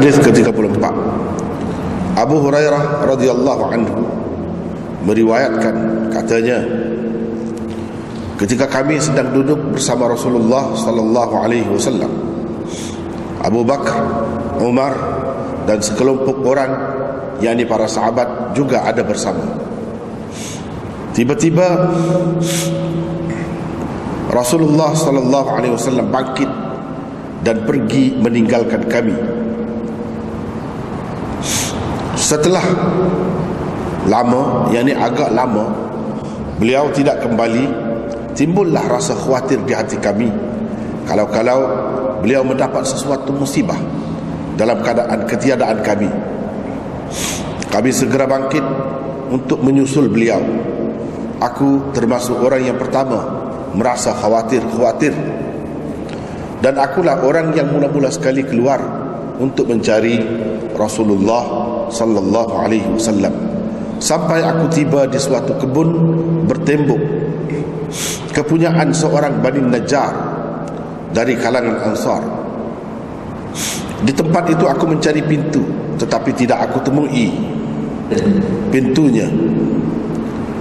Hadis ke-34 Abu Hurairah radhiyallahu anhu meriwayatkan katanya ketika kami sedang duduk bersama Rasulullah sallallahu alaihi wasallam Abu Bakar, Umar dan sekelompok orang yakni para sahabat juga ada bersama. Tiba-tiba Rasulullah sallallahu alaihi wasallam bangkit dan pergi meninggalkan kami. Setelah lama, yakni agak lama, beliau tidak kembali, timbullah rasa khawatir di hati kami. Kalau-kalau beliau mendapat sesuatu musibah dalam keadaan ketiadaan kami. Kami segera bangkit untuk menyusul beliau. Aku termasuk orang yang pertama merasa khawatir-khawatir. Dan akulah orang yang mula-mula sekali keluar untuk mencari Rasulullah sallallahu alaihi wasallam. Sampai aku tiba di suatu kebun bertembok kepunyaan seorang Bani Najjar dari kalangan Ansar. Di tempat itu aku mencari pintu tetapi tidak aku temui pintunya.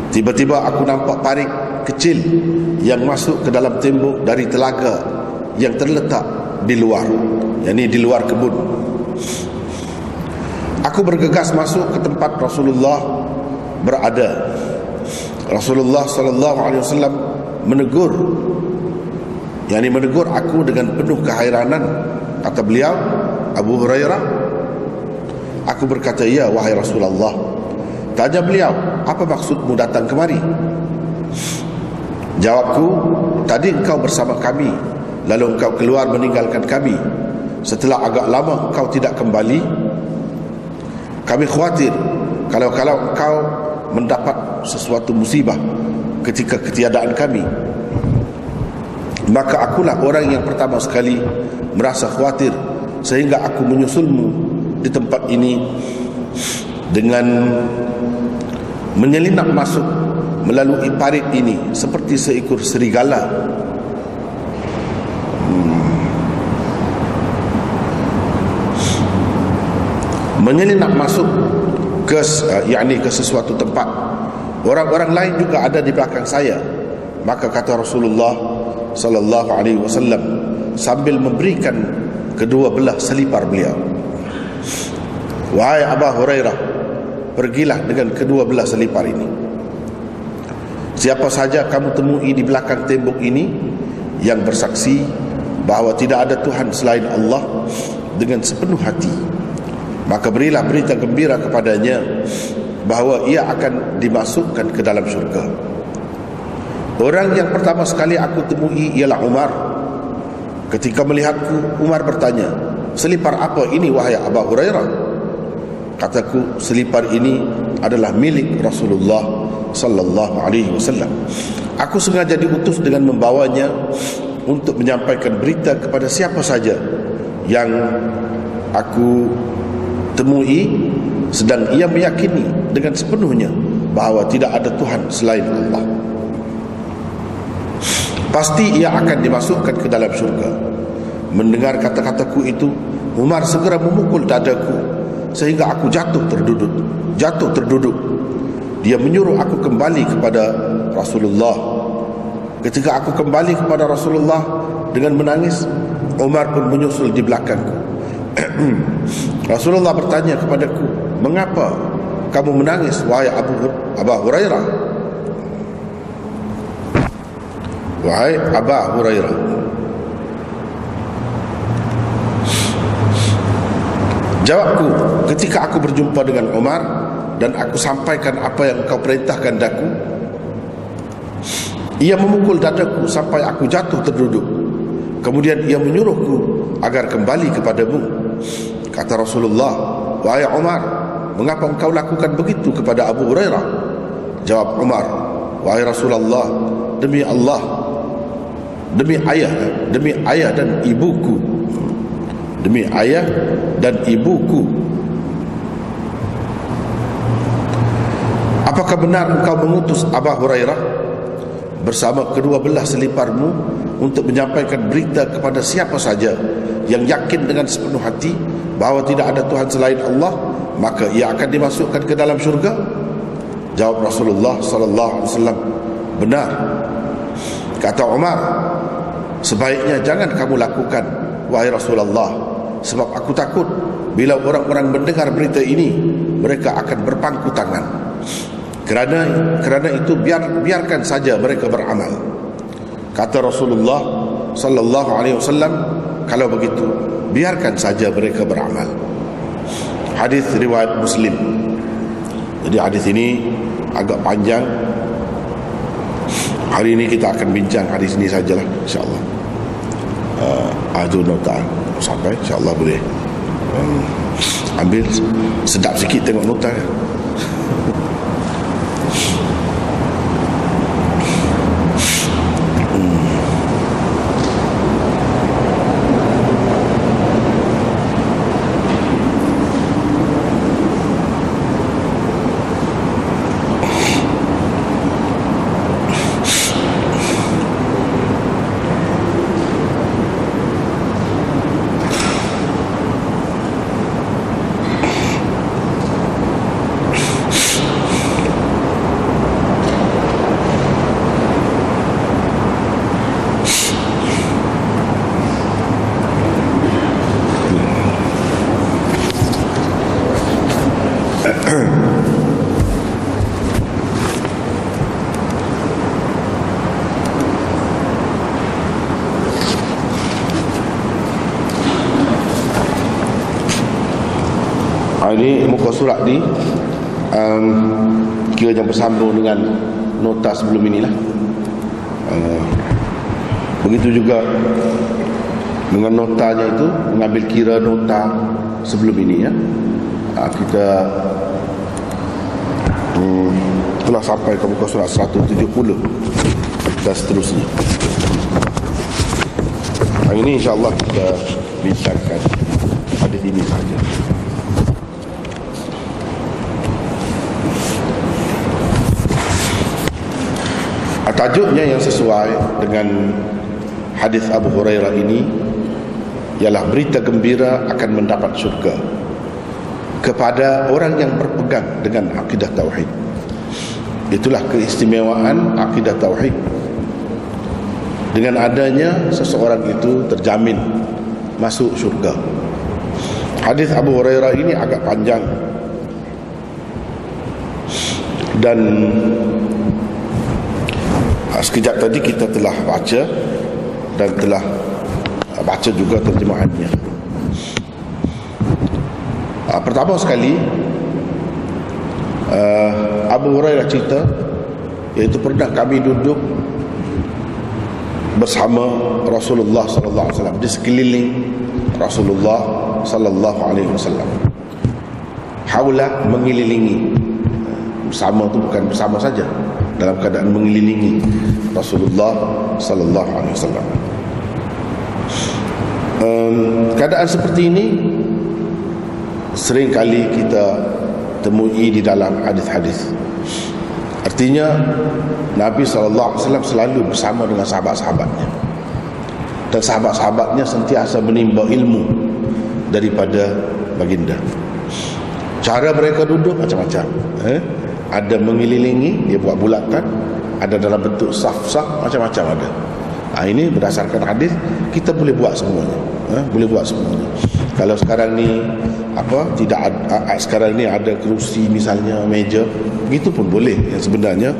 Tiba-tiba aku nampak parik kecil yang masuk ke dalam tembok dari telaga yang terletak di luar, yakni di luar kebun. Aku bergegas masuk ke tempat Rasulullah berada. Rasulullah sallallahu alaihi wasallam menegur. Yakni menegur aku dengan penuh keheranan kata beliau Abu Hurairah aku berkata ya wahai Rasulullah tanya beliau apa maksudmu datang kemari? Jawabku tadi engkau bersama kami lalu engkau keluar meninggalkan kami. Setelah agak lama engkau tidak kembali kami khawatir kalau-kalau engkau mendapat sesuatu musibah ketika ketiadaan kami maka akulah orang yang pertama sekali merasa khawatir sehingga aku menyusulmu di tempat ini dengan menyelinap masuk melalui parit ini seperti seekor serigala menyelinap masuk ke uh, yakni ke sesuatu tempat orang-orang lain juga ada di belakang saya maka kata Rasulullah sallallahu alaihi wasallam sambil memberikan kedua belah selipar beliau. Wahai Abu Hurairah, pergilah dengan kedua belah selipar ini. Siapa saja kamu temui di belakang tembok ini yang bersaksi bahawa tidak ada Tuhan selain Allah dengan sepenuh hati, maka berilah berita gembira kepadanya bahawa ia akan dimasukkan ke dalam syurga. Orang yang pertama sekali aku temui ialah Umar. Ketika melihatku, Umar bertanya, "Selipar apa ini wahai Abu Hurairah?" Kataku, "Selipar ini adalah milik Rasulullah sallallahu alaihi wasallam. Aku sengaja diutus dengan membawanya untuk menyampaikan berita kepada siapa saja yang aku temui sedang ia meyakini dengan sepenuhnya bahawa tidak ada Tuhan selain Allah." pasti ia akan dimasukkan ke dalam syurga. Mendengar kata-kataku itu Umar segera memukul dadaku sehingga aku jatuh terduduk jatuh terduduk. Dia menyuruh aku kembali kepada Rasulullah. Ketika aku kembali kepada Rasulullah dengan menangis Umar pun menyusul di belakangku Rasulullah bertanya kepadaku mengapa kamu menangis wahai Abu Abu Hurairah? Wahai Abu Hurairah. Jawabku ketika aku berjumpa dengan Umar Dan aku sampaikan apa yang kau perintahkan daku Ia memukul dadaku sampai aku jatuh terduduk. Kemudian ia menyuruhku agar kembali kepadamu Kata Rasulullah Wahai Umar Mengapa engkau lakukan begitu kepada Abu Hurairah? Jawab Umar Wahai Rasulullah Demi Allah demi ayah demi ayah dan ibuku demi ayah dan ibuku. Apakah benar engkau mengutus Abu Hurairah bersama kedua belah seliparmu untuk menyampaikan berita kepada siapa saja yang yakin dengan sepenuh hati bahawa tidak ada Tuhan selain Allah maka ia akan dimasukkan ke dalam syurga? Jawab Rasulullah sallallahu alaihi wasallam benar. Kata Umar sebaiknya jangan kamu lakukan wahai Rasulullah sebab aku takut bila orang-orang mendengar berita ini mereka akan berpangku tangan kerana kerana itu biar biarkan saja mereka beramal kata Rasulullah sallallahu alaihi wasallam kalau begitu biarkan saja mereka beramal hadis riwayat Muslim. Jadi hadis ini agak panjang. Hari ini kita akan bincang hadis ini sajalah insya-Allah. Uh, nota sampai insya-Allah boleh. Um, ambil sedap sikit tengok nota ya. ini muka surat ni um, kira yang bersambung dengan nota sebelum inilah. Uh, begitu juga dengan notanya itu mengambil kira nota sebelum ini ya. Uh, kita um, telah sampai ke muka surat 170 dan seterusnya. Hari ini insyaAllah kita bincangkan hadis ini saja. Tajuknya yang sesuai dengan hadis Abu Hurairah ini ialah berita gembira akan mendapat syurga kepada orang yang berpegang dengan akidah tauhid. Itulah keistimewaan akidah tauhid. Dengan adanya seseorang itu terjamin masuk syurga. Hadis Abu Hurairah ini agak panjang dan sekejap tadi kita telah baca dan telah ah, baca juga terjemahannya. Ah, pertama sekali Abu Hurairah cerita iaitu pernah kami duduk bersama Rasulullah sallallahu alaihi wasallam di sekeliling Rasulullah sallallahu alaihi wasallam. Haula mengelilingi bersama itu bukan bersama saja dalam keadaan mengelilingi Rasulullah sallallahu alaihi wasallam. Keadaan seperti ini sering kali kita temui di dalam hadis-hadis. Artinya Nabi sallallahu alaihi wasallam selalu bersama dengan sahabat-sahabatnya. Dan sahabat-sahabatnya sentiasa menimba ilmu daripada baginda. Cara mereka duduk macam-macam. Eh? Ada mengelilingi dia buat bulatan ada dalam bentuk saf-saf macam-macam ada. Ha, ini berdasarkan hadis kita boleh buat semuanya. Ha, boleh buat semuanya. Kalau sekarang ni apa tidak ada, sekarang ni ada kerusi misalnya meja begitu pun boleh. Yang sebenarnya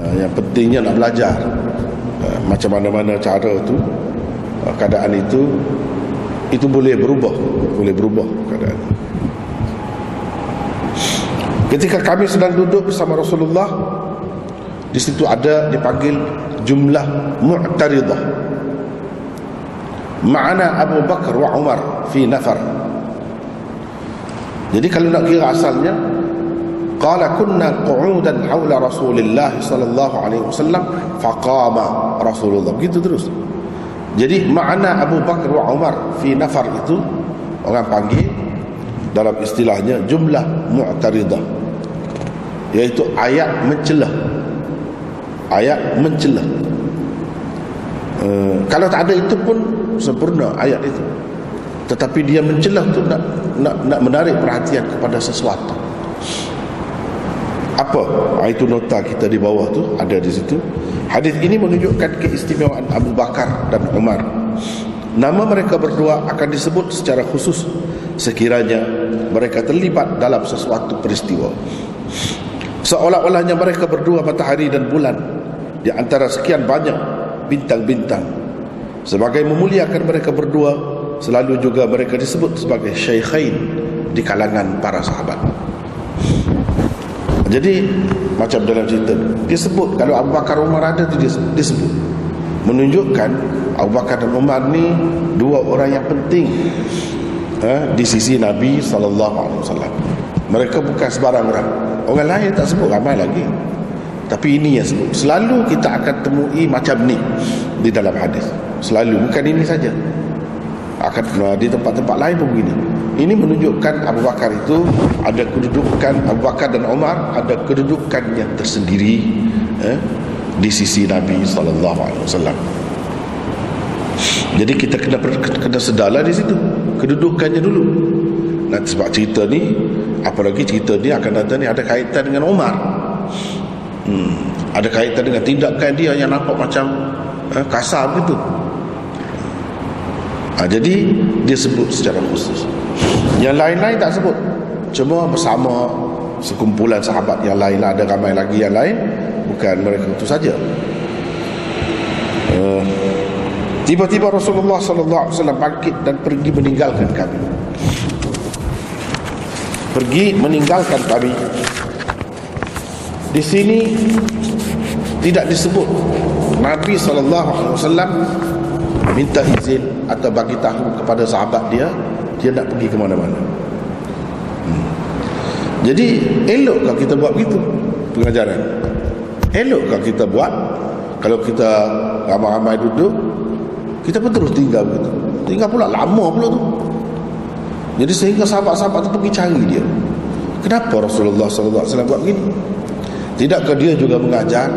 uh, yang pentingnya nak belajar. Uh, macam mana-mana cara tu uh, keadaan itu itu boleh berubah. Boleh berubah keadaan Ketika kami sedang duduk bersama Rasulullah Di situ ada dipanggil jumlah mu'taridah Ma'ana Abu Bakar wa Umar fi nafar. Jadi kalau nak kira asalnya Qala kunna qu'udan hawla Rasulullah sallallahu alaihi wasallam faqama Rasulullah. Begitu terus. Jadi makna Abu Bakar wa Umar fi nafar itu orang panggil dalam istilahnya jumlah mu'taridah yaitu ayat mencelah. Ayat mencela uh, kalau tak ada itu pun sempurna ayat itu. Tetapi dia mencela tu nak nak nak menarik perhatian kepada sesuatu. Apa? Itu nota kita di bawah tu ada di situ. Hadis ini menunjukkan keistimewaan Abu Bakar dan Umar. Nama mereka berdua akan disebut secara khusus. Sekiranya mereka terlibat dalam sesuatu peristiwa seolah-olahnya mereka berdua matahari dan bulan. Di antara sekian banyak bintang-bintang. Sebagai memuliakan mereka berdua selalu juga mereka disebut sebagai syaikhain di kalangan para sahabat. Jadi macam dalam cerita dia sebut kalau Abu Bakar Umar ada dia, dia sebut menunjukkan Abu Bakar dan Umar ni dua orang yang penting ha, di sisi Nabi SAW mereka bukan sebarang orang. Orang lain tak sebut ramai lagi. Tapi ini yang sebut. Selalu kita akan temui macam ni di dalam hadis. Selalu bukan ini saja. Akan di tempat-tempat lain pun begini. Ini menunjukkan Abu Bakar itu ada kedudukan Abu Bakar dan Umar ada kedudukan yang tersendiri eh, di sisi Nabi sallallahu alaihi wasallam. Jadi kita kena kena sedarlah di situ. Kedudukannya dulu. Nanti sebab cerita ni apalagi cerita ni akan datang ni ada kaitan dengan Umar. Hmm, ada kaitan dengan tindakan dia yang nampak macam eh, kasar begitu. Ha, jadi dia sebut secara khusus. Yang lain-lain tak sebut. Cuma bersama sekumpulan sahabat yang lain lah. Ada ramai lagi yang lain. Bukan mereka itu saja. Uh, tiba-tiba Rasulullah sallallahu alaihi wasallam bangkit dan pergi meninggalkan kami. Pergi meninggalkan kami. Di sini tidak disebut Nabi sallallahu alaihi wasallam minta izin atau bagi tahu kepada sahabat dia dia nak pergi ke mana-mana hmm. jadi elok kalau kita buat begitu pengajaran elok kalau kita buat kalau kita ramai-ramai duduk kita pun terus tinggal begitu tinggal pula lama pula tu jadi sehingga sahabat-sahabat tu pergi cari dia. Kenapa Rasulullah SAW buat begini? Tidakkah dia juga mengajar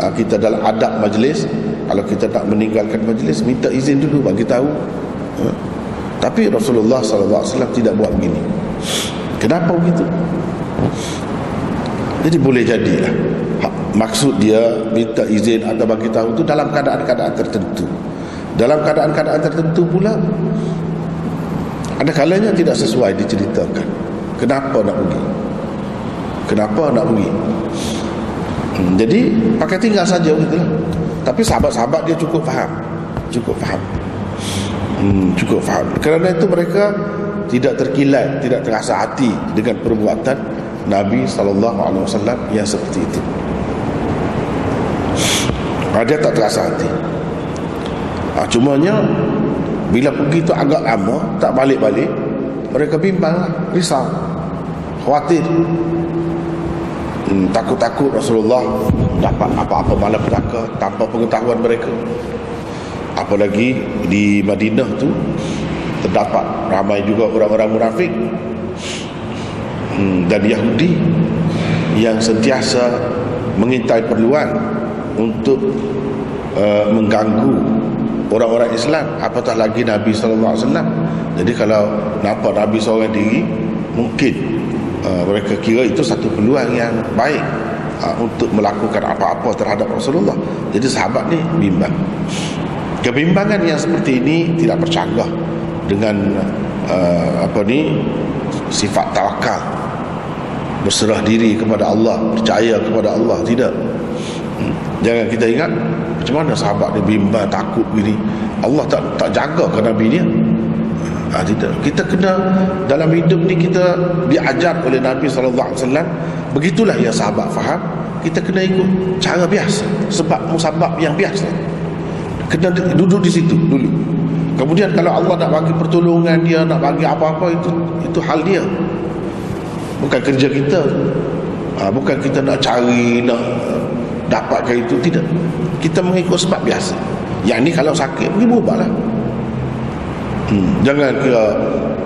ah, kita dalam adab majlis? Kalau kita nak meninggalkan majlis minta izin dulu bagi tahu. Ha? tapi Rasulullah SAW tidak buat begini. Kenapa begitu? Jadi boleh jadilah. Maksud dia minta izin atau bagi tahu itu dalam keadaan-keadaan tertentu. Dalam keadaan-keadaan tertentu pula ada kalanya tidak sesuai diceritakan. Kenapa nak pergi? Kenapa nak pergi? Hmm, jadi pakai tinggal saja begitu lah. Tapi sahabat-sahabat dia cukup faham. Cukup faham. Hmm, cukup faham. Kerana itu mereka tidak terkilat tidak terasa hati dengan perbuatan Nabi SAW yang seperti itu. Ha, dia tak terasa hati. Ha, cumanya bila pergi itu agak lama tak balik-balik mereka bimbang lah, risau. Khawatir. Hmm, takut-takut Rasulullah dapat apa-apa malapetaka tanpa pengetahuan mereka. Apalagi di Madinah tu terdapat ramai juga orang-orang munafik. Hmm, dan Yahudi yang sentiasa mengintai perluan untuk uh, mengganggu orang-orang Islam apatah lagi Nabi sallallahu alaihi wasallam? Jadi kalau nampak Nabi seorang diri mungkin uh, mereka kira itu satu peluang yang baik uh, untuk melakukan apa-apa terhadap Rasulullah. Jadi sahabat ni bimbang. Kebimbangan yang seperti ini tidak bercanggah dengan uh, apa ni sifat tawakal berserah diri kepada Allah percaya kepada Allah. Tidak. Jangan kita ingat macam mana sahabat ni bimbang takut begini. Allah tak tak jaga ke Nabi dia? Ha, tidak. Kita kena dalam hidup ni kita diajar oleh Nabi SAW Begitulah yang sahabat faham. Kita kena ikut cara biasa Sebab musabab yang biasa. Kena duduk di situ dulu. Kemudian kalau Allah nak bagi pertolongan dia Nak bagi apa-apa itu itu hal dia. Bukan kerja kita. Ha, Bukan kita nak cari Nak dapatkan itu Tidak Kita mengikut sebab biasa Yang ni kalau sakit pergi berubah lah Hmm. Jangan kira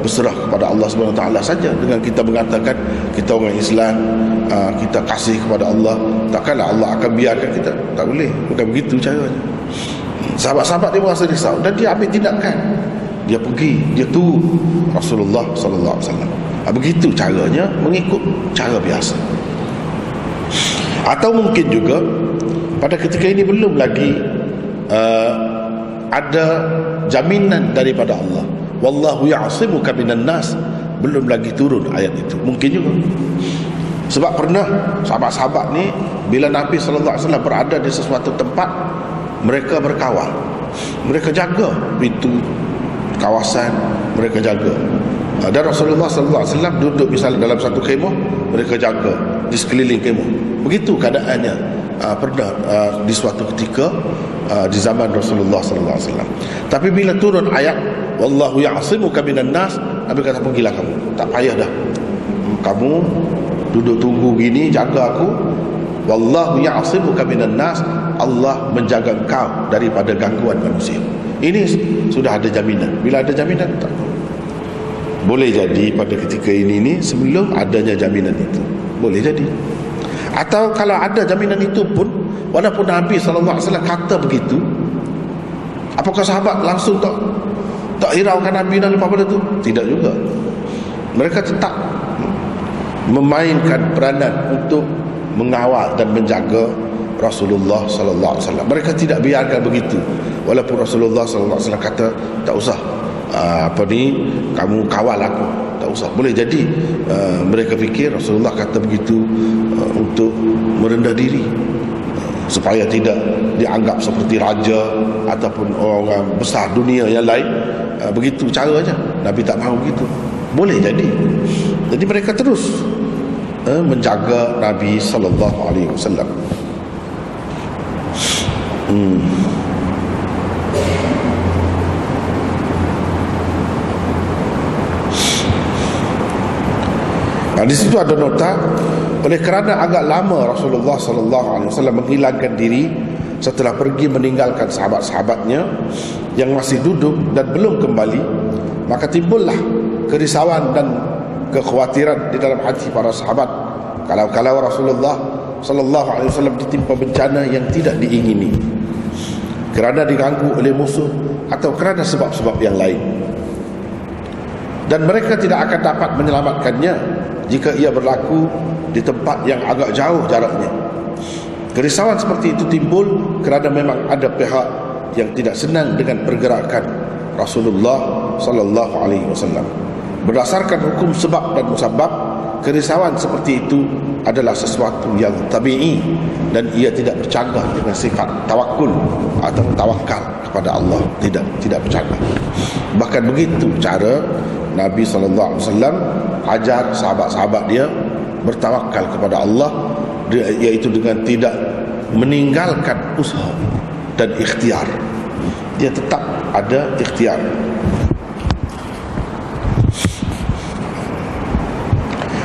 berserah kepada Allah taala saja dengan kita mengatakan kita orang Islam, uh, kita kasih kepada Allah, takkanlah Allah akan biarkan kita. Tak boleh. Bukan begitu caranya. Hmm. Sahabat-sahabat dia merasa risau dan dia ambil tindakan. Dia pergi, dia tu Rasulullah sallallahu alaihi wasallam. Ah, begitu caranya mengikut cara biasa. Atau mungkin juga pada ketika ini belum lagi uh, ada jaminan daripada Allah. Wallahu ya'simuka minan nas. Belum lagi turun ayat itu. Mungkin juga. Sebab pernah sahabat-sahabat ni bila Nabi sallallahu alaihi wasallam berada di sesuatu tempat mereka berkawal. Mereka jaga pintu kawasan mereka jaga. Dan Rasulullah sallallahu alaihi wasallam duduk misalnya dalam satu kemah mereka jaga di sekeliling kemah begitu keadaannya uh, pernah uh, di suatu ketika uh, di zaman Rasulullah sallallahu alaihi wasallam. Tapi bila turun ayat wallahu ya'simuka minan nas, Nabi kata pergilah kamu. Tak payah dah. Kamu duduk tunggu gini jaga aku. Wallahu ya'simuka minan nas, Allah menjaga kau daripada gangguan manusia. Ini sudah ada jaminan. Bila ada jaminan tak boleh jadi pada ketika ini ni sebelum adanya jaminan itu. Boleh jadi. Atau kalau ada jaminan itu pun Walaupun Nabi SAW kata begitu Apakah sahabat langsung tak Tak hiraukan Nabi dan pada itu Tidak juga Mereka tetap Memainkan peranan untuk Mengawal dan menjaga Rasulullah sallallahu alaihi wasallam. Mereka tidak biarkan begitu. Walaupun Rasulullah sallallahu alaihi wasallam kata tak usah uh, apa ni kamu kawal aku usah boleh jadi uh, mereka fikir Rasulullah kata begitu uh, untuk merendah diri. Uh, supaya tidak dianggap seperti raja ataupun orang besar dunia yang lain. Uh, begitu cara aja Nabi tak mahu begitu. Boleh jadi. Jadi mereka terus uh, menjaga Nabi sallallahu alaihi wasallam. Hmm Nah, di situ ada nota oleh kerana agak lama Rasulullah sallallahu alaihi wasallam menghilangkan diri setelah pergi meninggalkan sahabat-sahabatnya yang masih duduk dan belum kembali maka timbullah kerisauan dan kekhawatiran di dalam hati para sahabat. Kalau-kalau Rasulullah sallallahu alaihi wasallam ditimpa bencana yang tidak diingini kerana diganggu oleh musuh atau kerana sebab-sebab yang lain. Dan mereka tidak akan dapat menyelamatkannya jika ia berlaku di tempat yang agak jauh jaraknya. Kerisauan seperti itu timbul kerana memang ada pihak yang tidak senang dengan pergerakan Rasulullah sallallahu alaihi wasallam. Berdasarkan hukum sebab dan musabab, kerisauan seperti itu adalah sesuatu yang tabii dan ia tidak bercanggah dengan sifat tawakul atau tawakal kepada Allah. Tidak tidak bercanggah. Bahkan begitu cara Nabi sallallahu alaihi wasallam ajar sahabat-sahabat dia bertawakal kepada Allah iaitu dengan tidak meninggalkan usaha dan ikhtiar. Dia tetap ada ikhtiar.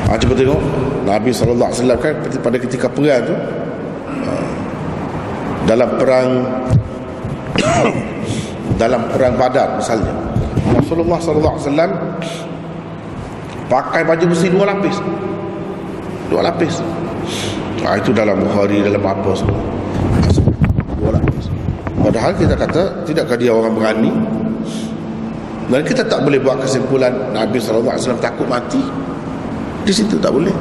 Ha, cuba tengok. Nabi SAW kan pada ketika perang tu ah, dalam perang dalam perang badar misalnya. Rasulullah SAW pakai baju besi dua lapis. Dua lapis. Ha, itu dalam Bukhari dalam apa semua. Dua lapis. Padahal kita kata tidakkah dia orang berani? Dan kita tak boleh buat kesimpulan Nabi SAW takut mati. Di situ tak boleh.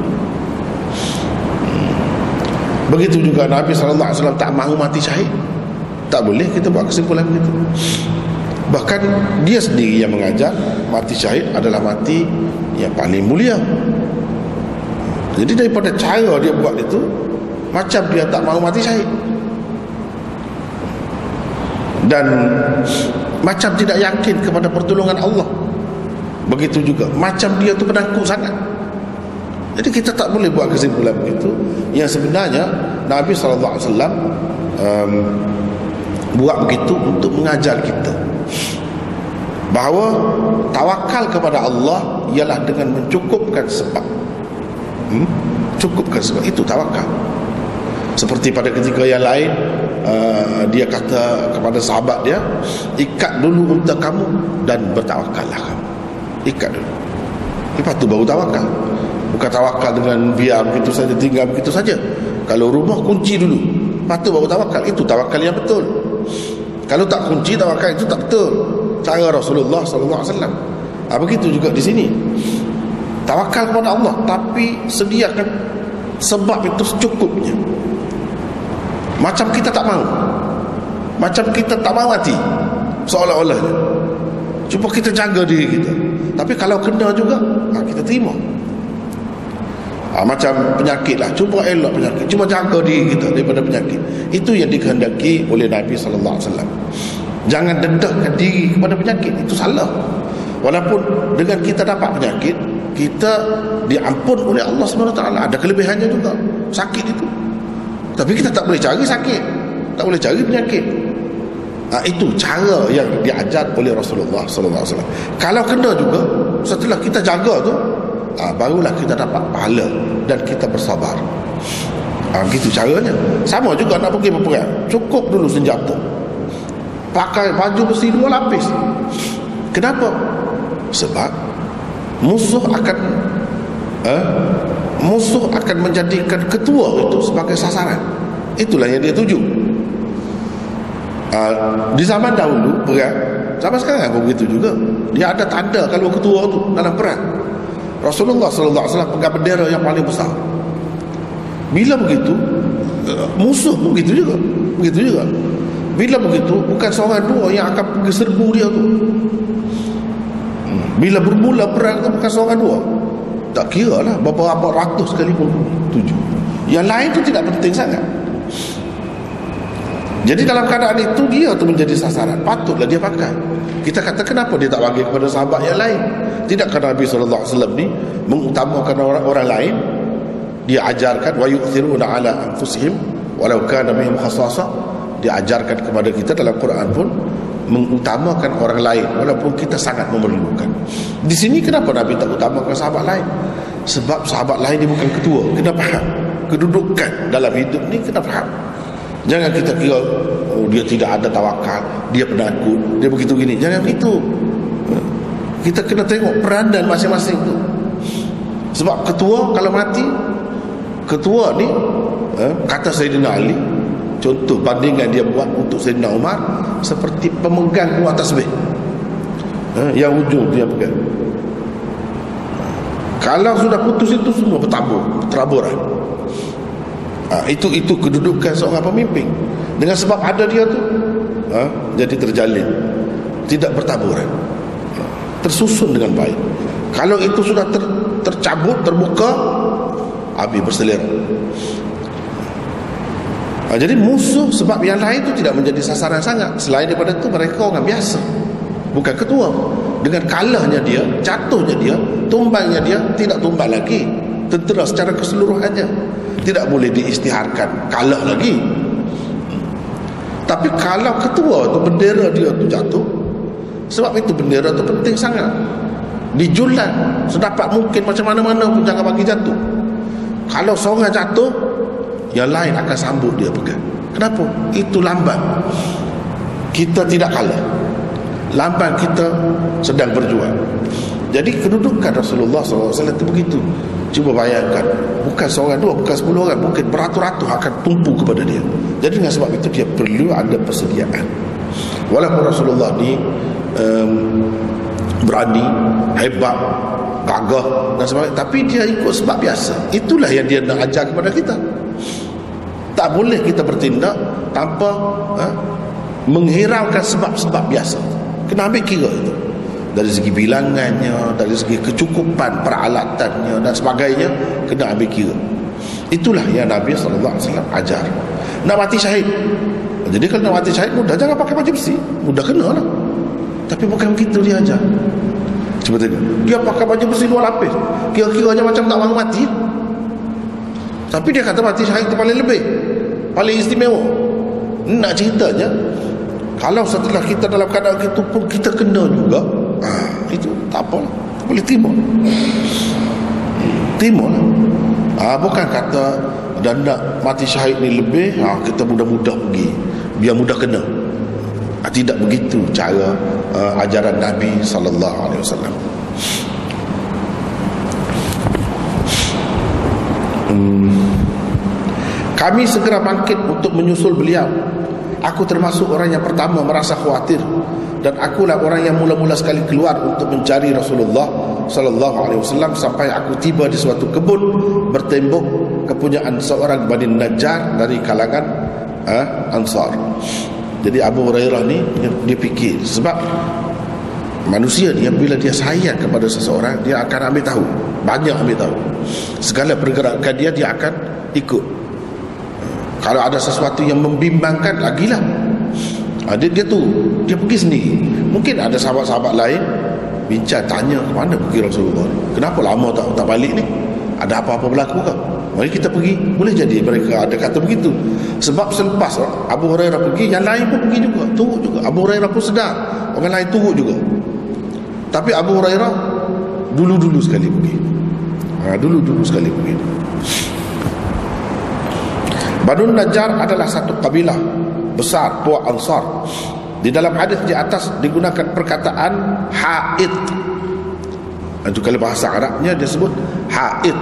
Begitu juga Nabi SAW tak mahu mati syahid tak boleh kita buat kesimpulan begitu bahkan dia sendiri yang mengajar mati syahid adalah mati yang paling mulia. Jadi daripada cara dia buat itu macam dia tak mahu mati syahid. Dan macam tidak yakin kepada pertolongan Allah. Begitu juga macam dia tu penakut sangat. Jadi kita tak boleh buat kesimpulan begitu. Yang sebenarnya Nabi SAW um, buat begitu untuk mengajar kita. Bahawa tawakal kepada Allah ialah dengan mencukupkan sebab. Hmm? cukupkan sebab. Itu tawakal. Seperti pada ketika yang lain uh, dia kata kepada sahabat dia ikat dulu unta kamu dan bertawakallah kamu. Ikat dulu. Lepas tu baru tawakal. Bukan tawakal dengan biar begitu saja tinggal begitu saja. Kalau rumah kunci dulu. Lepas tu baru tawakal. Itu tawakal yang betul kalau tak kunci tawakal itu tak betul. Cara Rasulullah sallallahu alaihi wasallam. Ah begitu juga di sini. Tawakal kepada Allah tapi sediakan sebab itu secukupnya. Macam kita tak mahu. Macam kita tak mahu mati seolah-olah cuba kita jaga diri kita. Tapi kalau kena juga ha, kita terima ha, macam penyakit lah. Cuba elok penyakit. Cuba jaga diri kita daripada penyakit. Itu yang dikehendaki oleh Nabi SAW jangan dendahkan diri kepada penyakit. Itu salah. Walaupun dengan kita dapat penyakit kita diampun oleh Allah SWT ada kelebihannya juga. Sakit itu. Tapi kita tak boleh cari sakit. Tak boleh cari penyakit. Ha, itu cara yang diajar oleh Rasulullah SAW kalau kena juga setelah kita jaga tu ha, barulah kita dapat pahala dan kita bersabar. Ha, gitu caranya. Sama juga nak pergi berperang. Cukup dulu senjata. Pakai baju besi dua lapis. Kenapa? Sebab musuh akan eh, musuh akan menjadikan ketua itu sebagai sasaran. Itulah yang dia tuju. Uh, di zaman dahulu perang sama sekarang pun begitu juga. Dia ada tanda kalau ketua itu dalam perang Rasulullah sallallahu alaihi pegang bendera yang paling besar. Bila begitu uh, musuh begitu juga begitu juga. Bila begitu bukan seorang dua yang akan pergi serbu dia tu. Hmm. bila bermula perang tu bukan seorang dua. Tak kira lah berapa ratus kali pun tujuh. Yang lain tu tidak penting sangat jadi dalam keadaan itu dia tu menjadi sasaran patutlah dia pakai kita kata kenapa dia tak bagi kepada sahabat yang lain tidak kerana Nabi SAW ni mengutamakan orang, orang lain dia ajarkan wa yu'thiruna ala anfusihim walau kana bihim khasasa dia ajarkan kepada kita dalam Quran pun mengutamakan orang lain walaupun kita sangat memerlukan. Di sini kenapa Nabi tak utamakan sahabat lain? Sebab sahabat lain dia bukan ketua. Kena faham kedudukan dalam hidup ni kena faham. Jangan kita kira oh dia tidak ada tawakal, dia penakut, dia begitu gini. Jangan begitu. Kita kena tengok peranan masing-masing tu. Sebab ketua kalau mati ketua ni eh, kata Sayyidina Ali Contoh bandingan dia buat untuk Sayyidina Umar seperti pemegang kuat tasbih. Ha, yang ujung dia pegang. Kalau sudah putus itu semua bertabur, teraburan. Ha, itu itu kedudukan seorang pemimpin. Dengan sebab ada dia tu, ha, jadi terjalin, tidak bertaburan, ha, tersusun dengan baik. Kalau itu sudah ter, tercabut, terbuka, habis berselera. Ha, jadi musuh sebab yang lain itu tidak menjadi sasaran sangat. Selain daripada itu mereka orang biasa. Bukan ketua. Dengan kalahnya dia, jatuhnya dia, tumbangnya dia tidak tumbang lagi. Tentera secara keseluruhannya tidak boleh diistiharkan kalah lagi. Tapi kalau ketua itu bendera dia itu jatuh, sebab itu bendera itu penting sangat. Dijulan sedapat mungkin macam mana-mana pun jangan bagi jatuh. Kalau seorang jatuh, yang lain akan sambut dia pegang kenapa? itu lambat kita tidak kalah lambat kita sedang berjuang jadi kedudukan Rasulullah SAW itu begitu cuba bayangkan bukan seorang dua bukan sepuluh orang mungkin beratus-ratus akan tumpu kepada dia jadi dengan sebab itu dia perlu ada persediaan walaupun Rasulullah ni um, berani hebat gagah dan sebagainya tapi dia ikut sebab biasa itulah yang dia nak ajar kepada kita tak boleh kita bertindak tanpa ha, menghiraukan sebab-sebab biasa. Kena ambil kira itu. Dari segi bilangannya, dari segi kecukupan peralatannya dan sebagainya, kena ambil kira. Itulah yang Nabi SAW ajar. Nak mati syahid. Jadi kalau nak mati syahid mudah, jangan pakai baju besi. Mudah kena lah. Tapi bukan begitu dia ajar. Cuba tengok. Dia pakai baju besi dua lapis. Kira-kiranya macam tak mahu mati. Tapi dia kata mati syahid itu paling lebih Paling istimewa Nak ceritanya Kalau setelah kita dalam keadaan itu pun Kita kena juga ah, Itu tak apa. Boleh terima Terima lah ah, Bukan kata dan nak mati syahid ni lebih. Ha, kita mudah-mudah pergi. Biar mudah kena. Ha, tidak begitu cara uh, ajaran Nabi sallallahu alaihi wasallam. Hmm. kami segera bangkit untuk menyusul beliau. Aku termasuk orang yang pertama merasa khawatir dan akulah orang yang mula-mula sekali keluar untuk mencari Rasulullah sallallahu alaihi wasallam sampai aku tiba di suatu kebun bertembok kepunyaan seorang Bani Najjar dari kalangan uh, Ansar. Jadi Abu Hurairah ni dia, dia fikir sebab manusia ni bila dia sayang kepada seseorang dia akan ambil tahu, banyak ambil tahu. Segala pergerakan dia dia akan ikut. Kalau ada sesuatu yang membimbangkan lagilah ha, dia, dia tu. Dia pergi sendiri. Mungkin ada sahabat-sahabat lain bincang tanya mana pergi Rasulullah? Kenapa lama tak tak balik ni? Ada apa-apa berlaku ke? Mari kita pergi. Boleh jadi mereka ada kata begitu. Sebab selepas Abu Hurairah pergi yang lain pun pergi juga. Turut juga. Abu Hurairah pun sedar. Orang lain turut juga. Tapi Abu Hurairah dulu-dulu sekali pergi. Ha, dulu-dulu sekali pergi. Banu Najjar adalah satu kabilah besar puak ansar. Di dalam hadis di atas digunakan perkataan haid. Itu kalau bahasa Arabnya dia sebut haid.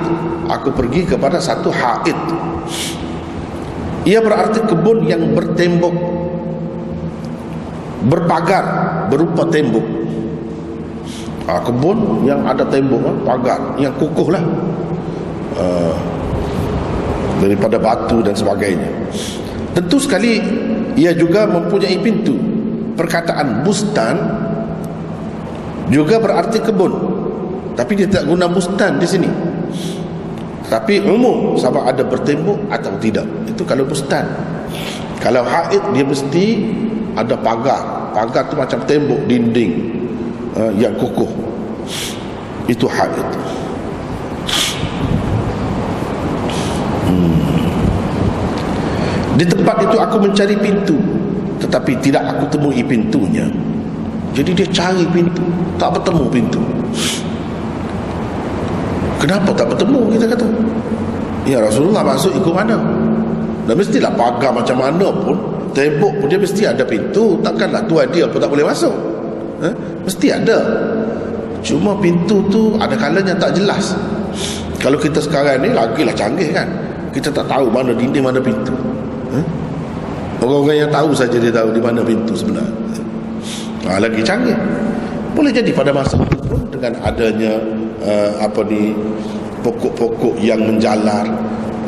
Aku pergi kepada satu haid. Ia berarti kebun yang bertembok berpagar berupa tembok. Ha, kebun yang ada tembok ha, pagar yang kukuh lah. Uh, daripada batu dan sebagainya. Tentu sekali ia juga mempunyai pintu. Perkataan bustan juga berarti kebun. Tapi dia tak guna bustan di sini. Tapi umum sama ada bertembok atau tidak. Itu kalau bustan. Kalau haid dia mesti ada pagar. Pagar tu macam tembok dinding. Uh, yang kukuh. Itu haid Di tempat itu aku mencari pintu. Tetapi tidak aku temui pintunya. Jadi dia cari pintu. Tak bertemu pintu. Kenapa tak bertemu? Kita kata Ya Rasulullah masuk ikut mana? Dan mestilah pagar macam mana pun Tembok pun dia mesti ada pintu. Takkanlah tuan dia pun tak boleh masuk. Eh? Mesti ada. Cuma pintu tu ada kalanya tak jelas. Kalau kita sekarang ni lagilah canggih kan. Kita tak tahu mana dinding mana pintu Eh? Orang-orang yang tahu saja dia tahu di mana pintu sebenar. Ha, lagi canggih. Boleh jadi pada masa itu pun dengan adanya uh, apa ni pokok-pokok yang menjalar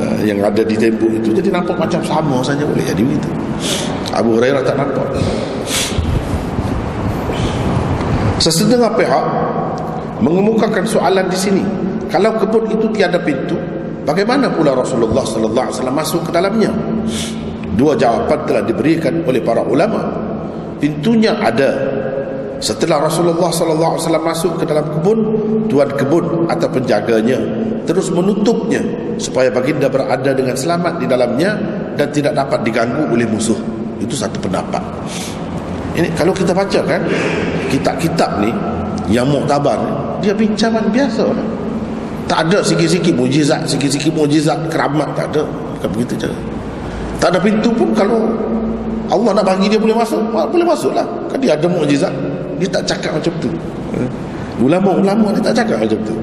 uh, yang ada di tembok itu jadi nampak macam sama saja boleh jadi begitu. Abu Hurairah tak nampak. Sesetengah pihak mengemukakan soalan di sini. Kalau kebun itu tiada pintu, bagaimana pula Rasulullah sallallahu alaihi wasallam masuk ke dalamnya? Dua jawapan telah diberikan oleh para ulama. Pintunya ada. Setelah Rasulullah sallallahu alaihi wasallam masuk ke dalam kebun, tuan kebun atau penjaganya terus menutupnya supaya baginda berada dengan selamat di dalamnya dan tidak dapat diganggu oleh musuh. Itu satu pendapat. Ini kalau kita baca kan kitab-kitab ni yang muktabar dia bincangan biasa. Tak ada sikit-sikit mujizat, sikit-sikit mujizat keramat tak ada. Bukan begitu cara. Tak ada pintu pun kalau Allah nak bagi dia boleh masuk, boleh masuk lah. Kan dia ada mukjizat. Dia tak cakap macam tu. Ulama-ulama dia tak cakap macam tu.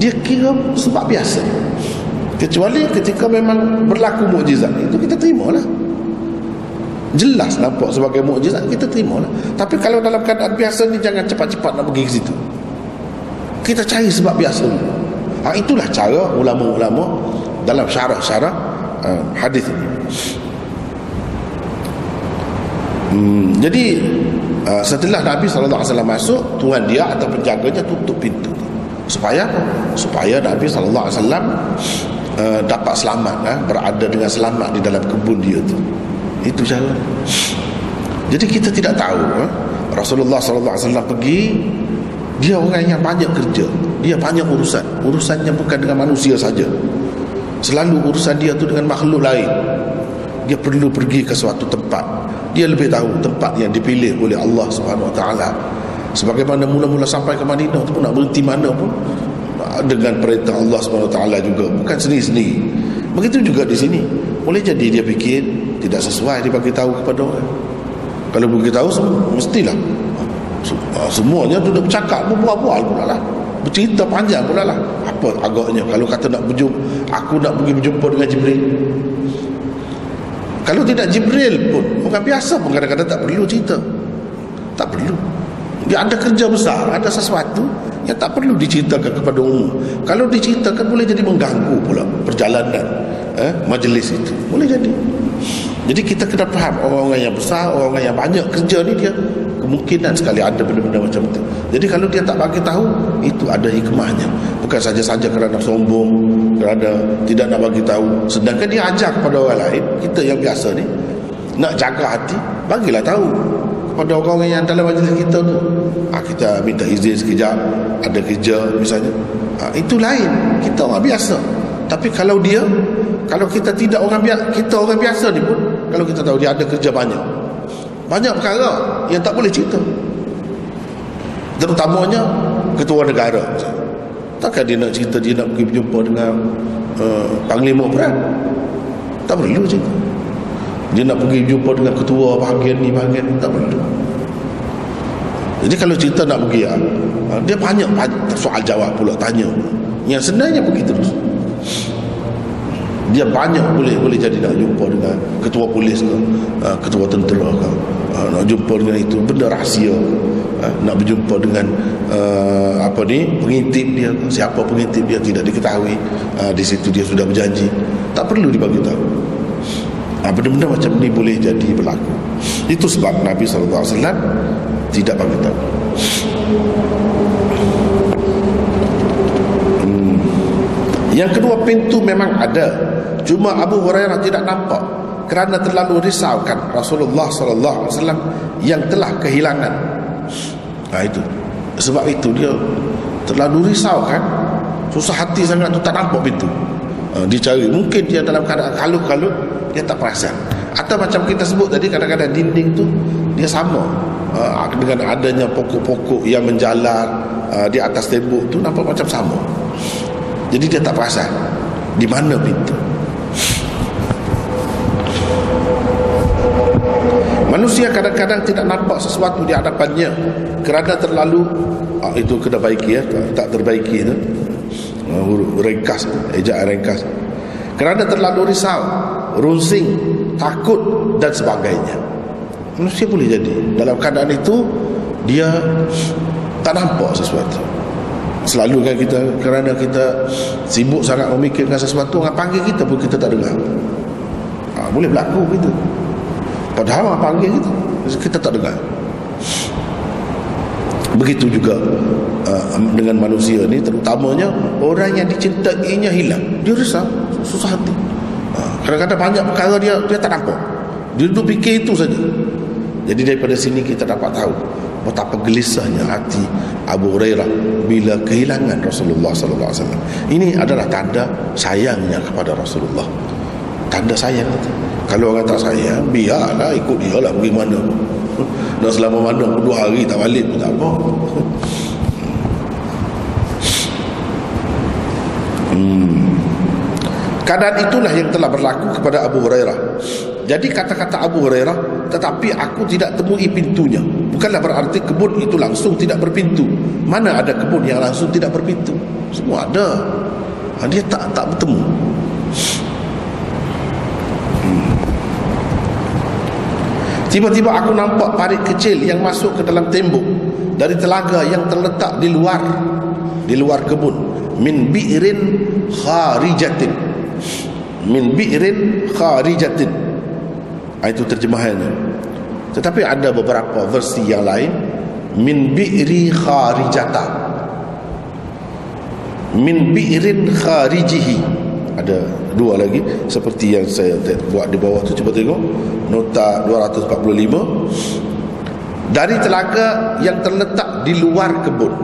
Dia kira sebab biasa. Kecuali ketika memang berlaku mukjizat itu kita terima lah. Jelas nampak sebagai mukjizat kita terima lah. Tapi kalau dalam keadaan biasa ni jangan cepat-cepat nak pergi ke situ. Kita cari sebab biasa. Ha, itulah cara ulama-ulama dalam syarah-syarah uh, hadis ini. Hmm, jadi uh, setelah Nabi SAW masuk Tuhan dia atau penjaganya tutup pintu Supaya apa? Supaya Nabi SAW uh, dapat selamat uh, Berada dengan selamat di dalam kebun dia tu. Itu cara Jadi kita tidak tahu uh, Rasulullah SAW pergi Dia orang yang banyak kerja. Dia banyak urusan. Urusannya bukan dengan manusia saja Selalu urusan dia tu dengan makhluk lain. Dia perlu pergi ke suatu tempat. Dia lebih tahu tempat yang dipilih oleh Allah Subhanahu Wa Taala. Sebagaimana mula-mula sampai ke Madinah tu pun nak berhenti mana pun. Dengan perintah Allah Subhanahu Wa Taala juga. Bukan sendiri-sendiri begitu juga di sini. Boleh jadi dia fikir tidak sesuai dia bagi tahu kepada orang. Kalau bagi tahu mestilah ah, semuanya tu dah bercakap berbual-bual pula lah bercerita panjang pula lah. Apa agaknya? Kalau kata nak berjumpa aku nak pergi berjumpa dengan Jibril. Kalau tidak Jibril pun bukan biasa pun kadang-kadang tak perlu cerita. Tak perlu. Dia ada kerja besar ada sesuatu yang tak perlu diceritakan kepada umum. Kalau diceritakan boleh jadi mengganggu pula perjalanan eh, majlis itu. Boleh jadi jadi kita kena faham orang-orang yang besar orang-orang yang banyak kerja ni dia kemungkinan sekali ada benda-benda macam itu jadi kalau dia tak bagi tahu itu ada hikmahnya. Bukan saja-saja kerana sombong kerana tidak nak bagi tahu. Sedangkan dia ajar kepada orang lain kita yang biasa ni nak jaga hati bagilah tahu kepada orang yang dalam majlis kita tu. Ha, kita minta izin sekejap ada kerja misalnya. Ha, itu lain. Kita orang biasa. Tapi kalau dia kalau kita tidak orang biasa kita orang biasa ni pun kalau kita tahu dia ada kerja banyak. Banyak perkara yang tak boleh cerita. Terutamanya ketua negara. Takkan dia nak cerita dia nak pergi berjumpa dengan uh, panglima perang tak perlu cerita. Dia nak pergi jumpa dengan ketua bahagian ni bahagian ni tak perlu. Jadi kalau cerita nak pergi ya, dia banyak, banyak soal jawab pula tanya. Yang sebenarnya begitu terus dia banyak boleh boleh jadi nak jumpa dengan ketua polis ke uh, ketua tentera ke uh, nak jumpa dengan itu benda rahsia. Uh, nak berjumpa dengan apa ni pengintip dia. Siapa pengintip dia tidak diketahui. Di situ dia sudah berjanji. Tak perlu dibagi tahu. Uh, benda-benda macam ni boleh jadi berlaku. Itu sebab Nabi SAW tidak bagi tahu. Hmm. yang kedua pintu memang ada Cuma Abu Hurairah tidak nampak kerana terlalu risaukan Rasulullah sallallahu alaihi wasallam yang telah kehilangan. Nah itu. Sebab itu dia terlalu risau kan. Susah hati sangat tu tak nampak pintu. Uh, dia cari mungkin dia dalam keadaan kalut-kalut dia tak perasan. Atau macam kita sebut tadi kadang-kadang dinding tu dia sama uh, dengan adanya pokok-pokok yang menjalar uh, di atas tembok tu nampak macam sama. Jadi dia tak perasan di mana pintu. Manusia kadang-kadang tidak nampak sesuatu di hadapannya kerana terlalu ah, itu kena baiki ya, tak terbaiki itu. Ah, ringkas, ejaan ringkas. Kerana terlalu risau, runsing, takut dan sebagainya. Manusia boleh jadi dalam keadaan itu dia tak nampak sesuatu. Selalu kan kita kerana kita sibuk sangat memikirkan sesuatu orang panggil kita pun kita tak dengar. Ha, boleh berlaku gitu. Padahal orang panggil kita Kita tak dengar. Begitu juga uh, Dengan manusia ni Terutamanya Orang yang dicintainya hilang. Dia risau Susah hati. Uh, Kadang-kadang banyak perkara dia Dia tak nampak. Dia duduk fikir itu saja. Jadi daripada sini kita dapat tahu Betapa gelisahnya hati Abu Hurairah Bila kehilangan Rasulullah SAW Ini adalah tanda sayangnya kepada Rasulullah. Tanda sayang itu kalau orang tak sayang biarlah ikut dia lah pergi mana. Dan selama mana dua hari tak balik pun tak apa. Hmm. keadaan itulah yang telah berlaku kepada Abu Hurairah. Jadi kata-kata Abu Hurairah tetapi aku tidak temui pintunya. Bukanlah berarti kebun itu langsung tidak berpintu. Mana ada kebun yang langsung tidak berpintu? Semua ada. Ha, dia tak tak bertemu Tiba-tiba aku nampak parit kecil yang masuk ke dalam tembok dari telaga yang terletak di luar di luar kebun. Min bi'rin kharijatin. Min bi'rin kharijatin. Ah, itu terjemahannya. Tetapi ada beberapa versi yang lain. Min bi'ri kharijata. Min bi'rin kharijihi ada dua lagi. Seperti yang saya buat di bawah tu cuba tengok. Nota 245 dari telaga yang terletak di luar kebun.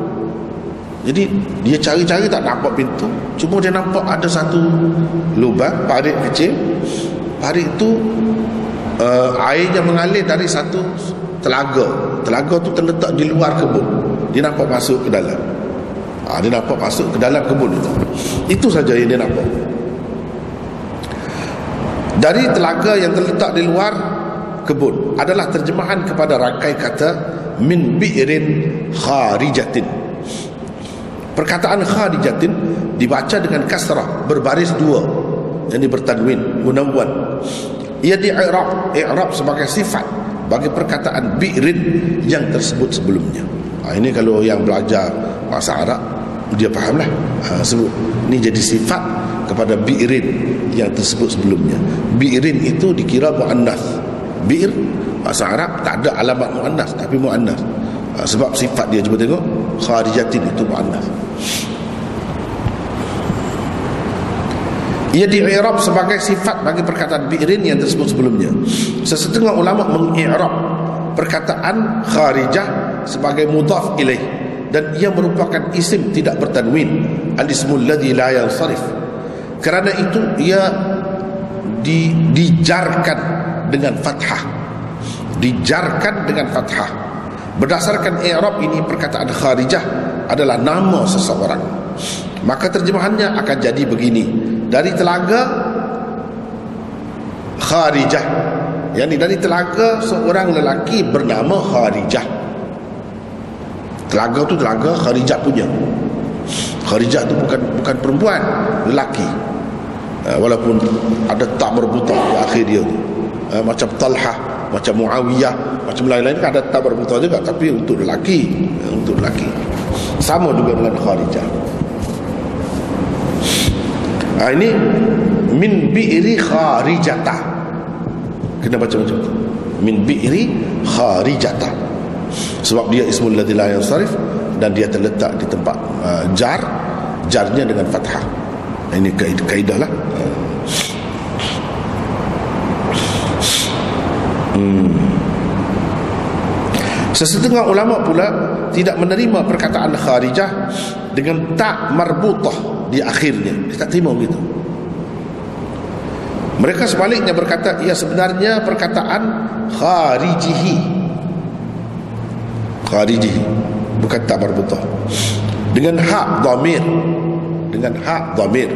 Jadi dia cari-cari tak nampak pintu. Cuma dia nampak ada satu lubang parit kecil. Parit itu uh, airnya mengalir dari satu telaga. Telaga tu terletak di luar kebun. Dia nampak masuk ke dalam ha, dia nampak masuk ke dalam kebun itu. Itu saja yang dia nampak dari telaga yang terletak di luar kebun adalah terjemahan kepada rangkai kata min bi'rin kharijatin. Perkataan kharijatin dibaca dengan kasrah berbaris dua. Yang bertanwin munawwan ia di i'rab i'rab sebagai sifat bagi perkataan bi'rin yang tersebut sebelumnya. Ha, ini kalau yang belajar bahasa Arab dia fahamlah. Ha, sebut ini jadi sifat kepada bi'rin yang tersebut sebelumnya. Bi'rin itu dikira mu'annas. Bir bahasa Arab tak ada alamat mu'annas tapi mu'annas. Ha, sebab sifat dia cuba tengok. Kharijatin itu mu'annas. Ia di'irab sebagai sifat bagi perkataan bi'rin yang tersebut sebelumnya. Sesetengah ulama mengi'rab perkataan kharijah sebagai mudaf ilaih dan ia merupakan isim tidak bertanwin. Al-ismul ladhi la yansarif. Kerana itu ia di, dijarkan dengan fathah. Dijarkan dengan fathah. Berdasarkan i'rab ini perkataan kharijah adalah nama seseorang. Maka terjemahannya akan jadi begini. Dari telaga kharijah. Yang dari telaga seorang lelaki bernama kharijah telaga tu telaga kharijah punya. Kharijah tu bukan bukan perempuan lelaki. Uh, walaupun ada tak berbuta di akhir dia tu uh, macam Talha macam Muawiyah macam lain-lain kan ada tak berbuta juga tapi untuk lelaki uh, untuk lelaki. Sama juga dengan kharijah uh, ini min bi'ri kharijata. Kena baca macam tu. Min bi'ri kharijata sebab dia ismul ladzi la yansarif dan dia terletak di tempat uh, jar jarnya dengan fathah. Ini kaedah, lah. Hmm. sesetengah ulama pula tidak menerima perkataan kharijah dengan tak marbutah di akhirnya. Dia tak terima begitu. Mereka sebaliknya berkata ia sebenarnya perkataan kharijihi kharijihi bukan tak marbutah dengan hak dhamir dengan hak dhamir.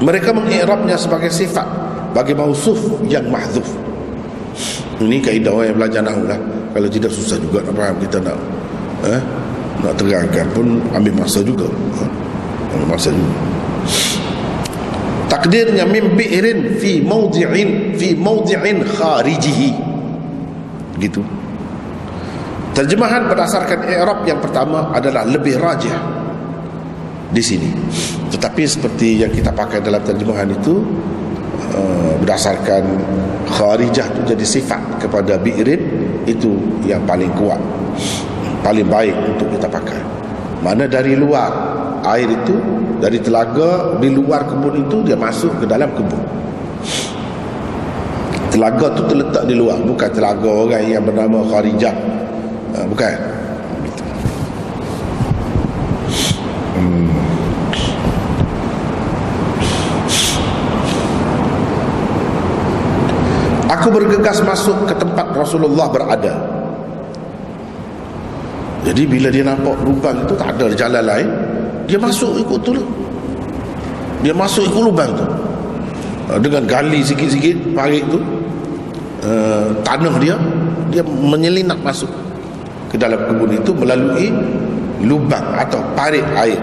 Mereka mengikrabnya sebagai sifat bagi mausuf yang mahzuf. Ini kaedah orang yang belajar nahu lah. Kalau tidak susah juga nak faham kita nak eh, nak terangkan pun ambil masa juga. Eh, ambil masa juga. Takdirnya min bi'rin fi mawdi'in fi mawdi'in kharijihi. Gitu Terjemahan berdasarkan i'rab yang pertama adalah lebih rajih di sini. Tetapi seperti yang kita pakai dalam terjemahan itu uh, berdasarkan kharijah itu jadi sifat kepada bi'rin itu yang paling kuat. Paling baik untuk kita pakai. Mana dari luar air itu dari telaga di luar kebun itu dia masuk ke dalam kebun. Telaga itu terletak di luar bukan telaga orang yang bernama kharijah uh, bukan. Hmm. aku bergegas masuk ke tempat Rasulullah berada. Jadi bila dia nampak lubang itu tak ada jalan lain dia masuk ikut tu dia masuk ikut lubang tu. Ah, dengan gali sikit-sikit parit tu uh, tanah dia dia menyelinap masuk ke dalam kebun itu melalui lubang atau parit air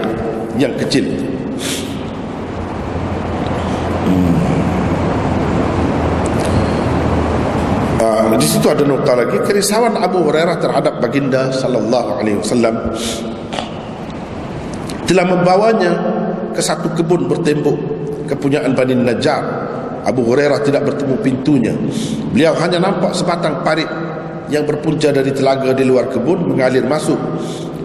yang kecil. Hmm. uh, di situ ada nota lagi kerisauan Abu Hurairah terhadap baginda sallallahu alaihi wasallam telah membawanya ke satu kebun bertembok kepunyaan Bani Najjar. Abu Hurairah tidak bertemu pintunya. Beliau hanya nampak sebatang parit yang berpunca dari telaga di luar kebun mengalir masuk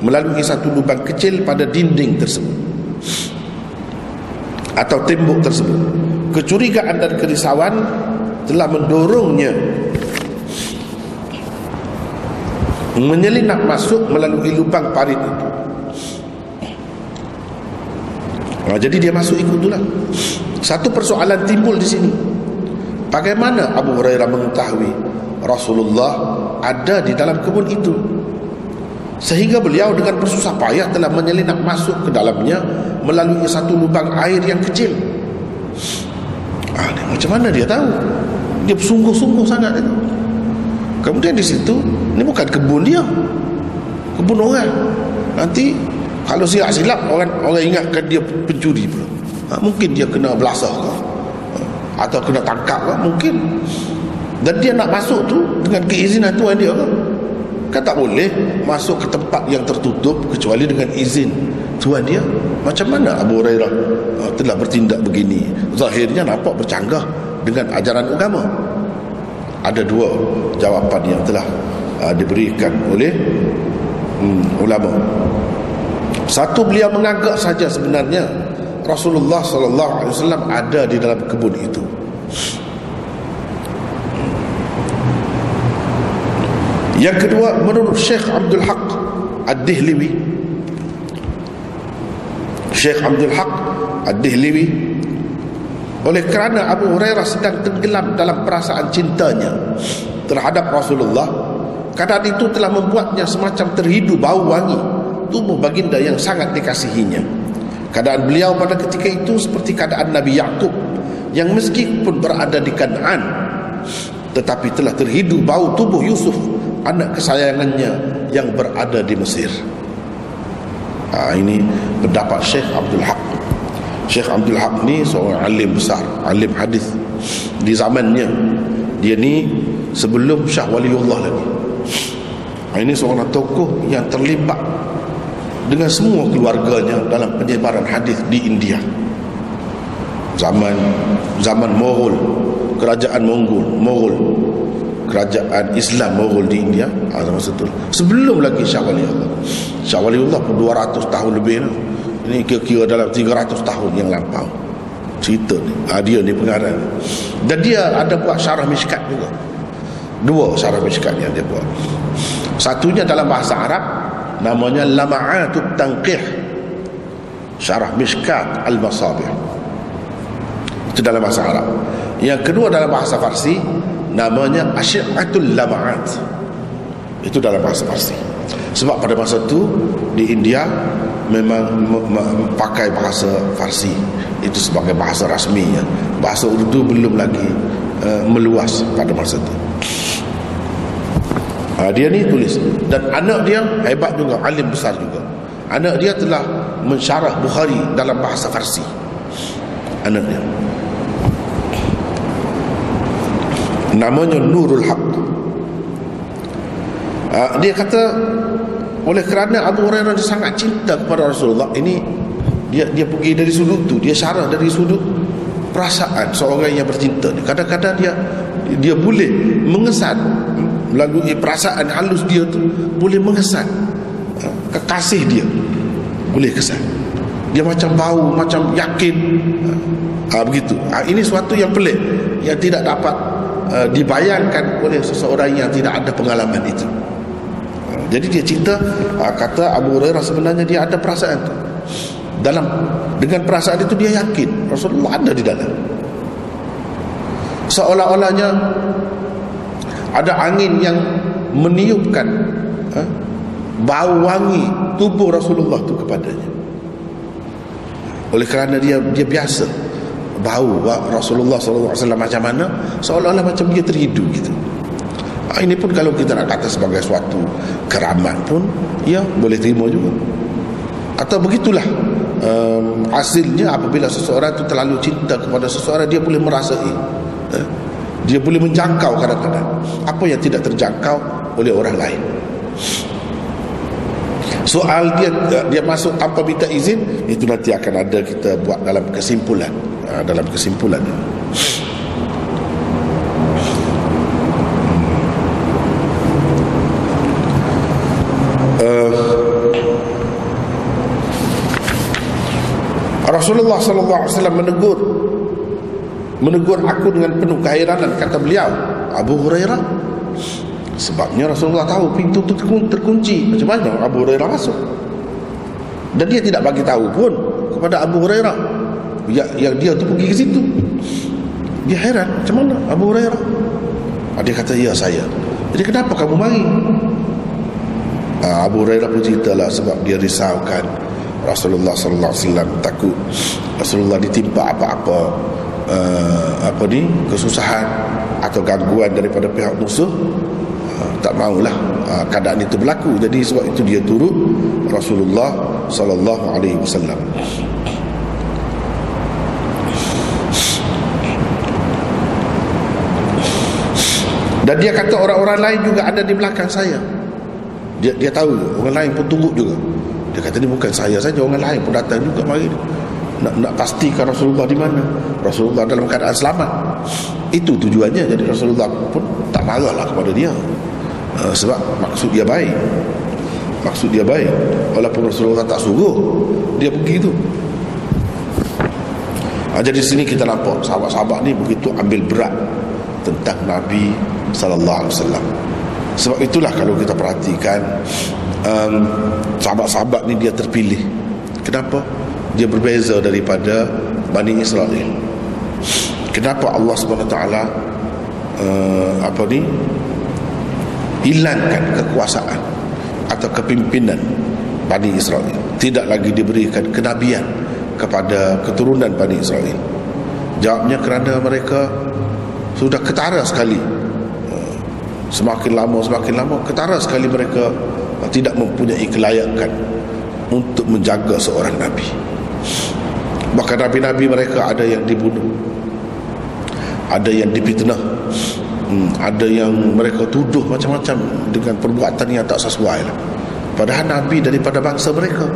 melalui satu lubang kecil pada dinding tersebut atau tembok tersebut. Kecurigaan dan kerisauan telah mendorongnya menyelinap masuk melalui lubang parit itu. Nah, jadi dia masuk ikut itulah. Satu persoalan timbul di sini. Bagaimana Abu Hurairah mengetahui Rasulullah ada di dalam kebun itu. Sehingga beliau dengan bersusah payah telah menyelinap masuk ke dalamnya melalui satu lubang air yang kecil. Ah, macam mana dia tahu? Dia sungguh-sungguh sangat itu. Kemudian di situ ini bukan kebun dia. Kebun orang. Nanti kalau silap-silap orang orang ingatkan dia pencuri pula. Ha, mungkin dia kena belasah ke ha, atau kena tangkap ke mungkin dan dia nak masuk tu dengan keizinan tuan dia ke? Kan tak boleh masuk ke tempat yang tertutup kecuali dengan izin tuan dia. Macam mana Abu Hurairah? Uh, telah bertindak begini. Zahirnya nampak bercanggah dengan ajaran agama. Ada dua jawapan yang telah uh, diberikan oleh um, ulama. Satu beliau menganggap saja sebenarnya Rasulullah sallallahu alaihi wasallam ada di dalam kebun itu Yang kedua menurut Syekh Abdul Haq Ad-Dihliwi. Syekh Abdul Haq Ad-Dihliwi. Oleh kerana Abu Hurairah sedang tenggelam dalam perasaan cintanya terhadap Rasulullah keadaan itu telah membuatnya semacam terhidu bau wangi tubuh baginda yang sangat dikasihinya. Keadaan beliau pada ketika itu seperti keadaan Nabi Yaakob yang meskipun berada di Kanaan tetapi telah terhidu bau tubuh Yusuf anak kesayangannya yang berada di Mesir. Ha, ini pendapat Syekh Abdul Haq. Syekh Abdul Haq ni seorang alim besar, alim hadis di zamannya. Dia ni sebelum Syah Waliullah lagi. Ha, ini seorang tokoh yang terlibat dengan semua keluarganya dalam penyebaran hadis di India. Zaman zaman Moghul, kerajaan Mongol, Moghul kerajaan Islam Mogul di India ha, masa itu sebelum lagi Syah Waliullah Syah Waliullah pun 200 tahun lebih lah. ini kira-kira dalam 300 tahun yang lampau. Cerita ni. Ha, dia ni pengarang dan dia ada buat syarah miskat juga. Dua syarah miskat yang dia buat. Satunya dalam bahasa Arab namanya Lama'atut Tanqih. Syarah miskat Al-Masabih. Itu dalam bahasa Arab. Yang kedua dalam bahasa Farsi namanya Asyiatul Lama'at itu dalam bahasa Parsi. Sebab pada masa itu di India memang pakai bahasa Farsi itu sebagai bahasa rasminya bahasa Urdu belum lagi uh, meluas pada masa itu uh, dia ni tulis. Dan anak dia hebat juga alim besar juga. Anak dia telah mensyarah Bukhari dalam bahasa Farsi. Anak dia namanya Nurul Haq. Uh, dia kata oleh kerana Abu Hurairah dia sangat cinta kepada Rasulullah ini dia dia pergi dari sudut tu dia syarah dari sudut perasaan seorang yang bercinta kadang-kadang dia dia boleh mengesan melalui perasaan halus dia tu boleh mengesan uh, kekasih dia boleh kesan. Dia macam bau macam yakin uh, begitu. Uh, ini suatu yang pelik yang tidak dapat Uh, dibayangkan oleh seseorang yang tidak ada pengalaman itu. Jadi dia cinta uh, kata Abu Hurairah sebenarnya dia ada perasaan itu. Dalam dengan perasaan itu dia yakin Rasulullah ada di dalam. Seolah-olahnya ada angin yang meniupkan bau wangi tubuh Rasulullah itu kepadanya. Oleh kerana dia dia biasa bau Rasulullah SAW macam mana seolah-olah macam dia terhidu gitu. Ha, ini pun kalau kita nak kata sebagai suatu keramat pun ya boleh terima juga. Atau begitulah um, hasilnya apabila seseorang itu terlalu cinta kepada seseorang dia boleh merasai eh? dia boleh menjangkau kadang-kadang apa yang tidak terjangkau oleh orang lain. Soal dia dia masuk tanpa minta izin itu nanti akan ada kita buat dalam kesimpulan Ah, dalam kesimpulan. Uh, Rasulullah sallallahu alaihi wasallam menegur menegur aku dengan penuh keheranan kata beliau Abu Hurairah. Sebabnya Rasulullah tahu pintu itu terkunci. Macam mana Abu Hurairah masuk? Dan dia tidak bagi tahu pun kepada Abu Hurairah yang, yang dia tu pergi ke situ. Dia heran macam mana? Abu Hurairah. Ah, dia kata ya saya. Jadi kenapa kamu mari? Ah, Abu Hurairah pun cerita lah sebab dia risaukan Rasulullah sallallahu alaihi wasallam. Takut Rasulullah ditimpa apa-apa uh, apa ni kesusahan atau gangguan daripada pihak musuh. Uh, tak maulah. Uh, keadaan itu berlaku. Jadi sebab itu dia turut Rasulullah sallallahu alaihi wasallam dan dia kata orang-orang lain juga ada di belakang saya. Dia dia tahu orang lain pun tunggu juga. Dia kata ni bukan saya saja orang lain pun datang juga mari. Nak nak pastikan Rasulullah di mana? Rasulullah dalam keadaan selamat. Itu tujuannya. Jadi Rasulullah pun tak marahlah kepada dia. Uh, sebab maksud dia baik. Maksud dia baik. Walaupun Rasulullah tak suruh dia begitu. Uh, jadi sini kita nampak sahabat-sahabat ni begitu ambil berat tentang Nabi sallallahu alaihi wasallam. Sebab itulah kalau kita perhatikan um, sahabat-sahabat ni dia terpilih. Kenapa? Dia berbeza daripada Bani Israel. Kenapa Allah taala uh, apa ni hilangkan kekuasaan atau kepimpinan Bani Israel tidak lagi diberikan kenabian kepada keturunan Bani Israel jawabnya kerana mereka sudah ketara sekali semakin lama semakin lama ketara sekali mereka tidak mempunyai kelayakan untuk menjaga seorang nabi. Bahkan nabi-nabi mereka ada yang dibunuh ada yang dipitnah hmm, ada yang mereka tuduh macam-macam dengan perbuatan yang tak sesuai padahal nabi daripada bangsa mereka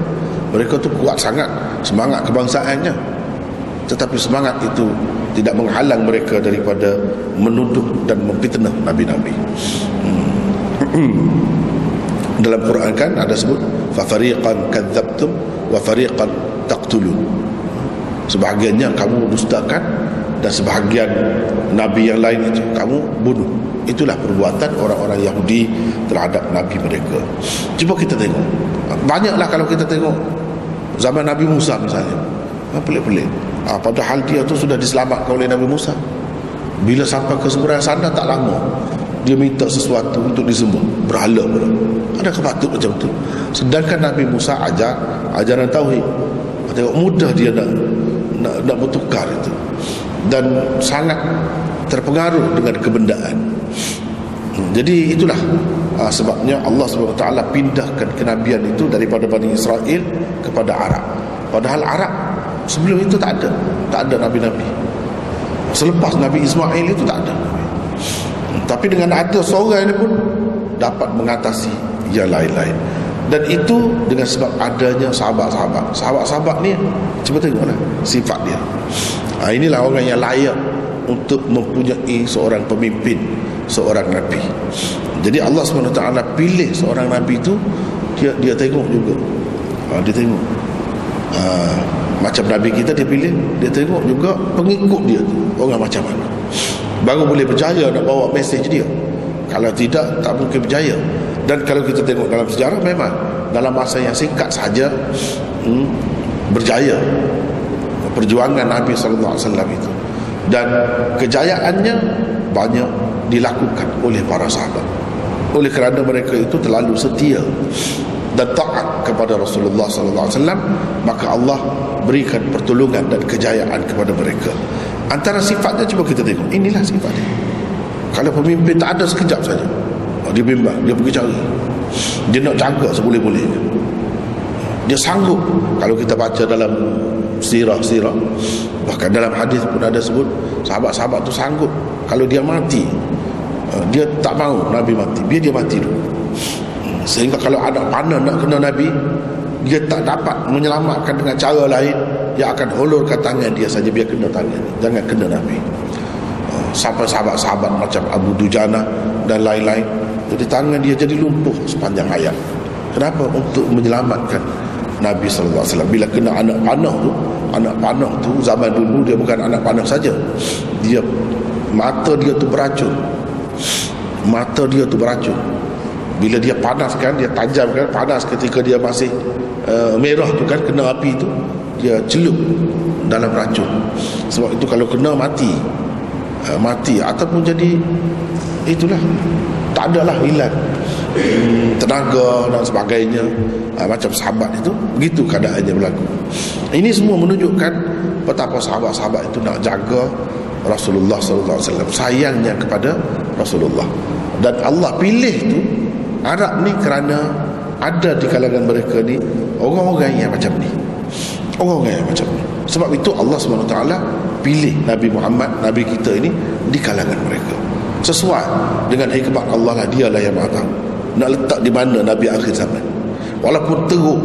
mereka tu kuat sangat semangat kebangsaannya. Tetapi semangat itu tidak menghalang mereka daripada menuduh dan memfitnah nabi-nabi. Hmm. Dalam Quran kan ada sebut fa fariqan kadzabtum wa fariqan taqtulun. Sebahagiannya kamu dustakan dan sebahagian nabi yang lain itu kamu bunuh. Itulah perbuatan orang-orang Yahudi terhadap nabi mereka. Cuba kita tengok. Banyaklah kalau kita tengok zaman Nabi Musa misalnya. Pelik-pelik ha, padahal dia tu sudah diselamatkan oleh Nabi Musa. Bila sampai ke seberang sana tak lama dia minta sesuatu untuk disembah. Berhala pula. Ada kepatut macam tu. Sedangkan Nabi Musa ajar ajaran Tauhid. Tengok mudah dia nak nak, nak bertukar itu. Dan sangat terpengaruh dengan kebendaan. Hmm, jadi itulah ha, sebabnya Allah SWT pindahkan kenabian itu daripada Bani Israel kepada Arab. Padahal Arab Sebelum itu tak ada. Tak ada Nabi-Nabi. Selepas Nabi Ismail itu tak ada. Tapi dengan ada seorang ini pun Dapat mengatasi yang lain-lain. Dan itu dengan sebab adanya sahabat-sahabat. Sahabat-sahabat ni Cuba tengoklah sifat dia. Ha, Inilah orang yang layak Untuk mempunyai seorang pemimpin Seorang Nabi. Jadi Allah SWT pilih seorang Nabi itu Dia dia tengok juga. Ha, Dia tengok. Ha, macam Nabi kita dia pilih dia tengok juga pengikut dia tu orang macam mana. Baru boleh berjaya nak bawa mesej dia. Kalau tidak tak mungkin berjaya. Dan kalau kita tengok dalam sejarah memang dalam masa yang singkat saja hmm, berjaya perjuangan Nabi SAW itu. Dan kejayaannya banyak dilakukan oleh para sahabat. Oleh kerana mereka itu terlalu setia dan taat kepada Rasulullah wasallam maka Allah berikan pertolongan dan kejayaan kepada mereka. Antara sifatnya cuba kita tengok. Inilah sifatnya kalau pemimpin tak ada sekejap saja. Oh, dia bimbang dia pergi cari. Dia nak jaga seboleh-bolehnya. Dia sanggup. Kalau kita baca dalam sirah-sirah bahkan dalam hadis pun ada sebut sahabat-sahabat tu sanggup. Kalau dia mati uh, dia tak mahu Nabi mati. Biar dia mati dulu. Sehingga kalau ada panah nak kena Nabi dia tak dapat menyelamatkan dengan cara lain dia akan hulurkan tangan dia saja biar kena tangan. Jangan kena Nabi. Oh, sampai sahabat-sahabat macam Abu Dujana dan lain-lain jadi tangan dia jadi lumpuh sepanjang hayat. Kenapa? untuk menyelamatkan Nabi SAW bila kena anak panah tu anak panah tu zaman dulu dia bukan anak panah saja. Dia mata dia tu beracun. Mata dia tu beracun bila dia panaskan dia tajamkan panas ketika dia masih uh, merah tu kan kena api tu dia celup dalam racun. Sebab itu kalau kena mati uh, mati ataupun jadi itulah tak adalah hilang. Hmm, tenaga dan sebagainya uh, macam sahabat itu begitu keadaannya berlaku. Ini semua menunjukkan betapa sahabat-sahabat itu nak jaga Rasulullah sallallahu alaihi wasallam sayangnya kepada Rasulullah. Dan Allah pilih tu Arab ni kerana ada di kalangan mereka ni orang-orang yang macam ni. Orang-orang yang macam ni. Sebab itu Allah SWT pilih Nabi Muhammad Nabi kita ini di kalangan mereka. Sesuai dengan hikmat Allah lah dialah yang maha nak letak di mana Nabi akhir zaman. Walaupun teruk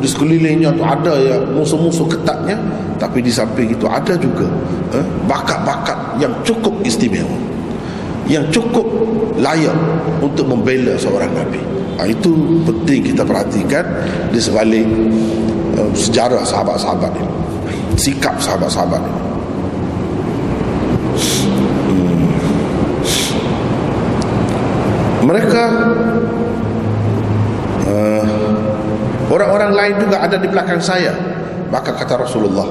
di sekelilingnya tu ada yang musuh-musuh ketatnya tapi di samping itu ada juga eh, bakat-bakat yang cukup istimewa yang cukup layak untuk membela seorang Nabi. Ha, itu penting kita perhatikan di sebalik uh, sejarah sahabat-sahabat ini sikap sahabat-sahabat ini. Hmm. mereka uh, orang-orang lain juga ada di belakang saya. Maka kata Rasulullah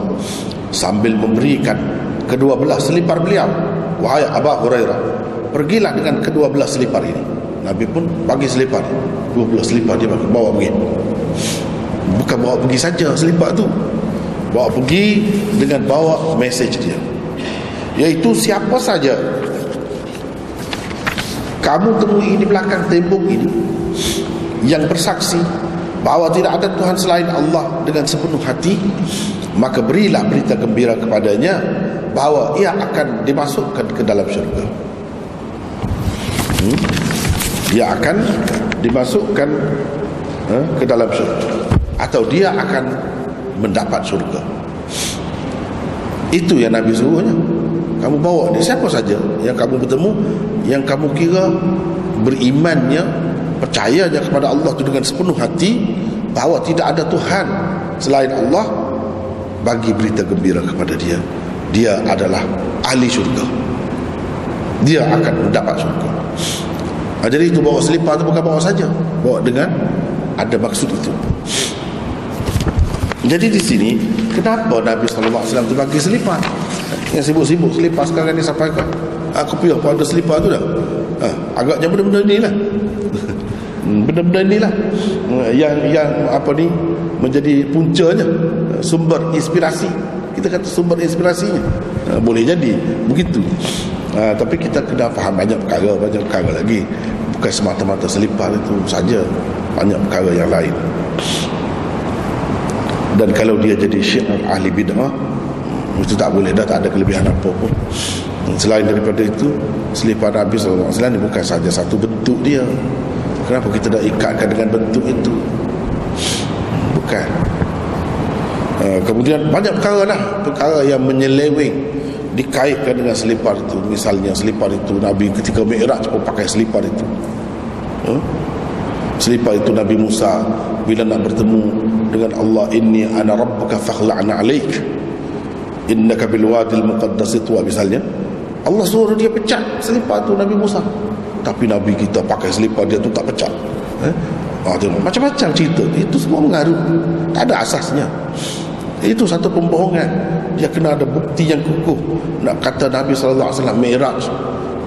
sambil memberikan kedua belah selipar beliau wahai Abu Hurairah pergilah dengan kedua belah selipar ini. Nabi pun bagi selipar. Dua belah selipar dia bagi, bawa pergi. Bukan bawa pergi saja selipar tu. Bawa pergi dengan bawa mesej dia. Iaitu siapa saja kamu temui di belakang tembok ini yang bersaksi bahawa tidak ada Tuhan selain Allah dengan sepenuh hati maka berilah berita gembira kepadanya bahawa ia akan dimasukkan ke dalam syurga? Dia akan dimasukkan eh, ke dalam syurga atau dia akan mendapat syurga itu yang Nabi suruhnya. Kamu bawa dia siapa saja yang kamu bertemu yang kamu kira berimannya percayanya kepada Allah itu dengan sepenuh hati bahawa tidak ada Tuhan selain Allah bagi berita gembira kepada dia. Dia adalah ahli syurga dia akan mendapat syurga ha, jadi itu bawa selipar itu bukan bawa saja. Bawa dengan ada maksud itu. Jadi di sini kenapa Nabi SAW itu bagi selipar? Yang sibuk-sibuk selipar sekarang ni sampai ke aku pergi apa? Ada selipar tu dah? Ha, agaknya benda-benda ni lah. Benda-benda ni lah. Yang yang apa ni menjadi puncanya. Sumber inspirasi. Kita kata sumber inspirasinya boleh jadi begitu. Tapi kita kena faham banyak perkara banyak perkara lagi bukan semata-mata selipar itu saja. Banyak perkara yang lain. Dan kalau dia jadi syiar ahli bid'ah itu tak boleh dah tak ada kelebihan apa pun. Selain daripada itu selipar Nabi SAW ini bukan saja satu bentuk dia. Kenapa kita dah ikatkan dengan bentuk itu? Bukan. Uh, kemudian banyak perkara lah. Perkara yang menyeleweng dikaitkan dengan selipar itu. Misalnya selipar itu Nabi ketika Mi'raj pun pakai selipar itu. Huh? selipar itu Nabi Musa bila nak bertemu dengan Allah inni ana rabbuka fakhla'na alaik. Innaka bil wadil muqaddas tuwa misalnya. Allah suruh dia pecat selipar itu Nabi Musa. Tapi Nabi kita pakai selipar dia tu tak pecat. Eh? Oh, macam-macam cerita. Itu semua mengaruh. Tak ada asasnya itu satu pembohongan. Dia kena ada bukti yang kukuh. Nak kata Nabi SAW Mi'raj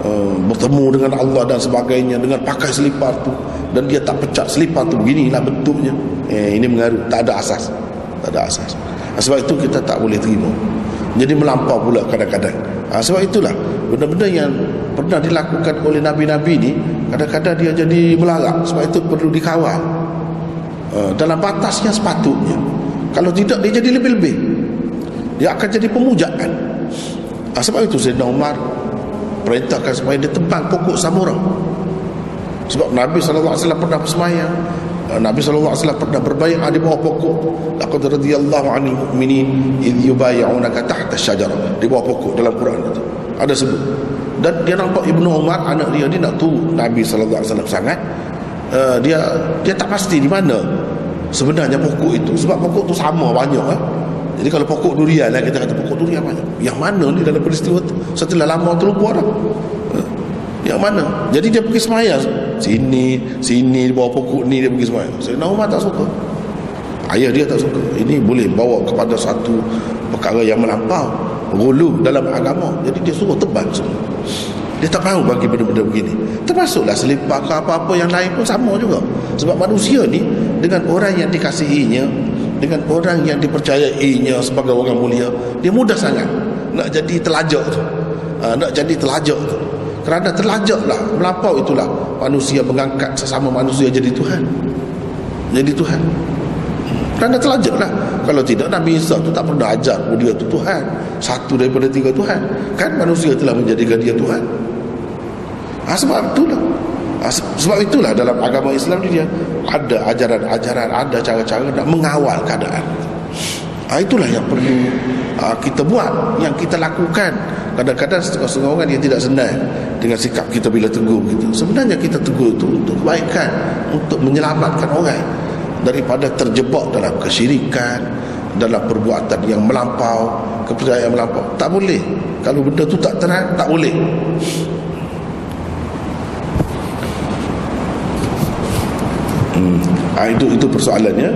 uh, bertemu dengan Allah dan sebagainya dengan pakai selipar tu. Dan dia tak pecah selipar tu beginilah bentuknya. Eh, ini mengaruh. Tak ada asas. Tak ada asas. Sebab itu kita tak boleh terima. Jadi melampau pula kadang-kadang. Ha, sebab itulah benda-benda yang pernah dilakukan oleh Nabi-Nabi ni kadang-kadang dia jadi melarak sebab itu perlu dikawal. Uh, dalam batasnya sepatutnya kalau tidak dia jadi lebih-lebih. Dia akan jadi pemujaan. Ha, sebab itu Sayyidina Umar perintahkan supaya dia tebang pokok samurah sebab Nabi SAW pernah bersemayang ah, Nabi SAW pernah berbayang di bawah pokok. Laqad radiyallahu anil mu'minin idh yubay'unaka tahta syajarah di bawah pokok dalam Quran itu. Ada sebut. Dan dia nampak Ibnu Umar anak dia dia nak tu Nabi SAW sangat. Uh, dia dia tak pasti di mana sebenarnya pokok itu sebab pokok tu sama banyak eh? jadi kalau pokok durian lah kita kata pokok durian banyak. Yang mana ni dalam peristiwa tu? Setelah lama terlupa dah. Eh? yang mana? Jadi dia pergi semaya sini sini di bawah pokok ni dia pergi semaya Sayyidina Umar tak suka. Ayah dia tak suka. Ini boleh bawa kepada satu perkara yang melampau gulu dalam agama. Jadi dia suruh tebal semua. Dia tak mahu bagi benda-benda begini. Termasuklah selipar ke apa-apa yang lain pun sama juga. Sebab manusia ni dengan orang yang dikasihinya dengan orang yang dipercayainya sebagai orang mulia dia mudah sangat nak jadi telajak tu. Ha, nak jadi telajak tu. Kerana telajak lah melampau itulah manusia mengangkat sesama manusia jadi Tuhan. Jadi Tuhan. Kerana telajak lah kalau tidak Nabi Isa tu tak pernah ajar dia tu Tuhan. Satu daripada tiga Tuhan. Kan manusia telah menjadikan dia Tuhan. Ha, sebab itulah. Ha, sebab itulah dalam agama Islam dia ada ajaran-ajaran ada cara-cara nak mengawal keadaan. Ha, itulah yang perlu ha, kita buat yang kita lakukan. Kadang-kadang setengah-setengah orang yang tidak senang dengan sikap kita bila tegur gitu. sebenarnya kita tegur itu untuk kebaikan untuk menyelamatkan orang daripada terjebak dalam kesyirikan dalam perbuatan yang melampau kepercayaan melampau. Tak boleh. Kalau benda tu tak terang tak boleh ha, itu itu persoalannya.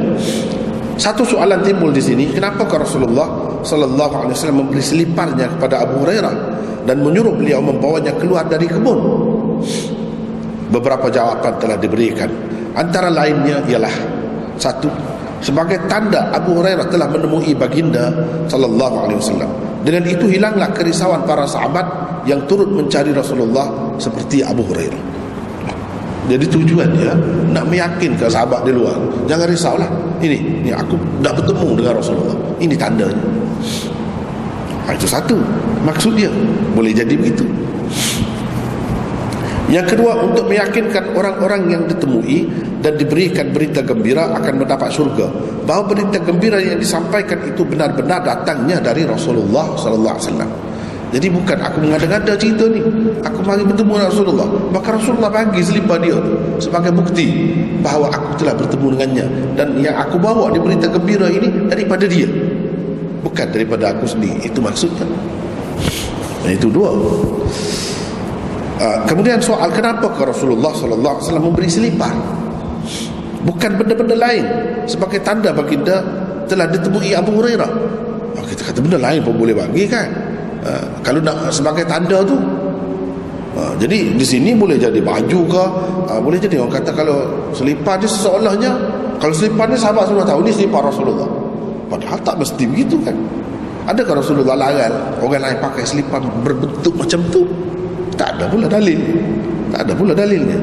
Satu soalan timbul di sini kenapa Rasulullah sallallahu alaihi wasallam memberi seliparnya kepada Abu Hurairah dan menyuruh beliau membawanya keluar dari kebun? Beberapa jawapan telah diberikan. Antara lainnya ialah satu sebagai tanda Abu Hurairah telah menemui baginda sallallahu alaihi wasallam. Dengan itu hilanglah kerisauan para sahabat yang turut mencari Rasulullah seperti Abu Hurairah jadi tujuannya nak meyakinkan sahabat di luar jangan risaulah. Ini ni aku dah bertemu dengan Rasulullah. Ini tandanya. Ha, itu satu maksud dia. Boleh jadi begitu. Yang kedua untuk meyakinkan orang-orang yang ditemui dan diberikan berita gembira akan mendapat syurga. Bahawa berita gembira yang disampaikan itu benar-benar datangnya dari Rasulullah sallallahu alaihi wasallam. Jadi bukan aku mengada-ngada cerita ni. Aku mari bertemu dengan Rasulullah. Maka Rasulullah bagi selipar dia sebagai bukti bahawa aku telah bertemu dengannya dan yang aku bawa di berita gembira ini daripada dia. Bukan daripada aku sendiri. Itu maksudnya. Dan itu dua. Ah, kemudian soal kenapa ke Rasulullah wasallam memberi selipar? Bukan benda-benda lain sebagai tanda baginda telah ditemui Abu Hurairah. Oh, kita kata benda lain pun boleh bagi kan? Uh, kalau nak sebagai tanda tu. Uh, jadi di sini boleh jadi baju ke uh, boleh jadi. Orang kata kalau selipar dia seolah-olahnya kalau selipar ni sahabat sudah tahu ni selipar Rasulullah. Padahal tak mesti begitu kan? Adakah Rasulullah larang orang lain pakai selipar berbentuk macam tu? Tak ada pula dalil. Tak ada pula dalilnya.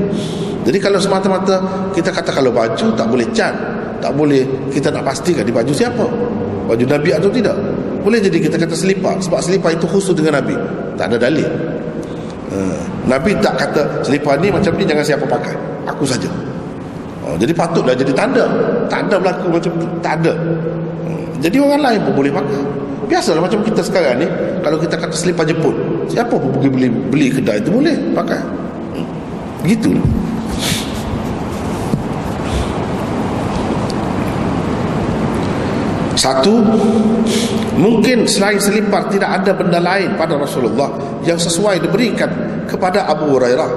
Jadi kalau semata-mata kita kata kalau baju tak boleh cat tak boleh kita nak pastikan di baju siapa? Baju Nabi atau tidak boleh jadi kita kata selipar. Sebab selipar itu khusus dengan Nabi. Tak ada dalil. Uh, Nabi tak kata selipar ni macam ni jangan siapa pakai. Aku saja. Uh, jadi patutlah jadi tanda. Tanda berlaku macam tu. Tak ada uh, jadi orang lain pun boleh pakai. Biasalah macam kita sekarang ni kalau kita kata selipar Jepun siapa pun pergi beli beli kedai itu boleh pakai. Begitu satu mungkin selain selipar tidak ada benda lain pada Rasulullah yang sesuai diberikan kepada Abu Hurairah.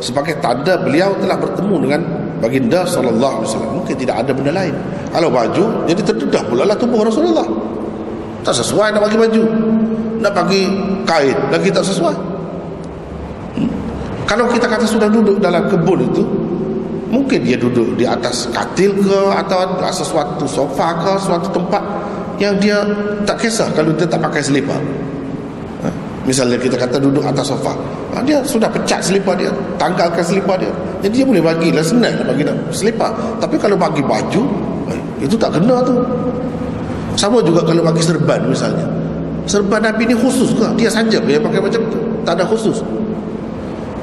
Sebagai tanda beliau telah bertemu dengan baginda wasallam. Mungkin tidak ada benda lain. Kalau baju jadi terdedah pula lah tubuh Rasulullah. Tak sesuai nak bagi baju. Nak bagi kain lagi tak sesuai. Hmm? kalau kita kata sudah duduk dalam kebun itu mungkin dia duduk di atas katil ke atau sesuatu sofa ke suatu tempat yang dia tak kisah kalau dia tak pakai selipar. Ha? misalnya kita kata duduk atas sofa. Ha, dia sudah pecat selipar dia tanggalkan selipar dia. Jadi dia boleh bagilah senang bagi selipar. Tapi kalau bagi baju eh, itu tak kena tu. Sama juga kalau bagi serban misalnya. Serban Nabi ni khusus ke? Dia saja dia pakai macam tu. Tak ada khusus.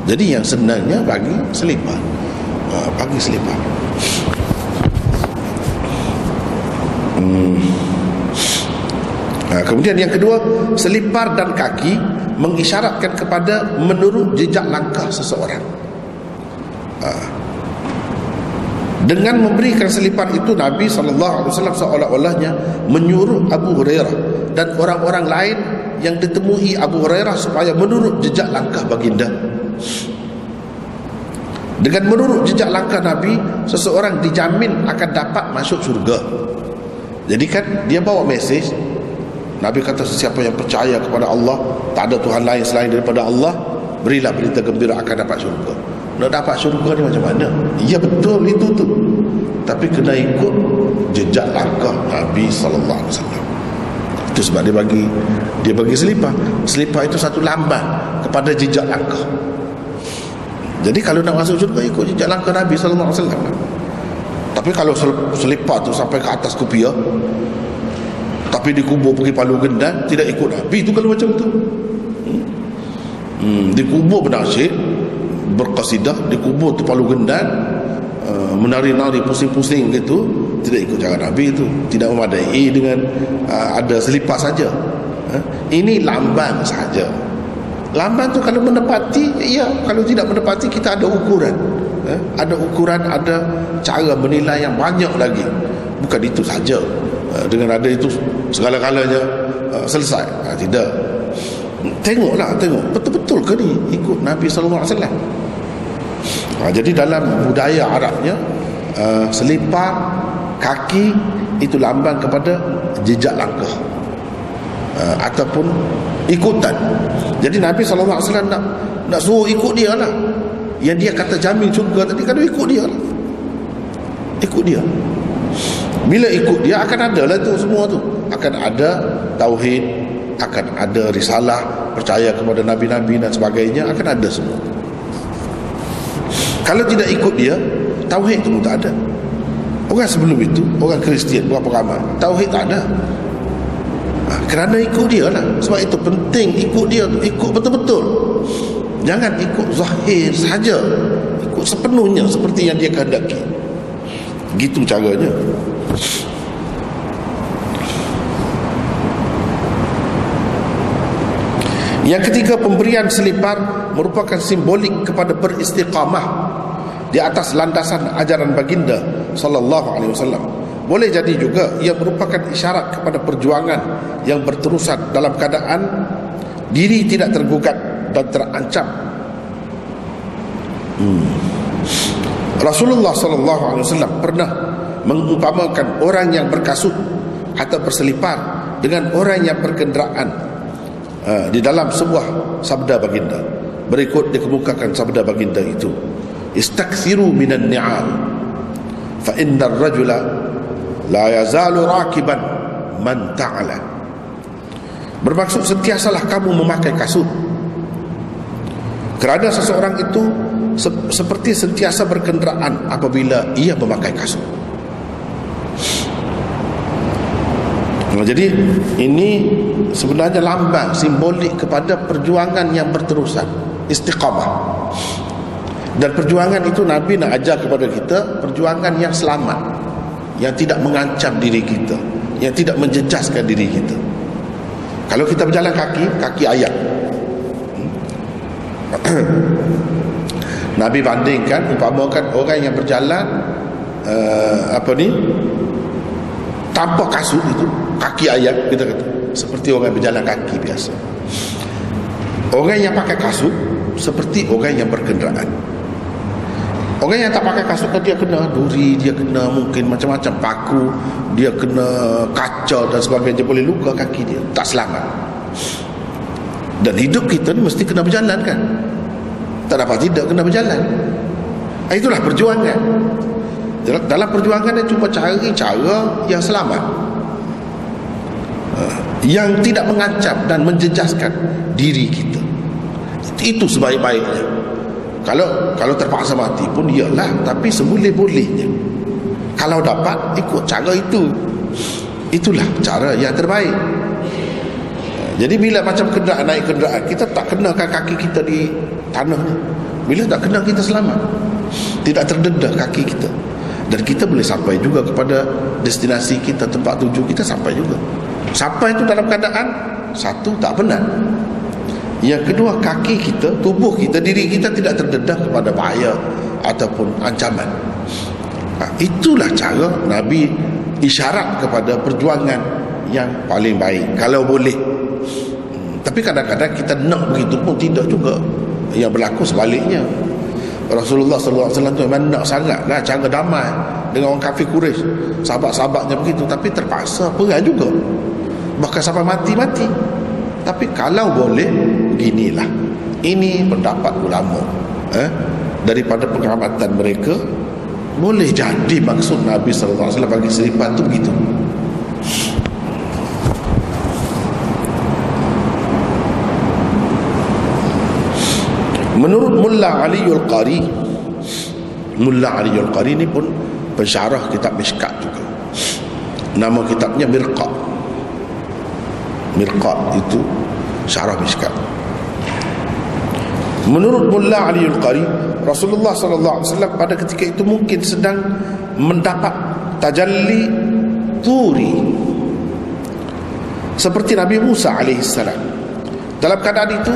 Jadi yang senangnya bagi selipar uh, bagi selipar hmm. uh, kemudian yang kedua selipar dan kaki mengisyaratkan kepada menurut jejak langkah seseorang uh, dengan memberikan selipar itu Nabi SAW seolah-olahnya menyuruh Abu Hurairah dan orang-orang lain yang ditemui Abu Hurairah supaya menurut jejak langkah baginda. Dengan menurut jejak langkah Nabi, seseorang dijamin akan dapat masuk surga. Jadi kan dia bawa mesej Nabi kata sesiapa yang percaya kepada Allah, tak ada Tuhan lain selain daripada Allah, berilah berita gembira akan dapat surga. nak dapat syurga ni macam mana? Ya betul itu tu. Tapi kena ikut jejak langkah Nabi wasallam. Itu sebab dia bagi dia bagi selipar. Selipar itu satu lambang kepada jejak langkah jadi kalau nak masuk syurga ikut jejak langkah Nabi sallallahu alaihi wasallam. Tapi kalau selipar tu sampai ke atas kupiah tapi dikubur pergi palu gendan tidak ikut Nabi itu kalau macam tu. Hmm. dikubur benasyid berkasidah dikubur tu palu gendan uh, menari-nari pusing-pusing gitu tidak ikut cara Nabi itu tidak memadai dengan uh, ada selipar saja. Uh, ini lambang saja lambang tu kalau menepati ya kalau tidak menepati kita ada ukuran. Uh, ada ukuran ada cara menilai yang banyak lagi. Bukan itu saja. Uh, dengan ada itu segala-galanya uh, selesai. Uh, tidak. Tengoklah tengok. Betul-betul ke ni ikut Nabi wasallam? Ha, jadi dalam budaya Arabnya uh, selipar kaki itu lambang kepada jejak langkah uh, ataupun ikutan. Jadi Nabi SAW nak nak suruh ikut dia lah. Yang dia kata jamin syurga tadi kan ikut dia lah. Ikut dia. Bila ikut dia akan ada lah tu semua tu. Akan ada tauhid, akan ada risalah, percaya kepada nabi-nabi dan sebagainya akan ada semua. Kalau tidak ikut dia Tauhid itu pun tak ada Orang sebelum itu Orang Kristian Berapa ramai Tauhid tak ada ha, Kerana ikut dia lah. Sebab itu penting Ikut dia tu Ikut betul-betul. Jangan ikut zahir saja. Ikut sepenuhnya Seperti yang dia kehendaki. Gitu caranya. Yang ketiga pemberian selipar merupakan simbolik kepada beristiqamah di atas landasan ajaran baginda sallallahu alaihi wasallam. Boleh jadi juga ia merupakan isyarat kepada perjuangan yang berterusan dalam keadaan diri tidak tergugat dan terancam. Hmm. Rasulullah sallallahu alaihi wasallam pernah mengumpamakan orang yang berkasut atau berselipar dengan orang yang berkenderaan ha, di dalam sebuah sabda baginda berikut dikemukakan sabda baginda itu istakthiru minan ni'al fa inna ar-rajula la yazalu rakiban man ta'ala. Bermaksud sentiasalah kamu memakai kasut. Kerana seseorang itu se- seperti sentiasa berkenderaan apabila ia memakai kasut. Jadi ini sebenarnya lambang simbolik kepada perjuangan yang berterusan istiqamah. Dan perjuangan itu Nabi nak ajar kepada kita perjuangan yang selamat yang tidak mengancam diri kita yang tidak menjejaskan diri kita. Kalau kita berjalan kaki kaki ayat Nabi bandingkan umpamakan orang yang berjalan uh, apa ni? Tanpa kasut itu kaki ayat kita kata. Seperti orang yang berjalan kaki biasa. Orang yang pakai kasut seperti orang yang berkenderaan orang yang tak pakai kasut dia kena duri dia kena mungkin macam-macam paku dia kena kaca dan sebagainya. Boleh luka kaki dia. Tak selamat. Dan hidup kita ni mesti kena berjalan kan? Tak dapat tidak kena berjalan. Itulah perjuangan. Dalam perjuangan dia cuba cari cara yang selamat. Ha, yang tidak mengancam dan menjejaskan diri kita. Itu sebaik-baiknya kalau kalau terpaksa mati pun iyalah tapi seboleh-bolehnya kalau dapat ikut cara itu. Itulah cara yang terbaik. Jadi bila macam kenderaan naik kenderaan kita tak kenakan kaki kita di tanah ni bila tak kena kita selamat. Tidak terdedah kaki kita. Dan kita boleh sampai juga kepada destinasi kita tempat tuju kita sampai juga. Sampai itu dalam keadaan satu tak benar yang kedua kaki kita tubuh kita diri kita tidak terdedah kepada bahaya ataupun ancaman nah, itulah cara Nabi isyarat kepada perjuangan yang paling baik kalau boleh hmm, tapi kadang-kadang kita nak begitu pun tidak juga yang berlaku sebaliknya Rasulullah SAW tu memang nak sangat lah cara damai dengan orang kafir Quraisy. Sahabat-sahabatnya begitu tapi terpaksa perang juga. Bahkan sampai mati-mati. Tapi kalau boleh beginilah. Ini pendapat ulama. Eh? daripada pengamatan mereka boleh jadi maksud Nabi SAW bagi seripan itu begitu menurut Mullah Aliul Qari Mullah Aliul Qari ini pun pensyarah kitab Mishkat juga nama kitabnya Mirqat Mirqat itu syarah Mishkat menurut Mullah Aliul Qari Rasulullah wasallam pada ketika itu mungkin sedang mendapat tajalli turi. Seperti Nabi Musa salam. Dalam keadaan itu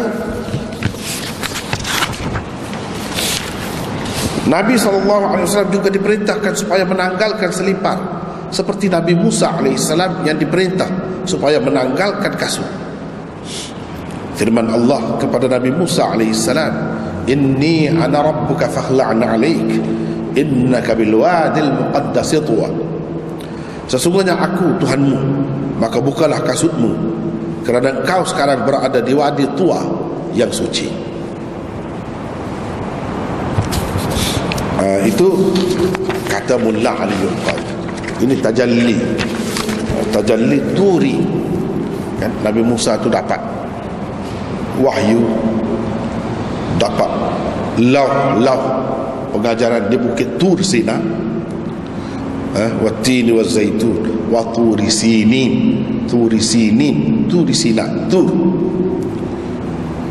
Nabi wasallam juga diperintahkan supaya menanggalkan selipar. Seperti Nabi Musa salam yang diperintah supaya menanggalkan kasut. Firman Allah kepada Nabi Musa alaihi salam, inni ana rabbuka fakhla'na 'alaik innaka bil wadil muqaddas tuwa sesungguhnya aku Tuhanmu maka bukalah kasutmu kerana kau sekarang berada di wadi tua yang suci. Uh, itu kata mullah aliyul qadir ini tajalli tajalli turi kan? Nabi Musa tu dapat wahyu dapat law law. Pengajaran di bukit tur sina. Eh wa tin wa zaitun wa tur sinin tur sinin tur sina tur.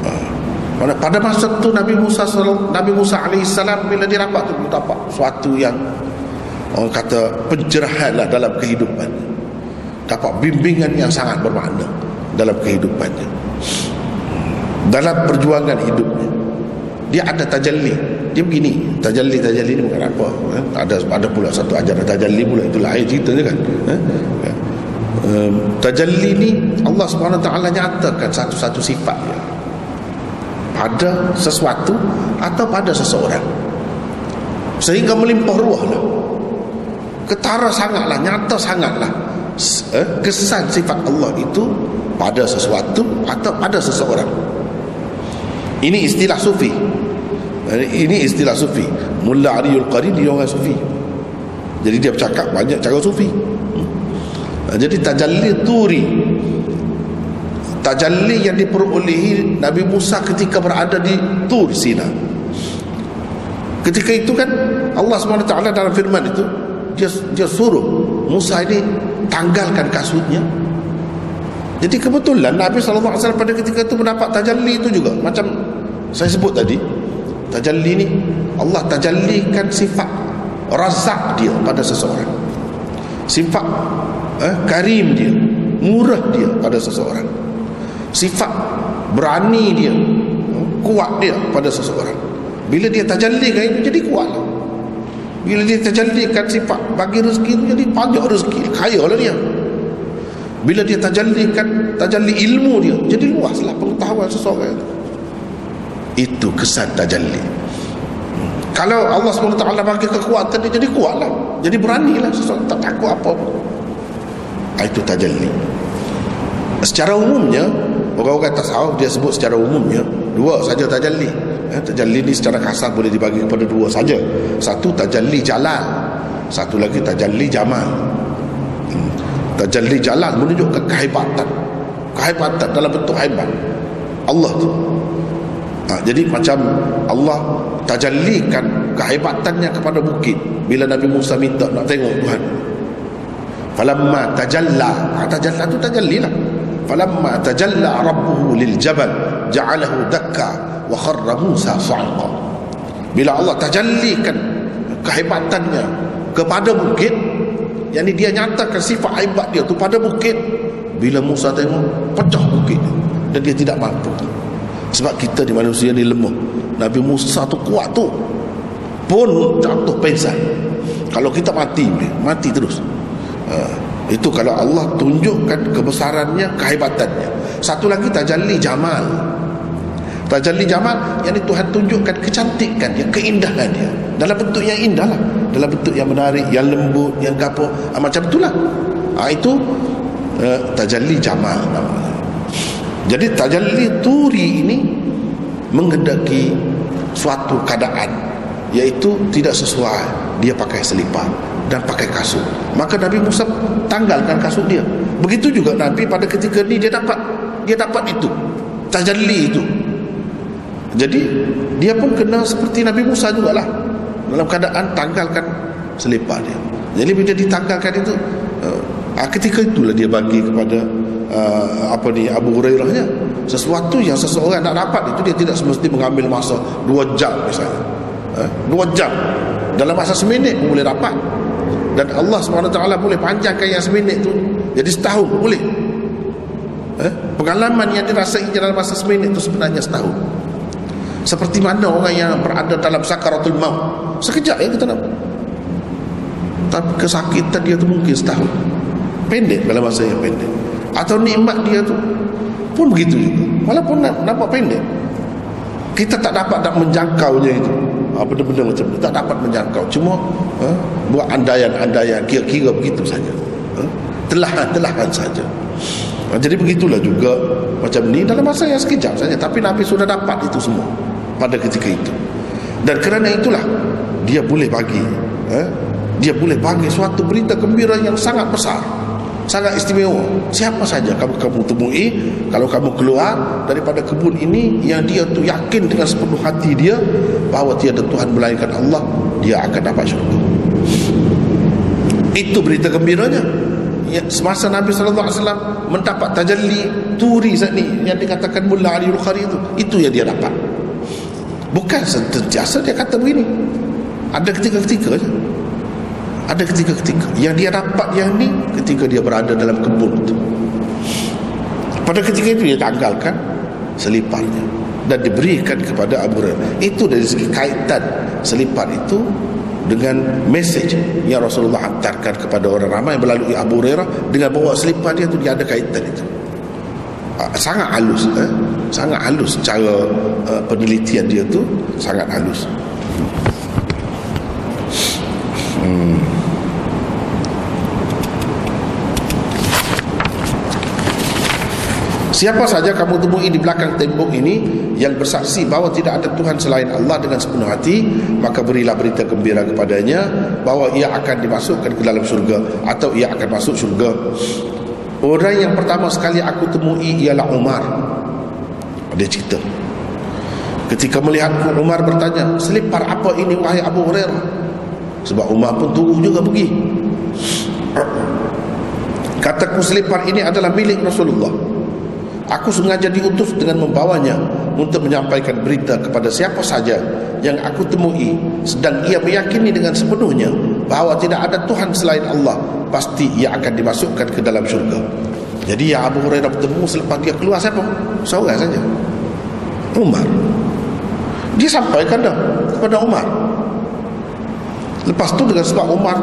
Ah. mana pada masa tu Nabi Musa Nabi Musa alaihissalam bila dia dapat tu dapat suatu yang orang kata pencerahan lah dalam kehidupan dapat bimbingan yang sangat bermakna dalam kehidupannya. Dalam perjuangan hidupnya. Dia ada tajalli. Dia begini tajalli tajalli ni bukan apa eh? ada ada pula satu ajaran tajalli pula itu lain cerita je kan eh? um, tajalli ni Allah taala nyatakan satu-satu sifat dia. Pada sesuatu atau pada seseorang. Sehingga melimpah ruah lah. Ketara sangatlah nyata sangatlah eh? kesan sifat Allah itu pada sesuatu atau pada seseorang ini istilah sufi. Ini istilah sufi. Mulla Aliul Qari dia orang sufi. Jadi dia bercakap banyak cara sufi. Hmm. Jadi tajalli turi. Tajalli yang diperolehi Nabi Musa ketika berada di Tur Sina. Ketika itu kan Allah SWT dalam firman itu dia, dia suruh Musa ini tanggalkan kasutnya. Jadi kebetulan Nabi SAW pada ketika itu mendapat tajalli itu juga. Macam saya sebut tadi Tajalli ni Allah tajallikan sifat Razak dia pada seseorang. Sifat eh, Karim dia Murah dia pada seseorang. Sifat Berani dia Kuat dia pada seseorang. Bila dia tajallikan itu jadi kuat Bila dia tajallikan sifat Bagi rezeki jadi banyak rezeki Kaya lah dia. Bila dia tajallikan tajalli ilmu dia jadi luaslah pengetahuan seseorang itu. Itu kesan tajalli kalau Allah SWT bagi kekuatan dia jadi kuatlah. Jadi beranilah seseorang tak takut apa pun ah, itu tajalli secara umumnya orang-orang tasawuf dia sebut secara umumnya dua saja tajalli eh, tajalli ni secara kasar boleh dibagi kepada dua saja. Satu tajalli jalal satu lagi tajalli jamal. Tajalli jalan menunjukkan kehebatan kehebatan dalam bentuk hebat. Allah tu. Ha, jadi macam Allah tajallikan kehebatannya kepada bukit. Bila Nabi Musa minta nak tengok Tuhan. Falamma tajalla. Ha, tajalla tu tajalli lah. Falamma tajalla rabbuhu lil jabal. Ja'alahu dakka wa kharra Musa sa'qa. Bila Allah tajallikan kehebatannya kepada bukit yang dia nyatakan sifat aibat dia tu pada bukit bila Musa tengok pecah bukit dan dia tidak mampu. Sebab kita di manusia ni lemah. Nabi Musa tu kuat tu pun jatuh pingsan kalau kita mati mati terus. Ha, itu kalau Allah tunjukkan kebesarannya kehebatannya. Satu lagi tajalli jamal Tajalli Jamal yang Tuhan tunjukkan kecantikan dia, keindahan dia. Dalam bentuk yang indah lah. Dalam bentuk yang menarik, yang lembut, yang kapur ha, macam itulah. Ha, itu uh, Tajalli Jamal namanya. Jadi Tajalli Turi ini mengendaki suatu keadaan iaitu tidak sesuai. Dia pakai selipar dan pakai kasut. Maka Nabi Musa tanggalkan kasut dia. Begitu juga Nabi pada ketika ni dia dapat dia dapat itu. Tajalli itu jadi dia pun kena seperti Nabi Musa jugalah. Dalam keadaan tanggalkan selipar dia. Jadi bila ditanggalkan itu uh, ketika itulah dia bagi kepada uh, apa ni Abu Hurairahnya sesuatu yang seseorang nak dapat itu dia tidak semesti mengambil masa dua jam misalnya. Eh, dua jam. Dalam masa seminit pun boleh dapat. Dan Allah SWT boleh panjangkan yang seminit tu jadi setahun boleh. Eh, pengalaman yang dirasai dalam masa seminit itu sebenarnya setahun seperti mana orang yang berada dalam sakaratul maut. Sekejap ya kita nampak tapi kesakitan dia tu mungkin setahun. Pendek dalam masa yang pendek. Atau nikmat dia tu pun begitu juga. Walaupun nampak pendek. Kita tak dapat nak menjangkaunya itu. Ha, benda-benda macam itu tak dapat menjangkau. Cuma ha, buat andaian-andaian. Kira-kira begitu saja. Ha, telahan-telahan saja. Ha, jadi begitulah juga macam ni dalam masa yang sekejap saja. Tapi Nabi sudah dapat itu semua pada ketika itu. Dan kerana itulah dia boleh bagi ha, dia boleh bagi suatu berita gembira yang sangat besar sangat istimewa. Siapa saja kamu kamu temui kalau kamu keluar daripada kebun ini yang dia tu yakin dengan sepenuh hati dia bahawa tiada Tuhan melainkan Allah dia akan dapat syurga. Itu berita gembiranya. Ya, semasa Nabi SAW mendapat tajalli turi saat ni yang dikatakan Mullah Ali Bukhari itu itu yang dia dapat bukan sentiasa dia kata begini. Ada ketika-ketika saja ada ketika-ketika. Yang dia dapat yang ni ketika dia berada dalam kebun itu pada ketika itu dia tanggalkan seliparnya dan diberikan kepada Abu Hurairah. Itu dari segi kaitan selipar itu dengan mesej yang Rasulullah hantarkan kepada orang ramai melalui Abu Hurairah dengan bawa selipar dia itu dia ada kaitan itu ah, sangat halus eh? sangat halus cara uh, penelitian dia tu sangat halus hmm. Siapa saja kamu temui di belakang tembok ini yang bersaksi bahawa tidak ada Tuhan selain Allah dengan sepenuh hati, maka berilah berita gembira kepadanya bahawa ia akan dimasukkan ke dalam syurga atau ia akan masuk syurga. Orang yang pertama sekali aku temui ialah Umar. Dia cerita. Ketika melihatku Umar bertanya, "Selipar apa ini wahai Abu Hurairah?" Sebab Umar pun tunggu juga pergi. Kataku selipar ini adalah milik Rasulullah. Aku sengaja diutus dengan membawanya untuk menyampaikan berita kepada siapa saja yang aku temui sedang ia meyakini dengan sepenuhnya bahawa tidak ada Tuhan selain Allah pasti ia akan dimasukkan ke dalam syurga. Jadi yang Abu Hurairah bertemu selepas dia keluar siapa? Seorang saja. Umar. Dia sampaikan dah kepada Umar. Lepas tu dengan sebab Umar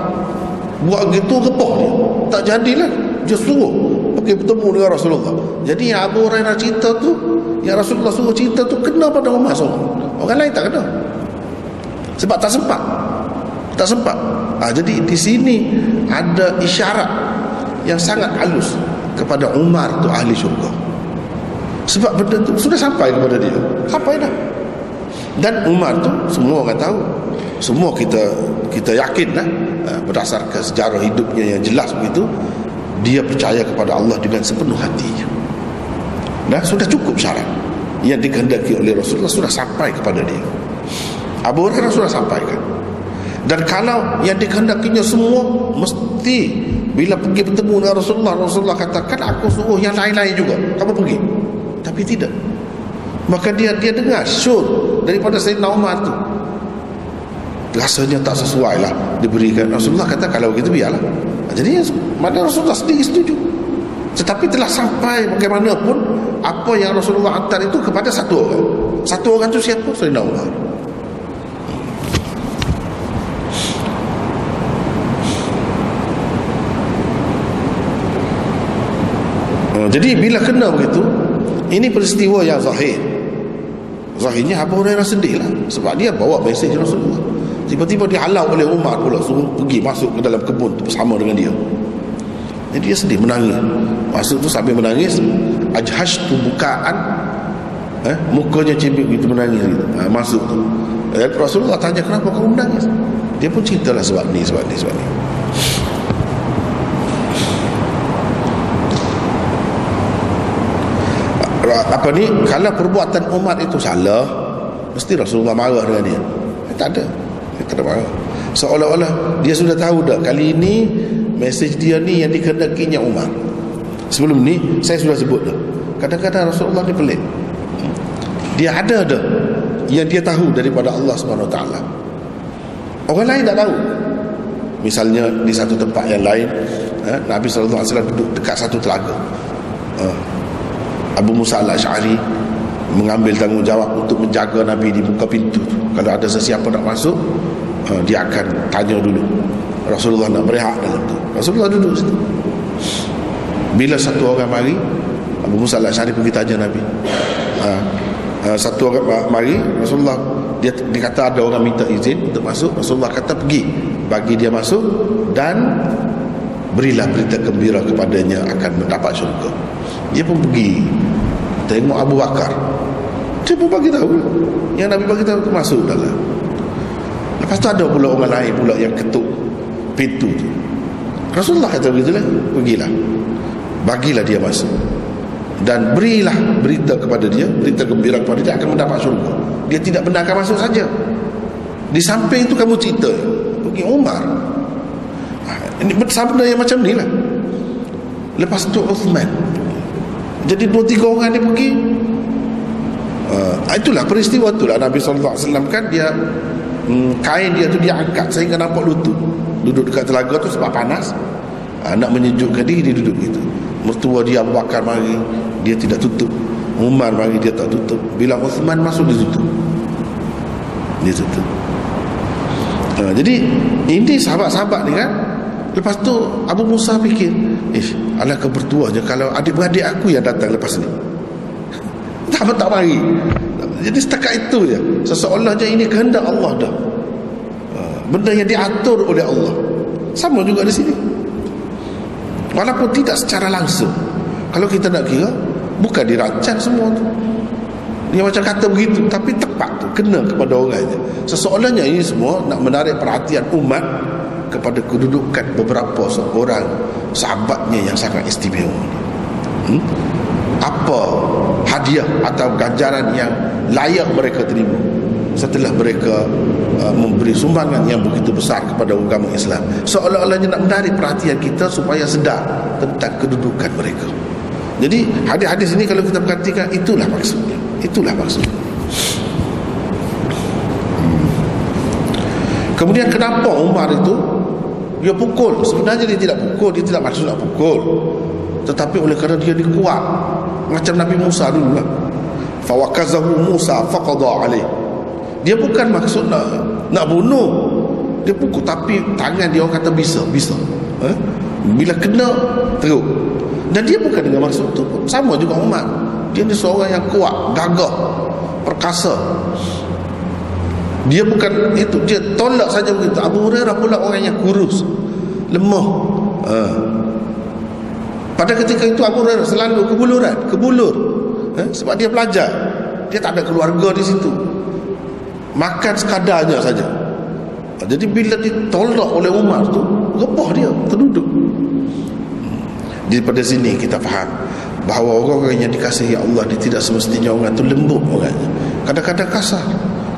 buat gitu gepoh dia. Tak jadilah. Dia suruh pergi bertemu dengan Rasulullah jadi yang Abu Hurairah cerita tu yang Rasulullah suruh cerita tu kena pada Umar seorang orang lain tak kena sebab tak sempat tak sempat ha, jadi di sini ada isyarat yang sangat halus kepada Umar tu ahli syurga. Sebab benda tu sudah sampai kepada dia. Sampai dah. Dan Umar tu semua orang tahu. Semua kita kita yakin lah berdasarkan sejarah hidupnya yang jelas begitu dia percaya kepada Allah dengan sepenuh hatinya dan sudah cukup syarat yang dikehendaki oleh Rasulullah sudah sampai kepada dia. Abu Hurairah sudah sampaikan dan kalau yang dikehendakinya semua mesti bila pergi bertemu dengan Rasulullah Rasulullah katakan aku suruh yang lain-lain juga. Kamu pergi. Tapi tidak. Maka dia dia dengar syur daripada Sayyidina Umar tu. Rasanya tak sesuai lah diberikan. Rasulullah kata kalau begitu biarlah. Jadi mana Rasulullah sendiri setuju. Tetapi telah sampai bagaimanapun apa yang Rasulullah hantar itu kepada satu orang. Satu orang itu siapa? Sayyidina Umar hmm, jadi bila kena begitu ini peristiwa yang zahir zahirnya Abu Hurairah sendirilah sebab dia bawa mesej Rasulullah Tiba-tiba dihalau oleh Umar pula suruh pergi masuk ke dalam kebun bersama dengan dia. Jadi dia sedih menangis. Masuk tu sambil menangis, ajhash tu bukaan eh, mukanya cibik gitu menangis gitu. Ha, masuk tu. Dan Rasulullah tanya kenapa kau menangis dia pun ceritalah sebab ni sebab ni sebab ni apa ni kalau perbuatan Umar itu salah mesti Rasulullah marah dengan dia. Eh, tak ada. Dia tak ada marah. Seolah-olah dia sudah tahu dah kali ini mesej dia ni yang dikenakinya Umar sebelum ni saya sudah sebut dah. Kadang-kadang Rasulullah ni pelik. Dia ada dah yang dia tahu daripada Allah Subhanahu taala. Orang lain tak tahu. Misalnya di satu tempat yang lain eh, Nabi wasallam duduk dekat satu telaga. Eh, Abu Musa al-Ash'ari mengambil tanggungjawab untuk menjaga Nabi di muka pintu kalau ada sesiapa nak masuk uh, dia akan tanya dulu. Rasulullah nak berehat dalam tu. Rasulullah duduk situ. Bila satu orang mari Abu Musa al-Ash'ari pergi tanya Nabi. Uh, uh, satu orang mari Rasulullah dia, dia kata ada orang minta izin untuk masuk. Rasulullah kata pergi bagi dia masuk dan berilah berita gembira kepadanya akan mendapat syurga dia pun pergi tengok Abu Bakar. Dia pun bagi tahu. Yang Nabi bagi tahu masuk dalam. Lepas tu ada pula orang lain pula yang ketuk pintu tu. Rasulullah kata begitu lah pergilah. Bagilah dia masuk. Dan berilah berita kepada dia berita gembira kepada dia akan mendapat syurga. Dia tidak benar akan masuk saja. Di samping itu kamu cerita. Pergi Umar. Ini bersabda yang macam ni lah. Lepas tu Uthman jadi dua tiga orang dia pergi. Uh, itulah peristiwa tu lah Nabi SAW kan dia um, kain dia tu dia angkat sehingga nampak lutut. Duduk dekat telaga tu sebab panas. Uh, nak menyejukkan diri dia duduk gitu. Mertua dia Abu Bakar mari dia tidak tutup. Umar mari dia tak tutup. Bila Uthman masuk dia tutup. Dia tutup. Uh, jadi ini sahabat-sahabat ni kan Lepas tu Abu Musa fikir Ish, alangkah bertuahnya kalau adik-beradik aku yang datang lepas ni. Tak tak mari. Jadi setakat itu je Seseolahnya ini kehendak Allah dah. Ha, Benda yang diatur oleh Allah. Sama juga di sini. Walaupun tidak secara langsung. Kalau kita nak kira Bukan dirancang semua tu. Dia macam kata begitu Tapi tepat tu. Kena kepada orang Seseolahnya ini semua Nak menarik perhatian umat kepada kedudukan beberapa seorang sahabatnya yang sangat istimewa. Hmm? apa hadiah atau ganjaran yang layak mereka terima setelah mereka uh, memberi sumbangan yang begitu besar kepada agama Islam? Seolah-olahnya nak menarik perhatian kita supaya sedar tentang kedudukan mereka. Jadi hadis-hadis ini kalau kita perhatikan itulah maksudnya. Itulah maksudnya. Hmm. Kemudian kenapa Umar itu dia pukul. Sebenarnya dia tidak pukul dia tidak maksud nak pukul. Tetapi oleh kerana dia dikuat macam Nabi Musa dulu lah. Fawakazahu Musa faqada alaih. Dia bukan maksud nak nak bunuh. Dia pukul tapi tangan dia orang kata bisa bisa. Eh? bila kena teruk. Dan dia bukan dengan maksud tu sama juga Umar dia ni seorang yang kuat gagah perkasa dia bukan itu dia tolak saja begitu. Abu Hurairah pula orang yang kurus lemah. Ha. pada ketika itu Abu Hurairah selalu kebuluran kebulur ha? sebab dia belajar. Dia tak ada keluarga di situ. Makan sekadarnya saja. Ha. jadi bila ditolak oleh Umar tu rebah dia terduduk. Daripada sini kita faham bahawa orang-orang yang dikasihi Allah dia tidak semestinya orang itu lembut orangnya. Kadang-kadang kasar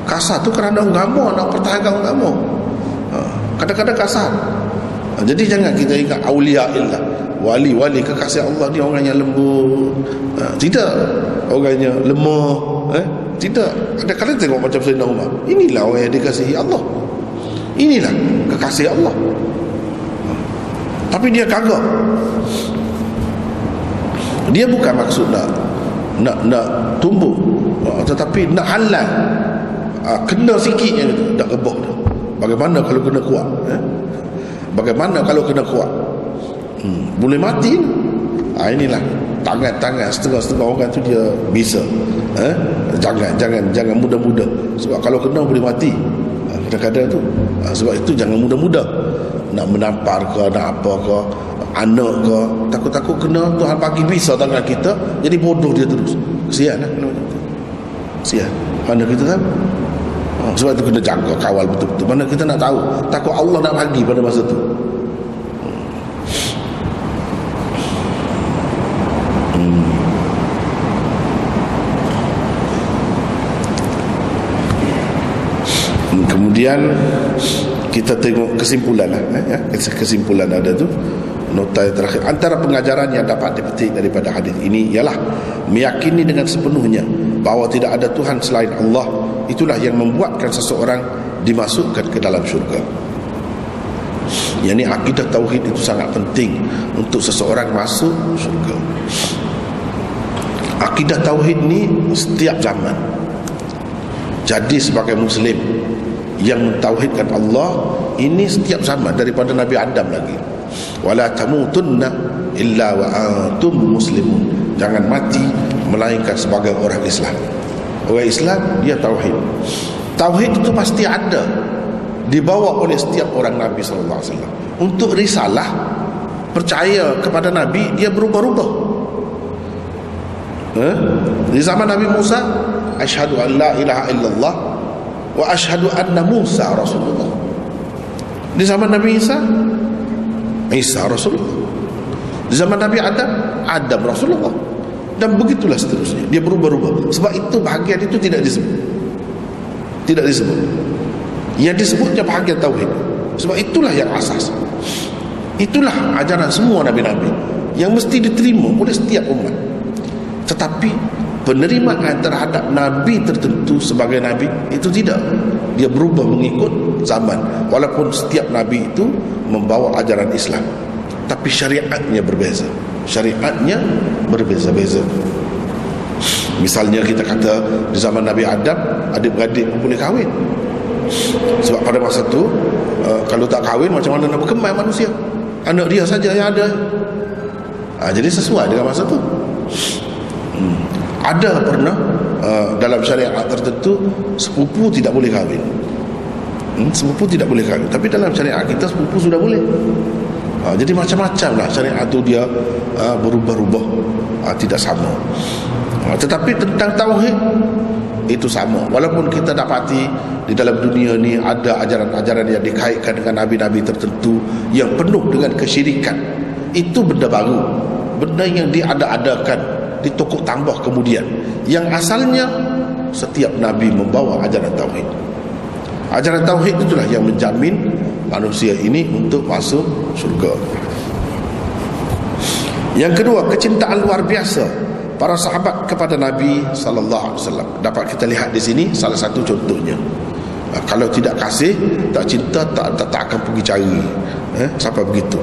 kasar tu kerana agama nak pertahankan agama ha, kadang-kadang kasar. Ha, jadi jangan kita ingat awliya illah. Wali-wali kekasih Allah ni orang yang lembut. Ha, tidak. Orang yang lemah eh? tidak. Ada kalian tengok macam Sayyidina Umar. Inilah orang yang dikasihi Allah. Inilah kekasih Allah. Tapi dia kagak. Dia bukan maksud nak nak nak tumbuh. Tetapi nak halal ha, kena sikit yang itu dah rebah dah bagaimana kalau kena kuat eh? bagaimana kalau kena kuat? Hmm, boleh mati ha, inilah. Tangan-tangan setengah-setengah orang tu dia bisa eh? jangan jangan jangan muda-muda. Sebab kalau kena boleh mati. Ha, kadang-kadang tu. Ha, sebab itu jangan muda-muda. Nak menampar ke nak apa ke anak ke. Takut-takut kena Tuhan bagi bisa tangan kita jadi bodoh dia terus. Kesian lah kesian. Mana kita tahu sebab itu kena jaga kawal betul-betul. Mana kita nak tahu takut Allah nak bagi pada masa tu. Hmm. Kemudian kita tengok kesimpulan lah, ya. kesimpulan ada tu nota yang terakhir antara pengajaran yang dapat dipetik daripada hadis ini ialah meyakini dengan sepenuhnya bahawa tidak ada Tuhan selain Allah itulah yang membuatkan seseorang dimasukkan ke dalam syurga. Yang ini akidah tauhid itu sangat penting untuk seseorang masuk syurga. Akidah tauhid ni setiap zaman. Jadi sebagai muslim yang mentauhidkan Allah ini setiap zaman daripada Nabi Adam lagi. Wala tamutunna illa wa antum muslimun. Jangan mati melainkan sebagai orang Islam orang Islam dia tauhid. Tauhid itu pasti ada. Dibawa oleh setiap orang Nabi sallallahu alaihi wasallam. Untuk risalah percaya kepada Nabi dia berubah-ubah. Eh? di zaman Nabi Musa asyhadu an la ilaha illallah wa asyhadu anna Musa rasulullah. Di zaman Nabi Isa Isa Rasulullah. Di zaman Nabi Adam Adam Rasulullah dan begitulah seterusnya. Dia berubah-ubah. Sebab itu bahagian itu tidak disebut. Tidak disebut. Yang disebutnya bahagian Tauhid. Sebab itulah yang asas. Itulah ajaran semua Nabi-Nabi. Yang mesti diterima oleh setiap umat. Tetapi penerimaan terhadap nabi tertentu sebagai nabi itu tidak. Dia berubah mengikut zaman. Walaupun setiap nabi itu membawa ajaran Islam. Tapi syariatnya berbeza. Syariatnya berbeza-beza. Misalnya kita kata di zaman Nabi Adam adik-beradik boleh kahwin. Sebab pada masa itu uh, kalau tak kahwin macam mana nak berkembang manusia? Anak dia saja yang ada. Ha, jadi sesuai dengan masa itu hmm. Ada pernah uh, dalam syariat tertentu sepupu tidak boleh kahwin. Hmm, sepupu tidak boleh kahwin. Tapi dalam syariat kita sepupu sudah boleh uh, jadi macam-macam lah syariat itu dia uh, berubah-ubah. Uh, tidak sama. Uh, tetapi tentang tauhid itu sama. Walaupun kita dapati di dalam dunia ni ada ajaran-ajaran yang dikaitkan dengan nabi-nabi tertentu yang penuh dengan kesyirikan. Itu benda baru. Benda yang diada-adakan ditokok tambah kemudian. Yang asalnya setiap nabi membawa ajaran tauhid. Ajaran tauhid itulah yang menjamin manusia ini untuk masuk surga yang kedua kecintaan luar biasa para sahabat kepada nabi sallallahu alaihi wasallam. Dapat kita lihat di sini salah satu contohnya. Kalau tidak kasih tak cinta tak tak, tak akan pergi cari. Eh, sampai begitu.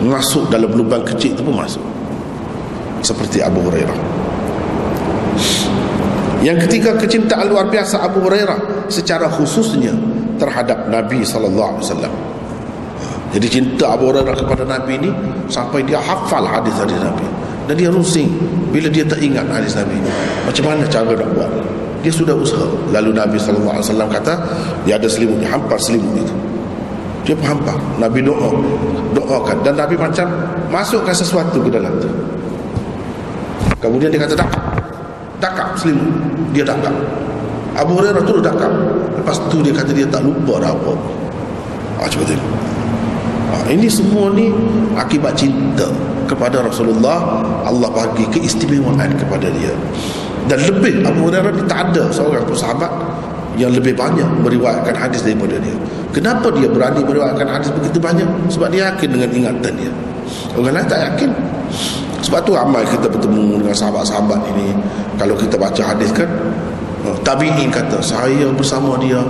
Masuk dalam lubang kecil itu pun masuk. Seperti Abu Hurairah. Yang ketiga kecintaan luar biasa Abu Hurairah secara khususnya terhadap Nabi sallallahu alaihi wasallam. Jadi cinta Abu Hurairah kepada Nabi ini sampai dia hafal hadis-hadis Nabi. Dan dia rusing bila dia tak ingat hadis Nabi. Macam mana cara nak buat? Dia sudah usaha. Lalu Nabi sallallahu alaihi wasallam kata, dia ada selimut, dia hampar selimut itu. Dia hampar. Nabi doa, doakan dan Nabi macam masukkan sesuatu ke dalam tu. Kemudian dia kata dakap. Dakap selimut. Dia dakap. Abu Hurairah tu dakap. Lepas tu dia kata dia tak lupa dah apa. Ah, cuba tengok. Ah, ini semua ni akibat cinta kepada Rasulullah. Allah bagi keistimewaan kepada dia. Dan lebih Abu Hurairah ni tak ada seorang pun sahabat yang lebih banyak meriwayatkan hadis daripada dia. Kenapa dia berani meriwayatkan hadis begitu banyak? Sebab dia yakin dengan ingatan dia. Orang lain tak yakin. Sebab tu ramai kita bertemu dengan sahabat-sahabat ini Kalau kita baca hadis kan Tabi'in kata Saya bersama dia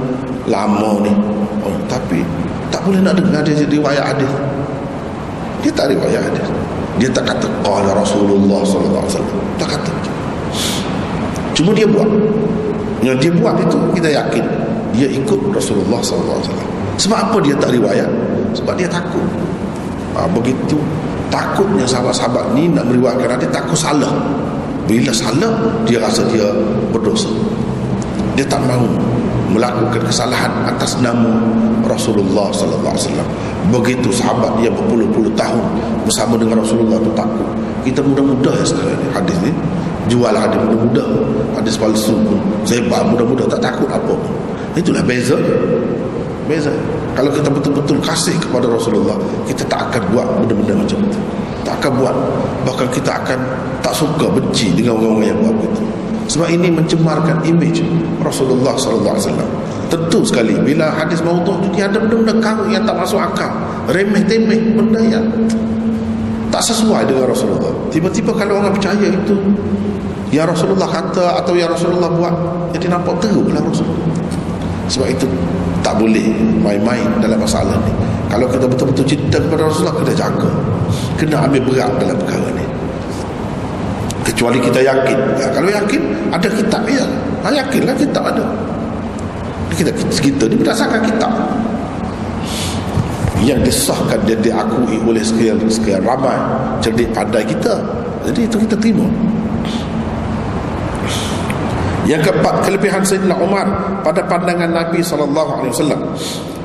lama ni. Oh, Tapi tak boleh nak dengar dia riwayat hadis. Dia tak riwayat hadis. Dia tak kata Qala Rasulullah SAW Tak kata. Cuma dia buat. Yang dia buat itu kita yakin Dia ikut Rasulullah SAW Sebab apa dia tak riwayat? Sebab dia takut. Ha, Begitu takutnya sahabat-sahabat ni nak meriwayatkan hadis takut salah. Bila salah dia rasa dia berdosa dia tak mahu melakukan kesalahan atas nama Rasulullah sallallahu alaihi wasallam. Begitu sahabat yang berpuluh-puluh tahun bersama dengan Rasulullah tu takut. Kita mudah-mudah ya sekarang ni hadis ni. Jual hadis mudah-mudah hadis palsu pun sebat mudah-mudah tak takut apa pun. Itulah beza. Beza. Kalau kita betul-betul kasih kepada Rasulullah kita tak akan buat benda-benda macam itu. Tak akan buat. Bahkan kita akan tak suka benci dengan orang-orang yang buat begitu sebab ini mencemarkan image Rasulullah sallallahu alaihi wasallam. Tentu sekali bila hadis maudhu dia ada benda-benda karut yang tak masuk akal. Remeh temeh benda yang tak sesuai dengan Rasulullah. Tiba-tiba kalau orang percaya itu Ya Rasulullah kata atau Ya Rasulullah buat Jadi nampak teruklah Rasulullah Sebab itu tak boleh main-main dalam masalah ni. Kalau kita betul-betul cinta kepada Rasulullah Kena jaga. Kena ambil berat dalam perkara Kecuali kita yakin. Ya, Kalau yakin ada kitab ya. Ha, Yakinlah kitab ada. Kita, kita ni berdasarkan kitab. Yang disahkan dan diakui oleh sekian, sekian ramai cerdik pandai kita. Jadi itu kita terima. Yang keempat, kelebihan Sayyidina Umar pada pandangan Nabi SAW.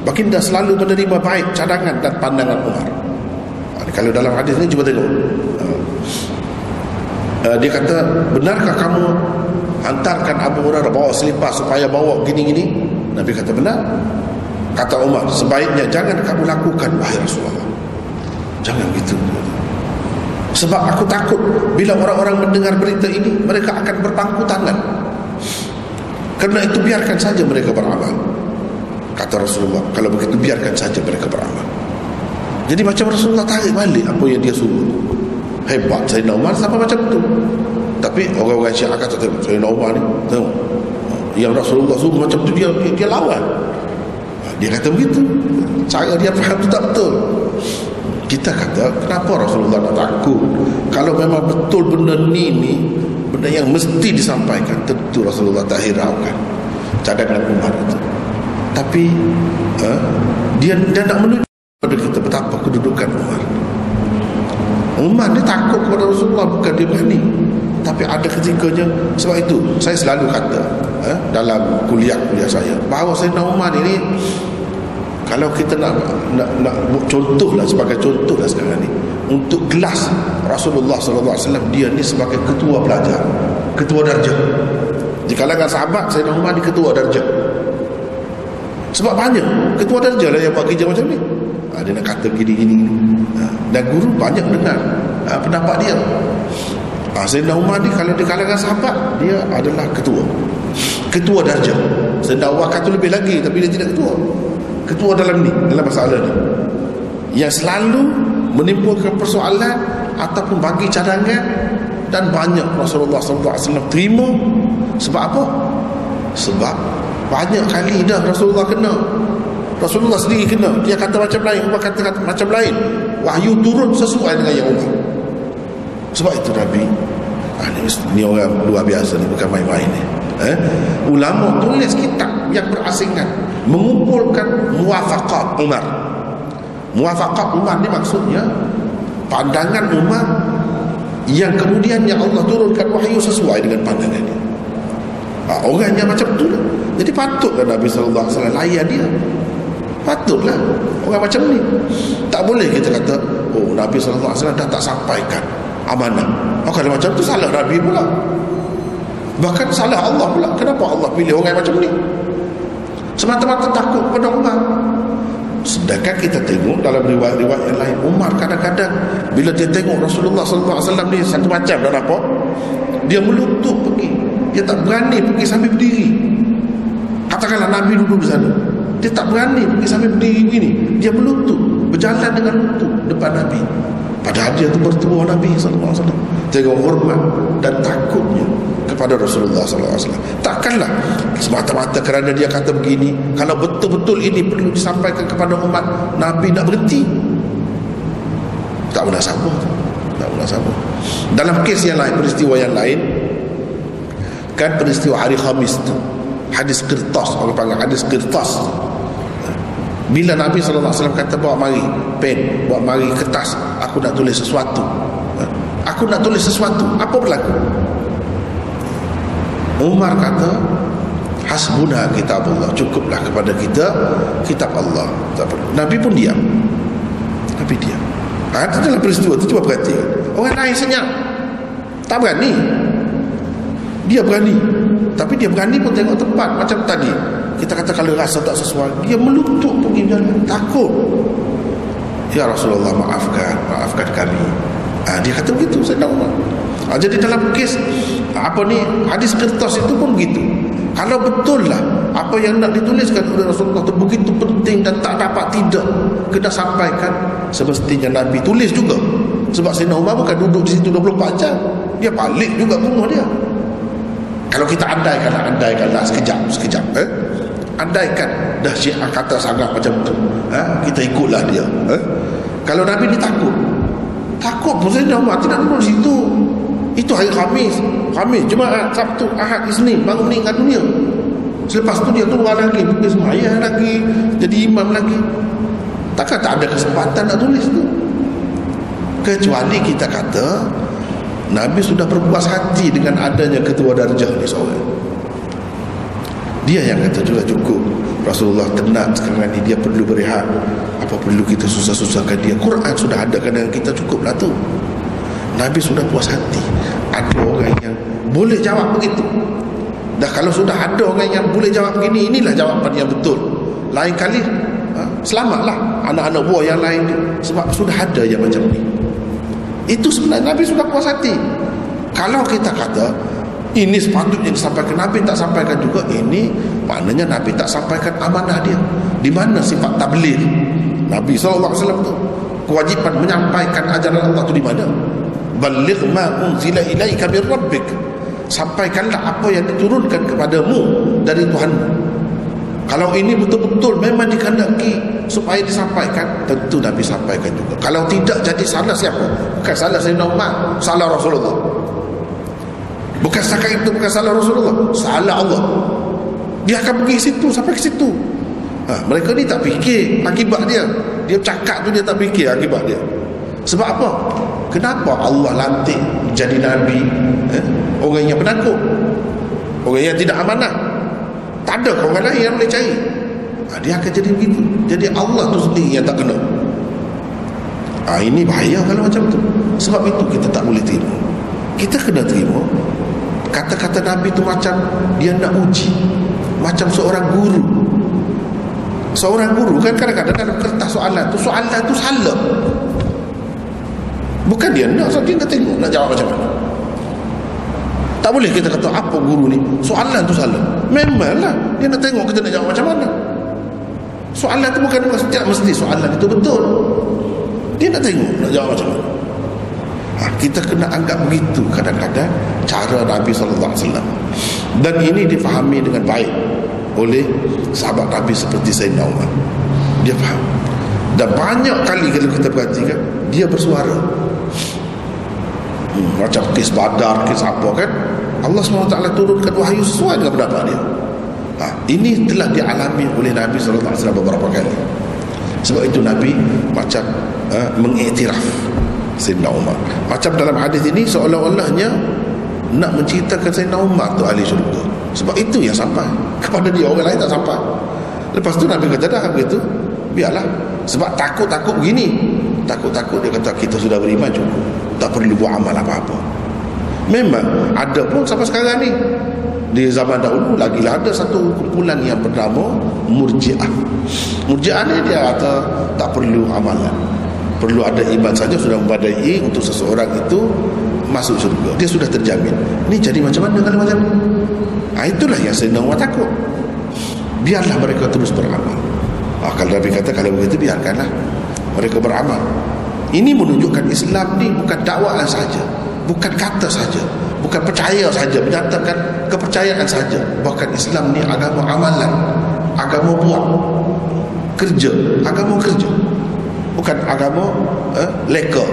Baginda selalu menerima baik cadangan dan pandangan Umar. Kalau dalam hadis ini cuba tengok. Uh, dia kata, benarkah kamu hantarkan Abu Hurairah bawa selipar supaya bawa gini-gini? Nabi kata, benar. Kata Umar, sebaiknya jangan kamu lakukan, wahai Rasulullah. Jangan begitu. Sebab aku takut bila orang-orang mendengar berita ini, mereka akan berpangku tangan kerana itu biarkan saja mereka beramal. Kata Rasulullah, kalau begitu biarkan saja mereka beramal. Jadi macam Rasulullah tarik balik apa yang dia suruh. Hebat Sayyidina Umar sampai macam tu. Tapi orang-orang Syiah kata Sayyidina Umar ni, tengok. Yang Rasulullah suruh macam tu dia dia, dia lawan. Dia kata begitu. Cara dia faham tu tak betul. Kita kata, kenapa Rasulullah nak takut? Kalau memang betul benda ni ni benda yang mesti disampaikan tentu Rasulullah tak hiraukan cadangan Umar itu tapi uh, dia dia nak menunjuk kepada kita betapa kedudukan Umar Umar ni takut kepada Rasulullah bukan dia berani. Tapi ada ketikanya sebab itu saya selalu kata uh, dalam kuliah-kuliah saya bahawa Sayyidina Umar ini kalau kita nak nak, nak contoh lah sebagai contoh lah sekarang ni untuk kelas Rasulullah sallallahu alaihi wasallam dia ni sebagai ketua pelajar ketua darjah. Di kalangan sahabat saya Umar di ketua darjah. Sebab banyak ketua darjah lah yang buat kerja macam ni ha, dia nak kata gini-gini ha, dan guru banyak dengar ha, pendapat dia. Ha, Sayyidina Umar ni kalau di kalangan sahabat dia adalah ketua. Ketua darjah. Sayyidina Umar kata lebih lagi tapi dia tidak ketua. Ketua dalam ni dalam masalah ni. Yang selalu menimbulkan persoalan ataupun bagi cadangan dan banyak Rasulullah SAW terima. Sebab apa? sebab banyak kali dah Rasulullah kena Rasulullah sendiri kena. Dia kata macam lain Umar kata, kata macam lain. Wahyu turun sesuai dengan yang Umar. Sebab itu Nabi ah, ni, ni orang luar biasa ni bukan main-main ni. Eh? ulama tulis kitab yang berasingan. Mengumpulkan muafakat Umar. Muafakat Umar ni maksudnya pandangan Umar yang kemudian yang Allah turunkan wahyu sesuai dengan pandangan dia. Orang yang macam tu lah. jadi patutlah Nabi SAW layan dia patutlah. Orang macam ni. Tak boleh kita kata oh Nabi SAW dah tak sampaikan amanah. Kalau macam tu salah Nabi pula. Bahkan salah Allah pula. Kenapa Allah pilih orang macam ni? Semata-mata takut pada Umar Sedangkan kita tengok dalam riwayat-riwayat yang lain Umar kadang-kadang Bila dia tengok Rasulullah SAW ni Satu macam dan apa Dia melutut pergi. Dia tak berani pergi sambil berdiri. Katakanlah Nabi duduk di sana Dia tak berani pergi sambil berdiri begini. Dia melutut Berjalan dengan lutut depan Nabi. Padahal dia tu bertemu Nabi SAW Tengok hormat dan takutnya kepada Rasulullah SAW takkanlah semata-mata kerana dia kata begini kalau betul-betul ini perlu disampaikan kepada umat Nabi nak berhenti. Tak pernah sama tak pernah sama dalam kes yang lain peristiwa yang lain kan peristiwa hari Khamis tu hadis kertas orang panggil hadis kertas bila Nabi SAW kata bawa mari pen bawa mari kertas aku nak tulis sesuatu. Aku nak tulis sesuatu apa berlaku? Umar kata hasbuna kitab Allah cukuplah kepada kita kitab Allah. Nabi pun diam. Nabi diam. Ha, itu adalah peristiwa itu cuba perhati. Orang lain senyap. Tak berani. Dia berani. Tapi dia berani pun tengok tempat macam tadi kita kata kalau rasa tak sesuai dia melutut pergi jalan takut. Ya Rasulullah maafkan maafkan kami. Ha, dia kata begitu saya tahu ha, jadi dalam kes apa ni hadis kertas itu pun begitu. Kalau betul lah apa yang nak dituliskan oleh Rasulullah itu begitu penting dan tak dapat tidak kena sampaikan. Semestinya Nabi tulis juga. Sebab Sayyidina Umar bukan duduk di situ 24 jam. Dia balik juga rumah dia. Kalau kita andaikan andaikan lah sekejap sekejap eh? Andaikan dah syiah kata sangat macam tu eh? kita ikutlah dia eh? kalau Nabi ni takut takut pun saya dah tidak duduk di situ. Itu hari Khamis Khamis, Jumaat, Sabtu, Ahad, Isnin baru meninggal dunia. Selepas tu dia keluar lagi pergi semayah lagi jadi imam lagi. Takkan tak ada kesempatan nak tulis tu? Kecuali kita kata Nabi sudah berpuas hati dengan adanya ketua darjah ni seorang dia yang kata juga cukup. Rasulullah tenat sekarang ni dia perlu berehat. Apa perlu kita susah-susahkan dia? Quran sudah ada dengan kita cukup lah tu. Nabi sudah puas hati. Ada orang yang boleh jawab begitu. Dah kalau sudah ada orang yang boleh jawab begini inilah jawapan yang betul. Lain kali ha, selamatlah anak-anak buah yang lain. Sebab sudah ada yang macam ni. Itu sebenarnya Nabi sudah puas hati. Kalau kita kata ini sepatutnya disampaikan Nabi tak sampaikan juga ini maknanya Nabi tak sampaikan amanah dia di mana sifat tabligh Nabi SAW tu kewajipan menyampaikan ajaran Allah tu di mana baligh ma unzila ilaika bir rabbik sampaikanlah apa yang diturunkan kepadamu dari Tuhan kalau ini betul-betul memang dikandaki supaya disampaikan, tentu Nabi sampaikan juga. Kalau tidak jadi salah siapa? Bukan salah Sayyidina Umar, salah Rasulullah. Bukan setakat itu bukan salah Rasulullah, salah Allah. Dia akan pergi situ sampai ke situ. Ha, mereka ni tak fikir akibat dia. Dia cakap tu dia tak fikir akibat dia. Sebab apa? Kenapa Allah lantik jadi Nabi eh? Orang yang penakut Orang yang tidak amanah tak ada orang lain yang boleh cari ha, dia akan jadi begitu jadi Allah tu sendiri yang tak kena ha, ini bahaya kalau macam tu sebab itu kita tak boleh terima kita kena terima kata-kata Nabi tu macam dia nak uji. Macam seorang guru. Seorang guru kan kadang-kadang dalam kertas soalan tu soalan tu salah. Bukan dia nak dia nak tengok nak jawab macam mana. Tak boleh kita kata apa guru ni? Soalan tu salah. Memanglah dia nak tengok kita nak jawab macam mana. Soalan tu bukan tidak mesti soalan itu betul. Dia nak tengok nak jawab macam mana kita kena anggap begitu kadang-kadang cara Nabi SAW dan ini difahami dengan baik oleh sahabat Nabi seperti Sayyidina Umar. Dia faham. Dan banyak kali kalau kita perhatikan dia bersuara. Hmm, macam kes badar kes apa kan? Allah SWT turunkan wahyu sesuai dengan pendapat dia. Ha, ini telah dialami oleh Nabi SAW beberapa kali. Sebab itu Nabi macam uh, mengiktiraf Sayyidina Umar. Macam dalam hadis ini seolah-olahnya nak menceritakan Sayyidina Umar tu ahli syurga. Sebab itu yang sampai. Kepada dia orang lain tak sampai. Lepas tu Nabi kata dah begitu biarlah. Sebab takut-takut begini. Takut-takut dia kata kita sudah beriman cukup. Tak perlu buat amal apa-apa. Memang ada pun sampai sekarang ni. Di zaman dahulu lagi lah ada satu kumpulan yang bernama murjiah. Murjiah ni dia kata tak perlu amalan perlu ada iman saja sudah membadai untuk seseorang itu masuk surga dia sudah terjamin. Ni jadi macam mana kalau macam ha, itulah yang saya nak takut. Biarlah mereka terus beramal. Ha, kalau Nabi kata kalau begitu biarkanlah mereka beramal. Ini menunjukkan Islam ni bukan dakwaan saja bukan kata saja bukan percaya saja menyatakan kepercayaan saja. Bahkan Islam ni agama amalan agama buat kerja agama kerja bukan agama eh, leka.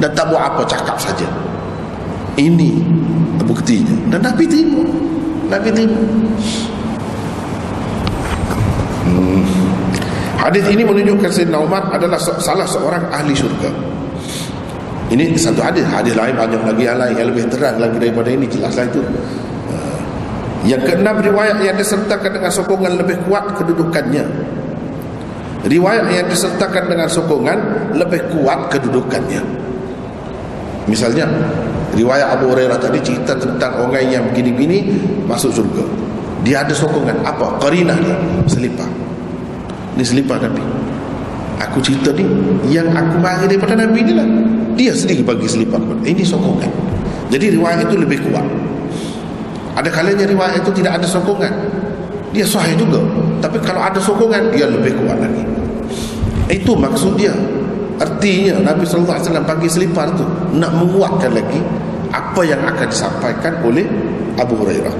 Dan tak buat apa cakap saja. Ini buktinya dan Nabi terima. Nabi terima. Hmm. hadis ini menunjukkan Sayyidina Umar adalah salah seorang ahli syurga. Ini satu hadis, hadis lain banyak lagi yang lain yang lebih terang lagi daripada ini. Jelaslah itu. Uh, yang keenam riwayat yang disertakan dengan sokongan lebih kuat kedudukannya. Riwayat yang disertakan dengan sokongan lebih kuat kedudukannya. Misalnya riwayat Abu Hurairah tadi cerita tentang orang yang begini-begini masuk surga. dia ada sokongan. Apa? Qarinah dia. Selipar. Ni selipar Nabi. Aku cerita ni yang aku mari daripada Nabi ni lah. Dia sendiri bagi selipar ini sokongan. Jadi riwayat itu lebih kuat. Ada kalanya riwayat itu tidak ada sokongan. Dia sahih juga. Tapi kalau ada sokongan dia lebih kuat lagi itu maksud dia. Artinya Nabi SAW bagi selipar tu nak menguatkan lagi apa yang akan disampaikan oleh Abu Hurairah.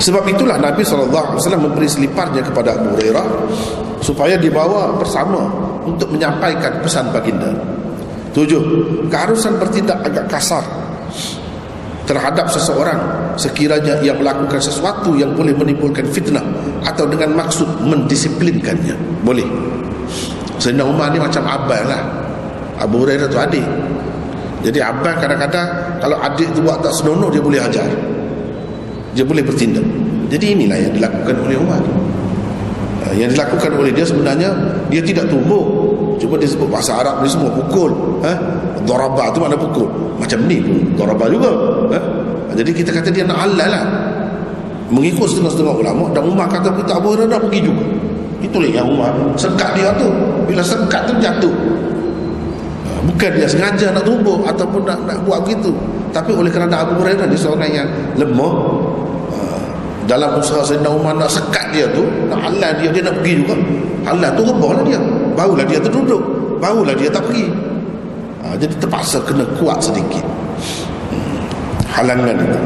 Sebab itulah Nabi SAW memberi seliparnya kepada Abu Hurairah supaya dibawa bersama untuk menyampaikan pesan baginda. Tujuh, keharusan bertindak agak kasar terhadap seseorang sekiranya ia melakukan sesuatu yang boleh menimbulkan fitnah atau dengan maksud mendisiplinkannya. Boleh. Sayyidina Umar ni macam abang lah. Abu Hurairah tu adik. Jadi abang kadang-kadang kalau adik tu buat tak senonoh dia boleh ajar dia boleh bertindak jadi inilah yang dilakukan oleh Umar ha, yang dilakukan oleh dia sebenarnya dia tidak tumbuk cuma dia sebut bahasa Arab ni semua pukul ha? Dorabah tu mana pukul macam ni pun Dorabah juga ha? jadi kita kata dia nak halal lah mengikut setengah-setengah ulama dan Umar kata kita Abu Hurairah pergi juga. Itulah yang Umar sekat dia tu. Bila sekat tu jatuh. Ha, bukan dia sengaja nak tumbuk ataupun nak, nak buat begitu. Tapi oleh kerana Abu Hurairah dia seorang yang lemah dalam usaha Sayyidina Umar nak sekat dia tu nak halal dia dia nak pergi juga. Halal tu rebahlah dia. Barulah dia terduduk. Barulah dia tak pergi. Ha, jadi terpaksa kena kuat sedikit. Hmm. halangan itu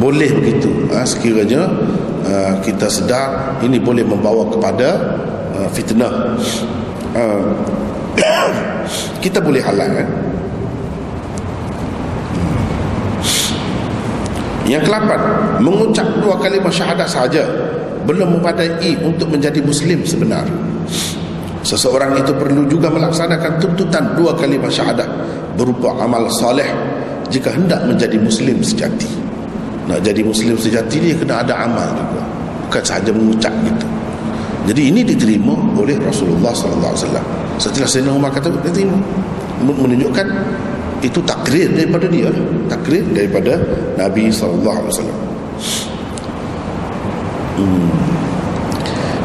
boleh begitu ha, sekiranya ha, kita sedar ini boleh membawa kepada ha, fitnah ha, kita boleh halang kan Yang kelapan, mengucap dua kali syahadah sahaja belum memadai untuk menjadi muslim sebenar. Seseorang itu perlu juga melaksanakan tuntutan dua kali syahadah berupa amal soleh jika hendak menjadi muslim sejati. Nak jadi muslim sejati dia kena ada amal juga. Bukan sahaja mengucap gitu. Jadi ini diterima oleh Rasulullah sallallahu alaihi wasallam. Setelah Sayyidina Umar kata diterima menunjukkan itu takrir daripada dia takrir daripada Nabi SAW hmm.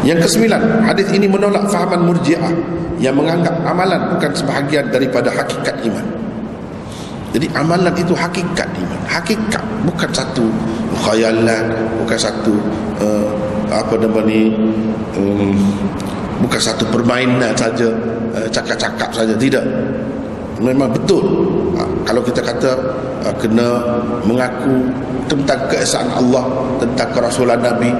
yang kesembilan hadis ini menolak fahaman murjiah yang menganggap amalan bukan sebahagian daripada hakikat iman jadi amalan itu hakikat iman hakikat bukan satu khayalan bukan satu uh, apa nama ni um, bukan satu permainan saja uh, cakap-cakap saja tidak. Memang betul. Ha, kalau kita kata ha, kena mengaku tentang keesaan Allah tentang kerasulan Nabi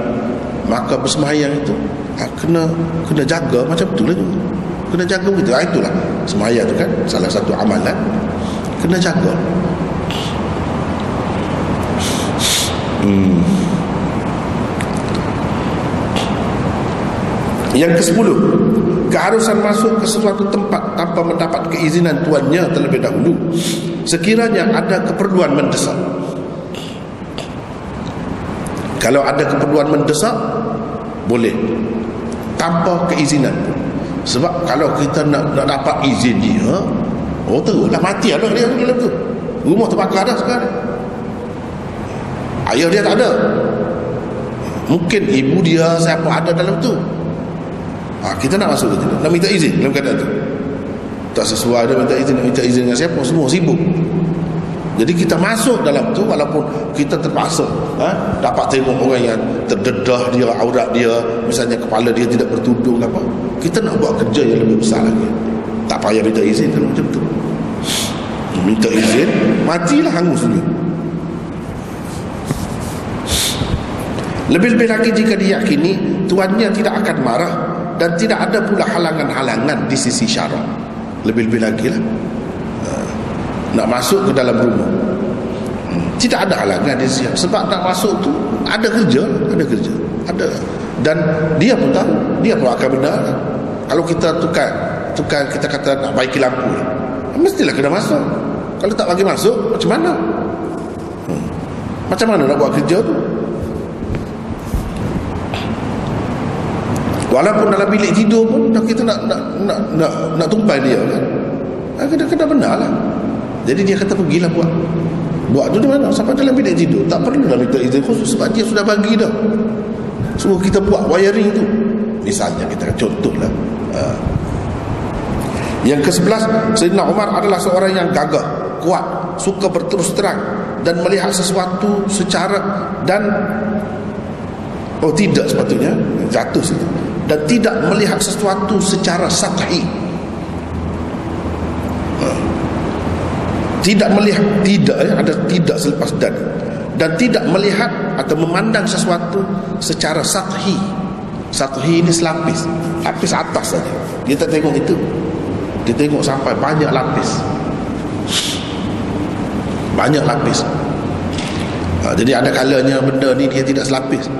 maka bersemayang itu. Ha, kena kena jaga macam tu lah kena jaga begitu. Ha, itulah semayang tu kan salah satu amalan kena jaga hmm. yang ke sepuluh. Keharusan masuk ke sesuatu tempat tanpa mendapat keizinan tuannya terlebih dahulu. Sekiranya ada keperluan mendesak. Kalau ada keperluan mendesak boleh. Tanpa keizinan sebab kalau kita nak, nak dapat izin dia oh terus lah. Mati ada dia dalam tu. Rumah terbakar dah sekarang. Ayah dia tak ada. Mungkin ibu dia siapa ada dalam tu. Ha, kita nak masuk tidak? Nak minta izin dalam keadaan itu tak sesuai dia minta izin nak minta izin dengan siapa? Semua sibuk. Jadi kita masuk dalam tu walaupun kita terpaksa ha, dapat tengok orang yang terdedah dia aurat dia misalnya kepala dia tidak bertudung apa. Kita nak buat kerja yang lebih besar lagi. Tak payah minta izin kalau macam tu minta izin matilah hangus dia lebih-lebih lagi jika diyakini tuannya tidak akan marah dan tidak ada pula halangan-halangan di sisi syarak lebih-lebih lagi lah ha. nak masuk ke dalam rumah. Hmm. tidak ada halangan di sisi sebab nak masuk tu ada kerja ada kerja ada. Dan dia pun tahu dia pun akan benar. Kalau kita tukar tukar kita kata nak baiki lampu mestilah kena masuk kalau tak bagi masuk macam mana? Hmm. macam mana nak buat kerja tu? Walaupun dalam bilik tidur pun kita nak nak nak nak, nak tumpai dia kan? Ha, kena kena benar lah. Jadi dia kata pergilah buat. Buat tu di mana? Sampai dalam bilik tidur. Tak perlu nak minta izin khusus sebab dia sudah bagi dah. Suruh kita buat wiring tu. Misalnya kita contoh lah uh. yang ke sebelas Sayyidina Umar adalah seorang yang gagah kuat suka berterus terang dan melihat sesuatu secara dan oh tidak sepatutnya jatuh situ. Dan tidak melihat sesuatu secara sathi tidak melihat tidak ya, ada tidak selepas dan. Dan tidak melihat atau memandang sesuatu secara sathi sathi ini selapis lapis atas saja. Dia tak tengok itu. Dia tengok sampai banyak lapis banyak lapis. Ha, jadi ada kalanya benda ni dia tidak selapis.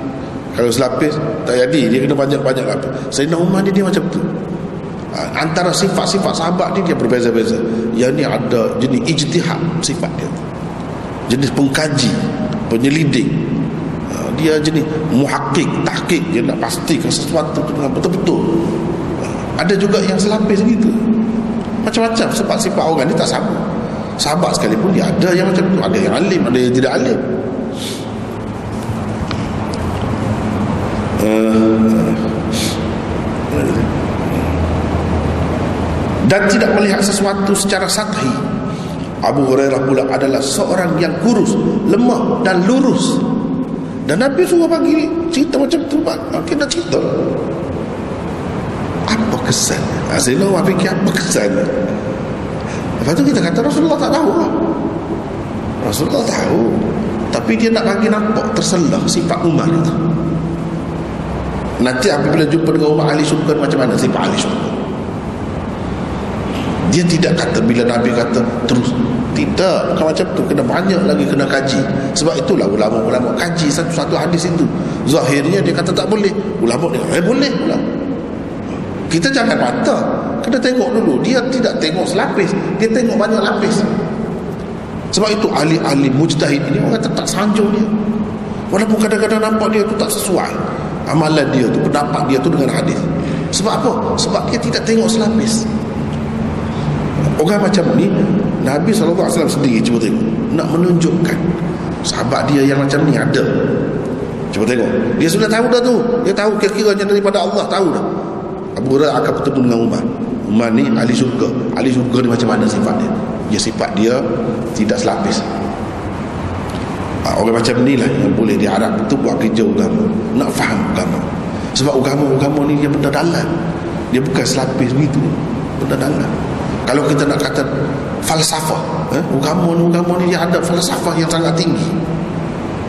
Kalau selapis tak jadi. Dia kena banyak-banyak lapis. Sayyidina Umar dia, dia macam tu. Ha, antara sifat-sifat sahabat ni dia berbeza-beza. Yang ni ada jenis ijtihad sifat dia. Jenis pengkaji penyelidik. Ha, dia jenis muhakkik tahkik dia nak pastikan sesuatu tu dengan betul-betul. Ha, ada juga yang selapis gitu. Macam-macam sebab sifat orang ni tak sama sahabat sekalipun dia ada yang macam tu. Ada yang alim ada yang tidak alim. Dan tidak melihat sesuatu secara sathi Abu Hurairah pula adalah seorang yang kurus lemah dan lurus. Dan Nabi suruh bagi cerita macam tu kita cerita. Apa kesan? Asalnya orang fikir apa kesan Lepas tu kita kata Rasulullah tak tahu Rasulullah tahu. Tapi dia nak bagi nampak terselah sifat Umar itu. Nanti apabila jumpa dengan Umar ahli syurga macam mana? Sifat ahli syurga. Dia tidak kata bila Nabi kata terus. Tidak. Bukan macam tu. Kena banyak lagi kena kaji. Sebab itulah ulama-ulama kaji satu-satu hadis itu. Zahirnya dia kata tak boleh. Ulama dia eh boleh ulama kita jangan mata kena tengok dulu dia tidak tengok selapis dia tengok banyak lapis. Sebab itu ahli-ahli mujtahid ini orang kata tak sanjung dia. Walaupun kadang-kadang nampak dia tu tak sesuai amalan dia tu pendapat dia tu dengan hadis. Sebab apa? sebab dia tidak tengok selapis. Orang macam ni Nabi SAW sendiri cuba tengok nak menunjukkan. Sahabat dia yang macam ni ada. Cuba tengok. Dia sudah tahu dah tu. Dia tahu kira-kiranya daripada Allah tahu dah. Abu Hurairah akan bertemu dengan Umar Umar ni ahli syurga. Ahli syurga ni macam mana sifat dia? Dia sifat dia tidak selapis. Orang macam ni lah yang boleh diharap itu buat kerja agama. Nak faham agama. Sebab agama-agama ni dia benda dalam. Dia bukan selapis begitu. Benda dalam. Kalau kita nak kata falsafah eh, agama ni agama ni dia ada falsafah yang sangat tinggi.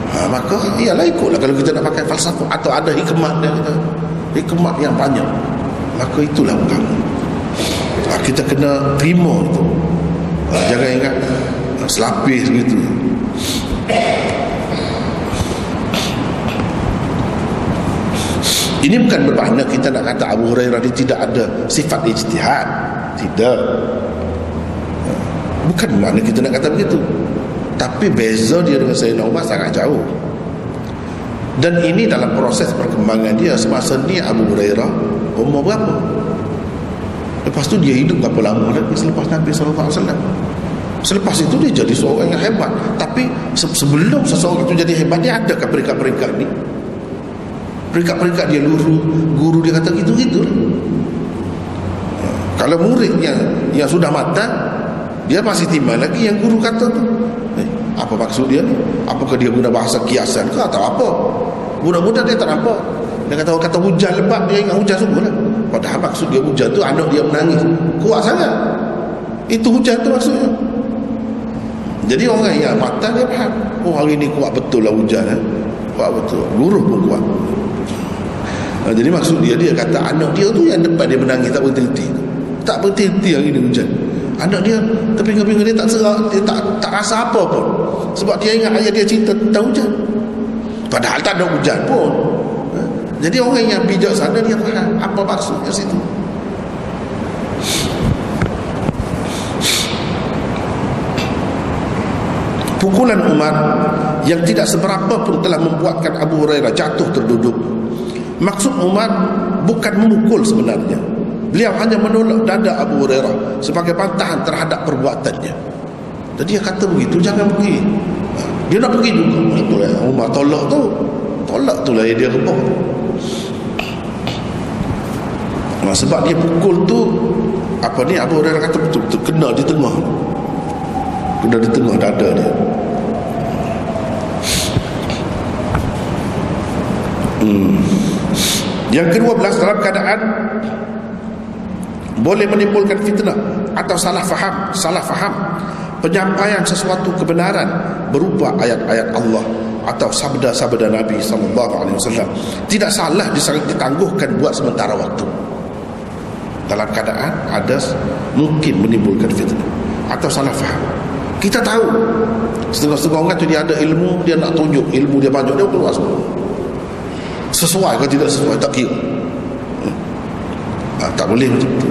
Ha, maka iyalah ikutlah kalau kita nak pakai falsafah atau ada hikmat dia kita hikmat yang banyak. Maka itulah agama kita kena terima itu ha, jangan ingat ha, selapis gitu. Ini bukan bermakna kita nak kata Abu Hurairah dia tidak ada sifat ijtihad. Tidak. Bukan bermakna kita nak kata begitu. Tapi beza dia dengan Sayyidina Umar sangat jauh. Dan ini dalam proses perkembangan dia semasa ni Abu Hurairah umur berapa lepas tu dia hidup berapa lama lagi selepas Nabi SAW Selepas itu dia jadi seorang yang hebat. Tapi sebelum seseorang itu jadi hebat Dia adakah peringkat-peringkat ni? Peringkat-peringkat dia guru Guru dia kata gitu-gitu. Kalau murid yang, sudah matang Dia masih timbang lagi yang guru kata tu. Eh, Apa maksud dia ni? Apakah dia guna bahasa kiasan ke atau apa? Mudah-mudah dia tak nampak. Dia kata kata hujan lebat Dia ingat hujan sungguh lah Padahal maksud dia hujan tu Anak dia menangis Kuat sangat Itu hujan tu maksudnya jadi orang yang matang dia faham. Oh hari ni kuat betul lah hujan. Eh? Kuat betul. Luruh pun kuat. Ha, jadi maksud dia, dia kata anak dia tu yang depan dia menangis tak berhenti Tak berhenti hari ni hujan. Anak dia terpinga-pinga dia tak serah, dia tak, tak rasa apa pun. Sebab dia ingat ayah dia cerita tentang hujan. Padahal tak ada hujan pun. Jadi orang yang bijak sana dia faham apa maksudnya situ. Pukulan Umar yang tidak seberapa pun telah membuatkan Abu Hurairah jatuh terduduk. Maksud Umar bukan memukul sebenarnya. Beliau hanya menolak dada Abu Hurairah sebagai bantahan terhadap perbuatannya. jadi dia kata begitu jangan pergi dia nak pergi juga itulah Umar tolak tu tolak tu lah dia rebah nah, sebab dia pukul tu apa ni Abu Hurairah kata betul-betul kena di tengah. Kena di tengah dada dia. Hmm. yang kedua belas dalam keadaan boleh menimbulkan fitnah atau salah faham salah faham penyampaian sesuatu kebenaran berupa ayat-ayat Allah atau sabda-sabda Nabi sallallahu alaihi wasallam. Tidak salah ditangguhkan buat sementara waktu dalam keadaan ada mungkin menimbulkan fitnah atau salah faham. Kita tahu. Setengah-setengah orang tu dia ada ilmu dia nak tunjuk ilmu dia banyak dia keluar semua. Sesuai ke tidak sesuai tak kira. Ha, tak boleh macam tu.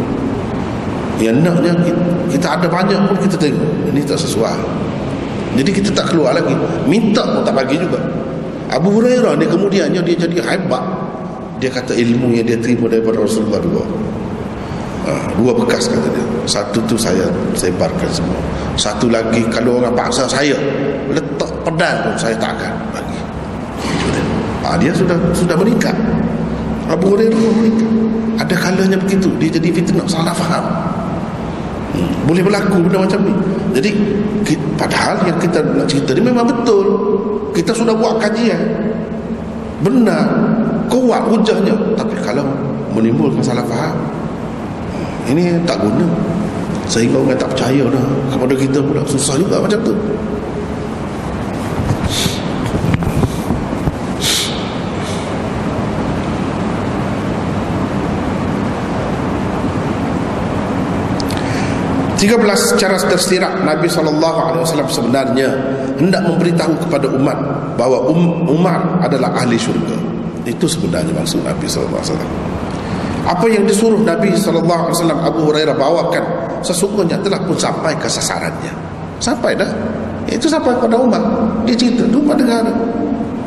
Yang naknya kita ada banyak pun kita tengok ini tak sesuai. Jadi kita tak keluar lagi. Minta pun tak bagi juga. Abu Hurairah ni kemudiannya dia jadi hebat. Dia kata ilmu yang dia terima daripada Rasulullah dua ha, dua bekas kata dia. Satu tu saya sebarkan semua. Satu lagi kalau orang paksa saya letak pedang pun saya tak akan bagi. Ha, dia sudah sudah meningkat. Abu Hurairah meningkat. Ada kalanya begitu. Dia jadi fitnah. Salah faham. Boleh berlaku benda macam ni. Jadi padahal yang kita nak cerita ni memang betul. Kita sudah buat kajian. Benar. Kuat hujahnya. Tapi kalau menimbulkan salah faham ini tak guna sehingga orang tak percaya dah kepada kita pula susah juga macam tu Tiga belas cara tersirat Nabi SAW sebenarnya hendak memberitahu kepada umat bahawa um, Umar adalah ahli syurga. Itu sebenarnya maksud Nabi SAW. Apa yang disuruh Nabi SAW Abu Hurairah bawakan sesungguhnya telah pun sampai ke sasarannya. Sampai dah. Itu sampai kepada umat. Dia cerita, umat dengar.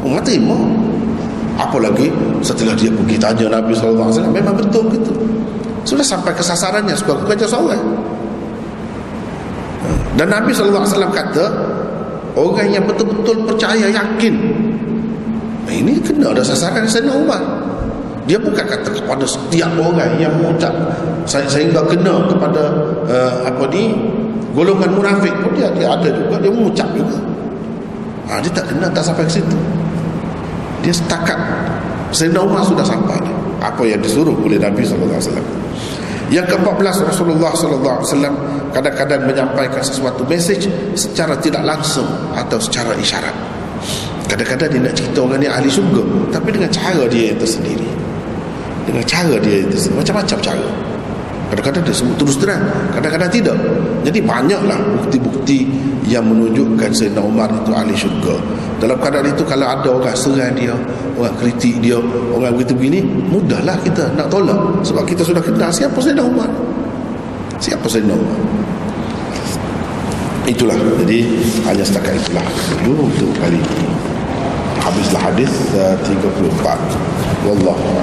Umat terima. Apalagi setelah dia pergi tanya Nabi SAW, memang betul gitu. Sudah sampai ke sasarannya sebagai kerja solat. Dan Nabi SAW kata Orang yang betul-betul percaya yakin Ini kena ada sasaran Sayyidina Umar Dia bukan kata kepada setiap orang yang mengucap Sehingga kena kepada uh, Apa ni Golongan munafik pun dia, dia ada juga Dia mengucap juga. Ha, Dia tak kena tak sampai ke situ. Dia setakat Sayyidina Umar sudah sampai Apa yang disuruh oleh Nabi SAW yang ke-14 Rasulullah wasallam kadang-kadang menyampaikan sesuatu message secara tidak langsung atau secara isyarat. Kadang-kadang dia nak cerita orang ni ahli syurga tapi dengan cara dia yang tersendiri. Dengan cara dia. Macam-macam cara. Kadang-kadang dia sebut terus terang Kadang-kadang tidak. Jadi banyaklah bukti-bukti Yang menunjukkan Sayyidina Umar itu ahli syurga. Dalam keadaan itu Kalau ada orang serang dia Orang kritik dia Orang begitu begini Mudahlah kita nak tolak. Sebab kita sudah kenal Siapa Sayyidina Umar. Siapa Sayyidina Umar? Itulah. Jadi hanya setakat itulah. Dulu untuk kali ini. Habislah hadis uh, 34 Wallahu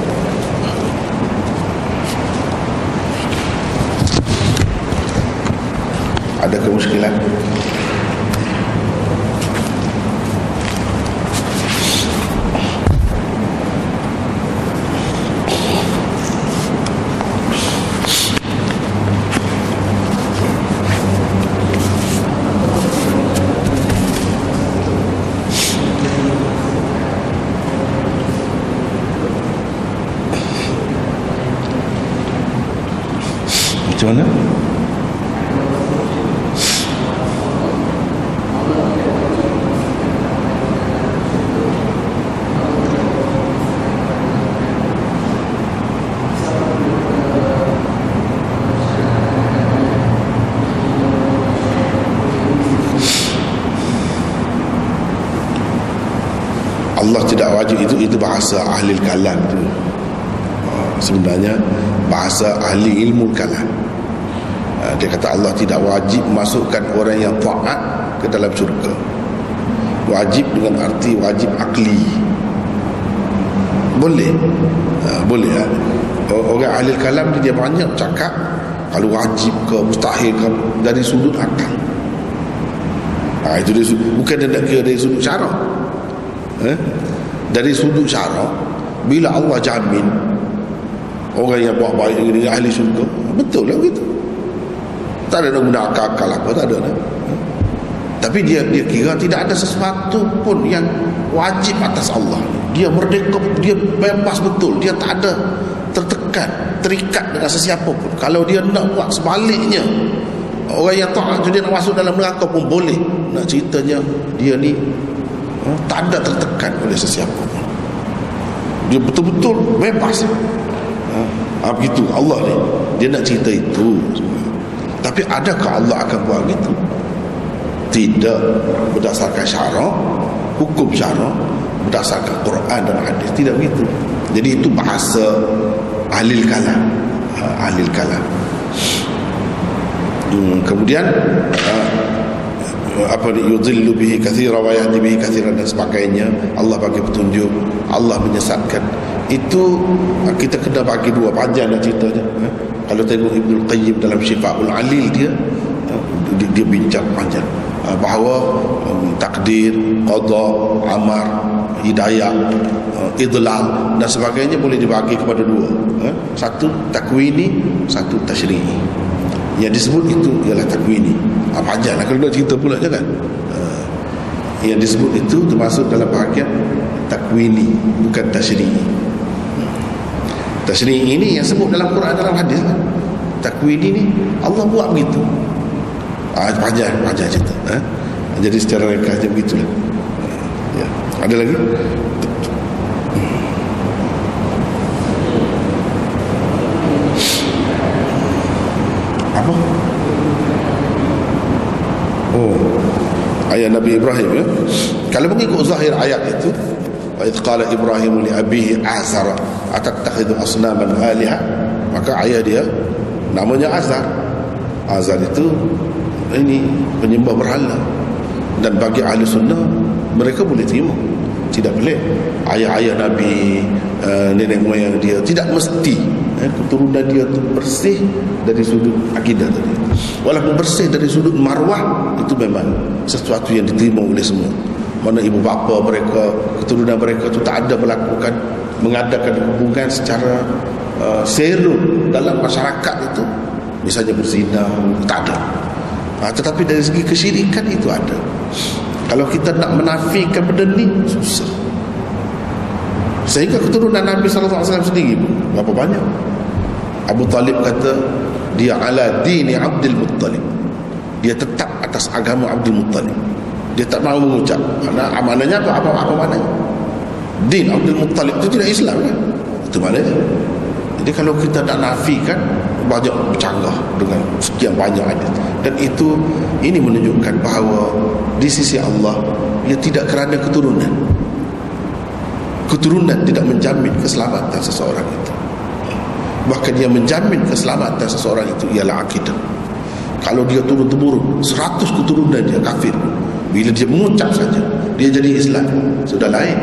ada kemuskilan Macam mana? wajib itu itu bahasa ahli kalam itu sebenarnya bahasa ahli ilmu kalam. Ha, dia kata Allah tidak wajib masukkan orang yang taat ke dalam syurga. Wajib dengan arti wajib akli. Boleh. Ha, boleh ha? orang ahli kalam dia banyak cakap kalau wajib ke mustahil ke dari sudut akal. Ha, itu dari, bukan dia nak kira dari sudut syarak. Eh? Dari sudut syarak bila Allah jamin orang yang buat baik dengan ahli syurga betul lah begitu. Tak ada nak guna akal-akal apa tak ada nak. tapi dia dia kira tidak ada sesuatu pun yang wajib atas Allah. Dia merdeka dia bebas betul. Dia tak ada tertekan terikat dengan sesiapa pun. Kalau dia nak buat sebaliknya orang yang tak dia nak masuk dalam neraka pun boleh. Nak ceritanya dia ni ha, tak ada tertekan oleh sesiapa dia betul-betul bebas. Ha, ha, begitu. Allah ni dia nak cerita itu tapi adakah Allah akan buat begitu tidak. Berdasarkan syarak hukum syarak berdasarkan Quran dan hadis. Tidak begitu. Jadi itu bahasa ahli kalam. Ha, ahli kalam. Hmm, kemudian uh, apa yudhillu bihi kathira wa yahdi bihi kathiran dan sebagainya Allah bagi petunjuk Allah menyesatkan itu kita kena bagi dua panjang dan ceritanya eh? kalau tengok Ibnu Qayyim dalam Syifaul Alil dia eh, dia, dia bincang panjang eh, bahawa um, takdir qada amar hidayah uh, idlal dan sebagainya boleh dibagi kepada dua eh? satu takwini satu tashri'i yang disebut itu ialah takwini apa aja lah kalau nak cerita pula jangan uh, yang disebut itu termasuk dalam bahagian takwini bukan tashri'i tashri'i ini yang sebut dalam Quran dalam hadis kan? takwini ni Allah buat begitu ah, panjang panjang cerita eh? jadi secara ringkasnya begitulah ya. ada lagi ayat Nabi Ibrahim ya. Kalau mengikut zahir ayat itu, wa id qala Ibrahim li abihi azara atattakhidhu asnaman aliha, maka ayat dia namanya Azar. Azar itu ini penyembah berhala. Dan bagi ahli sunnah mereka boleh terima. Tidak boleh ayah-ayah Nabi uh, nenek moyang dia tidak mesti eh, keturunan dia itu bersih dari sudut akidah tadi walaupun bersih dari sudut marwah itu memang sesuatu yang diterima oleh semua. Mana ibu bapa mereka keturunan mereka itu tak ada melakukan mengadakan hubungan secara uh, seru dalam masyarakat itu. Misalnya berzina tak ada. Ha, tetapi dari segi kesyirikan itu ada. Kalau kita nak menafikan benda ni susah. Sehingga keturunan Nabi SAW sendiri berapa banyak? Abu Talib kata dia ala dini Abdul Muttalib. Dia tetap atas agama Abdul Muttalib. Dia tak mahu mengucap. Karena amanahnya apa? Apa apa maknanya? Din Abdul Muttalib itu tidak Islam kan? Itu maknanya. Jadi kalau kita nak nafikan banyak bercanggah dengan sekian banyak ayat dan itu ini menunjukkan bahawa di sisi Allah ia tidak kerana keturunan. Keturunan tidak menjamin keselamatan seseorang bahkan dia menjamin keselamatan seseorang itu ialah akidah. Kalau dia turun-temurun 100 keturunan dia kafir. Bila dia mengucap saja dia jadi Islam. Sudah lain.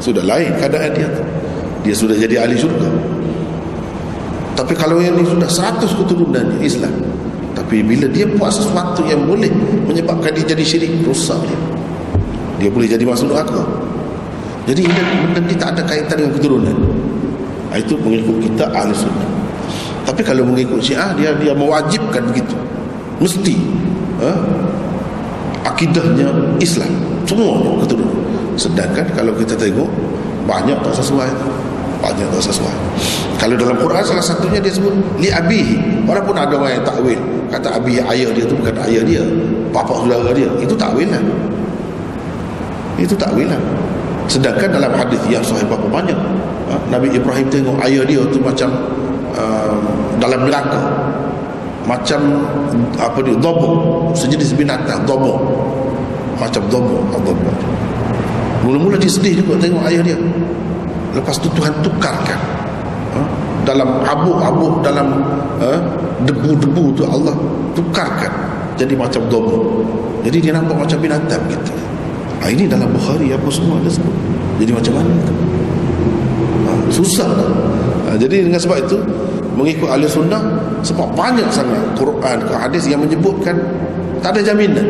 Sudah lain keadaan dia. Dia sudah jadi ahli syurga. Tapi kalau yang ini sudah 100 keturunan dia Islam. Tapi bila dia buat sesuatu yang boleh menyebabkan dia jadi syirik rusak dia. Dia boleh jadi masuk neraka. Jadi benda ini tak ada kaitan dengan keturunan itu mengikut kita ahli sunnah. Tapi kalau mengikut syiah dia dia mewajibkan begitu. Mesti ha? akidahnya Islam. Semua keturunan sedangkan kalau kita tengok banyak tak sesuai banyak tak sesuai. Kalau dalam Quran salah satunya dia sebut li abihi. Walaupun ada orang yang takwil. Kata abi ayah dia tu bukan ayah dia. Bapa saudara dia. Itu takwilan itu takwilan sedangkan dalam hadis yang sahih berapa banyak Ha? Nabi Ibrahim tengok ayah dia tu macam uh, dalam neraka. Macam apa dia dobo sejenis binatang dobo macam dobo dobo mula-mula dia sedih juga tengok ayah dia. Lepas tu Tuhan tukarkan uh, dalam abuk-abuk dalam uh, debu-debu tu Allah tukarkan. Jadi macam dobo jadi dia nampak macam binatang gitu ha, ini dalam Bukhari apa semua ada sebut. Jadi macam mana? Tu susah ha, jadi dengan sebab itu mengikut ahli sunnah sebab banyak sangat Quran ke hadis yang menyebutkan tak ada jaminan.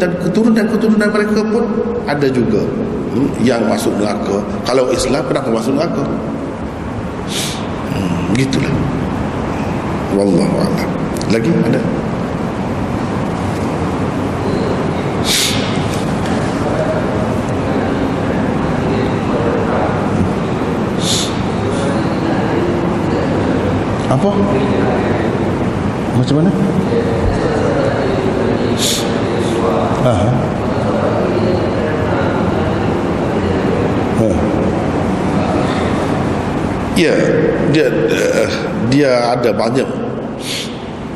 Dan keturunan-keturunan mereka pun ada juga hmm, yang masuk neraka. Kalau Islam kenapa masuk neraka? Hmm, gitulah wallahu a'lam. Lagi ada apa? Macam mana? Aha. Ha. Ya, dia dia ada banyak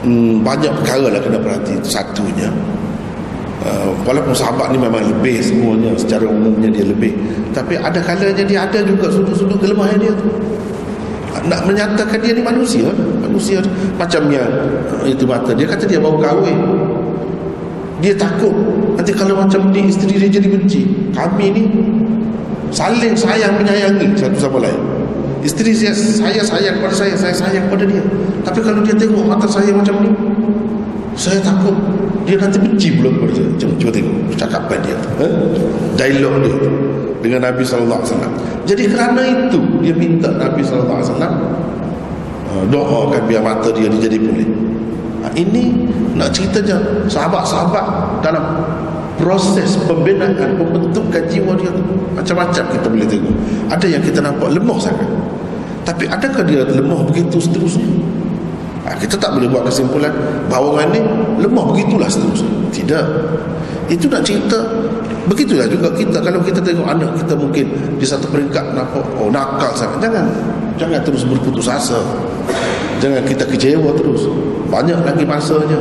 hmm, banyak perkara lah kena perhati satunya. Uh, walaupun sahabat ni memang lebih semuanya secara umumnya dia lebih. Tapi ada kalanya dia ada juga sudut-sudut kelemahan dia tu nak menyatakan dia ni manusia. Manusia macamnya uh, itu mata dia. Kata dia baru kahwin. Dia takut. Nanti kalau macam ni isteri dia jadi benci kami ni saling sayang menyayangi satu sama lain. Isteri saya, saya sayang pada saya saya sayang pada dia. Tapi kalau dia tengok mata saya macam ni saya takut. Dia nanti benci pula kepada saya. Cuba, cuba tengok. Cakapan dia. Eh? dialog dia dengan Nabi SAW jadi kerana itu dia minta Nabi SAW uh, doakan biar mata dia jadi pulih. Ha, ini nak ceritanya sahabat-sahabat dalam proses pembinaan pembentukan jiwa dia tu macam-macam kita boleh tengok. Ada yang kita nampak lemah sangat. Tapi adakah dia lemah begitu seterusnya? Ha, kita tak boleh buat kesimpulan bahawa orang ni lemah begitulah seterusnya. Tidak. Itu nak cerita begitulah juga kita kalau kita tengok anak kita mungkin di satu peringkat nampak oh nakal sangat. Jangan jangan terus berputus asa. Jangan kita kecewa terus. Banyak lagi masanya.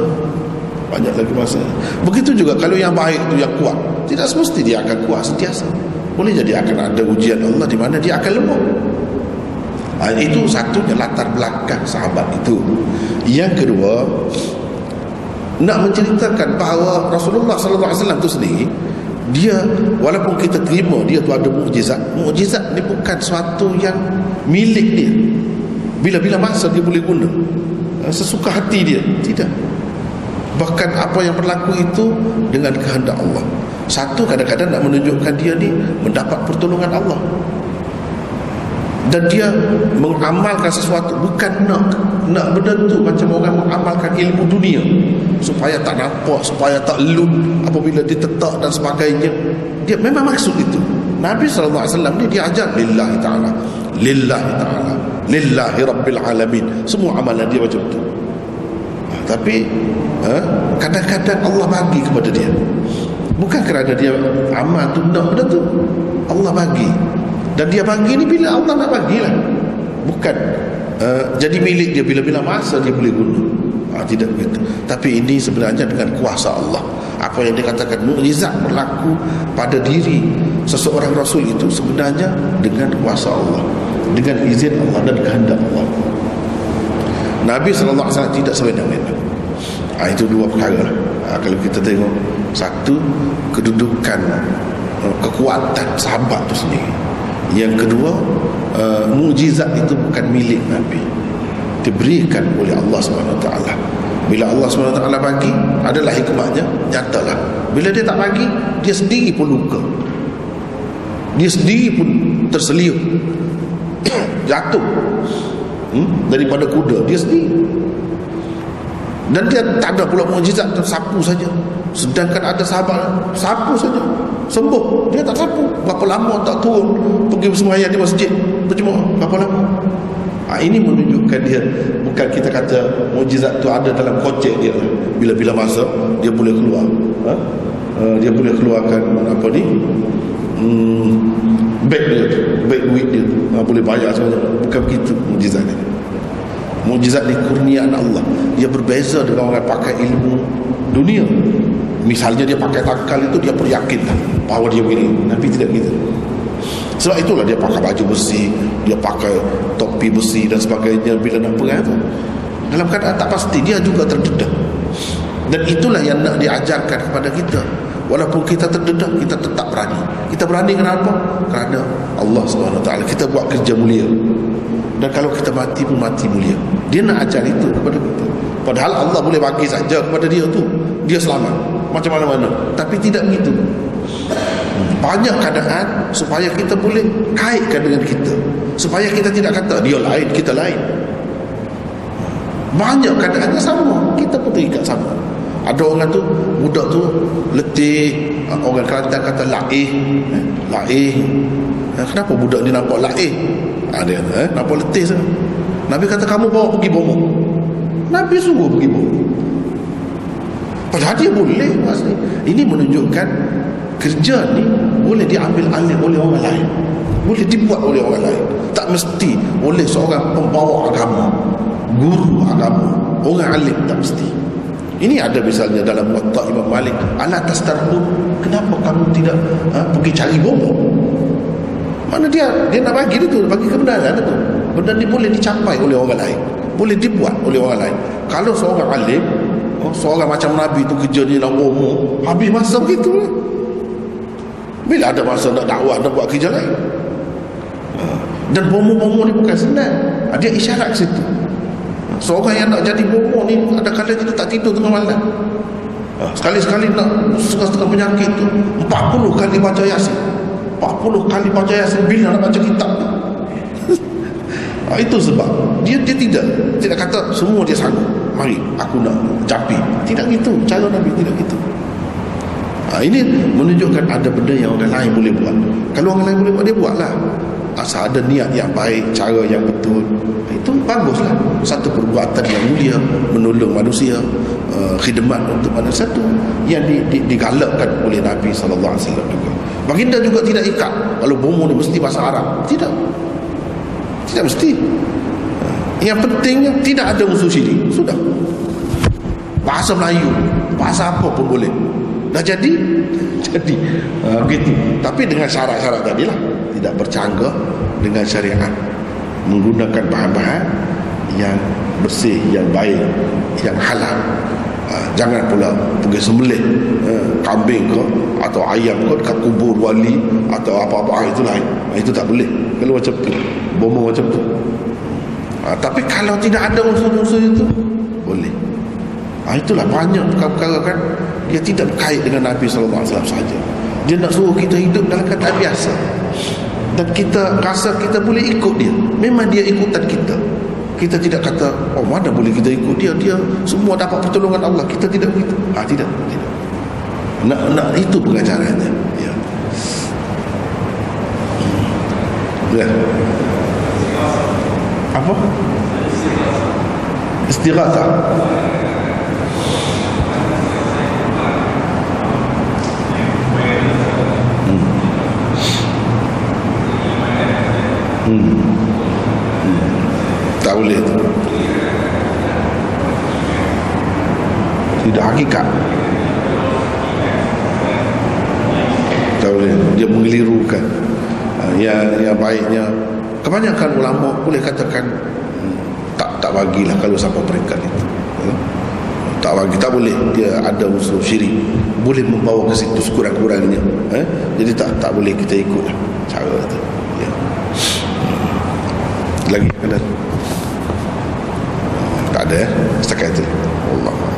Banyak lagi masa begitu juga kalau yang baik itu yang kuat tidak semesti dia akan kuat sentiasa. Boleh jadi akan ada ujian Allah di mana dia akan lemah. Ha, itu satunya latar belakang sahabat itu. Yang kedua, nak menceritakan bahawa Rasulullah sallallahu alaihi wasallam itu sendiri dia walaupun kita terima dia tu ada mukjizat, mukjizat ni bukan sesuatu yang milik dia. Bila-bila masa dia boleh guna ha, sesuka hati dia. Tidak. Bahkan apa yang berlaku itu dengan kehendak Allah. Satu kadang-kadang nak menunjukkan dia ni mendapat pertolongan Allah dan dia mengamalkan sesuatu bukan nak nak benda tu macam orang mengamalkan ilmu dunia supaya tak nampak supaya tak lun apabila ditetak dan sebagainya. Dia memang maksud itu. Nabi SAW ni dia ajar lillahi ta'ala lillahi ta'ala lillahi rabbil alamin. Semua amalan dia macam tu. Ha, tapi ha, kadang-kadang Allah bagi kepada dia. Bukan kerana dia amal tu nak benda tu. Allah bagi. Dan dia bagi ni bila Allah nak bagilah. Bukan uh, jadi milik dia. Bila-bila masa dia boleh guna ha, tidak begitu. Tapi ini sebenarnya dengan kuasa Allah. Apa yang dikatakan mukjizat berlaku pada diri seseorang rasul itu sebenarnya dengan kuasa Allah. Dengan izin Allah dan kehendak Allah. Nabi SAW tidak sewenang-wenang ha, itu dua perkara. Ha, kalau kita tengok satu kedudukan uh, kekuatan sahabat itu sendiri. Yang kedua uh, mujizat itu bukan milik Nabi. Diberikan oleh Allah SWT bila Allah SWT bagi adalah hikmahnya nyatalah. Bila dia tak bagi dia sendiri pun luka. Dia sendiri pun terseliuk. Jatuh. Hmm? daripada kuda dia sendiri. Dan dia tak ada pula mujizat sapu saja. Sedangkan ada sahabat sapu saja. Sembuh. Dia tak sapu. Berapa lama tak turun pergi bersemayam di masjid berjemaah berapa lama? Ha, ini menunjukkan dia bukan kita kata mujizat tu ada dalam kocek dia bila-bila masa dia boleh keluar. Ha? Uh, dia boleh keluarkan apa ni? Hmm, bag dia bag duit dia ha, boleh bayar sebenarnya. Bukan begitu mujizat dia. Mujizat ni kurniaan Allah. Dia berbeza dengan orang pakai ilmu dunia. Misalnya dia pakai tangkal itu dia peryakin bahawa dia begini. Nabi tidak begitu. Sebab itulah dia pakai baju besi dia pakai topi besi dan sebagainya bila nak perang itu dalam keadaan tak pasti dia juga terdedah dan itulah yang nak diajarkan kepada kita. Walaupun kita terdedah kita tetap berani. Kita berani kenapa? kerana Allah SWT kita buat kerja mulia. Dan kalau kita mati pun mati mulia. Dia nak ajar itu kepada kita. Padahal Allah boleh bagi saja kepada dia tu. Dia selamat. Macam mana-mana. Tapi tidak begitu banyak keadaan supaya kita boleh kaitkan dengan kita. Supaya kita tidak kata dia lain kita lain. Banyak keadaannya sama. Kita pun terikat sama. Ada orang tu budak tu letih. Orang Kelantan kata laih. Eh, laih. Eh, kenapa budak ni nampak laih? Ha, dia kata eh, nampak letih sana Nabi kata kamu bawa pergi bomo Nabi suruh pergi bomo padahal dia boleh ini menunjukkan kerja ni boleh diambil alih oleh orang lain. Boleh dibuat oleh orang lain. Tak mesti oleh seorang pembawa agama guru agama. Orang alim tak mesti. Ini ada misalnya dalam Muwatta Imam Malik ala tastarhu kenapa kamu tidak ha, pergi cari bomo mana dia? Dia nak bagi itu bagi kebenaran itu benda ni boleh dicapai oleh orang lain. Boleh dibuat oleh orang lain. Kalau seorang alim oh, seorang macam Nabi itu kerja ni nak bomo habis masa begitu lah. Bila ada masa nak dakwah nak buat kerja lain ha. dan bomo-bomo ni bukan senang dia isyarat ke situ Seorang yang nak jadi bomo ni ada kala dia tak tidur tengah malam. Ha, sekali-sekali nak setengah-setengah penyakit tu 40 kali baca yasin. 40 kali baca yasin bila nak baca kitab tu. ha, itu sebab dia dia tidak tidak kata semua dia sanggup. Mari aku nak capi. Tidak gitu. Cara Nabi tidak gitu. Ha, ini menunjukkan ada benda yang orang lain boleh buat. Kalau orang lain boleh buat dia buatlah. Asal ada niat yang baik cara yang betul. Itu baguslah. Satu perbuatan yang mulia menolong manusia uh, khidmat untuk manusia. Itu yang di, di, digalakkan oleh Nabi SAW juga. Baginda juga tidak ikat. Kalau bomo ni mesti bahasa Arab. Tidak. Tidak mesti. Uh, yang pentingnya tidak ada unsur syirik sudah. Bahasa Melayu bahasa apa pun boleh dah jadi jadi uh, begitu tapi dengan syarat-syarat tadi lah tidak bercanggah dengan syariat menggunakan bahan-bahan yang bersih, yang baik, yang halal. Ha, jangan pula pergi sembelih ha, kambing ke atau ayam ke dekat kubur wali atau apa-apa ha, itu lain. Ha, itu tak boleh. Kalau macam tu, bomo macam tu. Ha, tapi kalau tidak ada unsur-unsur itu, boleh. Ha, itulah banyak perkara-perkara kan dia tidak berkait dengan Nabi SAW sahaja. Dia nak suruh kita hidup dalam keadaan biasa. Dan kita rasa kita boleh ikut dia. Memang dia ikutan kita. Kita tidak kata oh mana boleh kita ikut dia? Dia semua dapat pertolongan Allah. Kita tidak begitu. Ah tidak tidak. Nak nak itu pengajarannya. Ya. Ya. Apa? Istighatsah hmm. tak boleh tu. Tidak hakikat. Tak boleh. Dia mengelirukan. Yang yang baiknya. Kebanyakan ulama boleh katakan hmm, tak tak bagilah kalau sampai peringkat itu. Hmm. tak bagi tak boleh. Dia ada unsur syirik. Boleh membawa ke situ sekurang-kurangnya eh? jadi tak tak boleh kita ikut cara itu lagi. Ada. Tak ada eh? setakat itu. Allah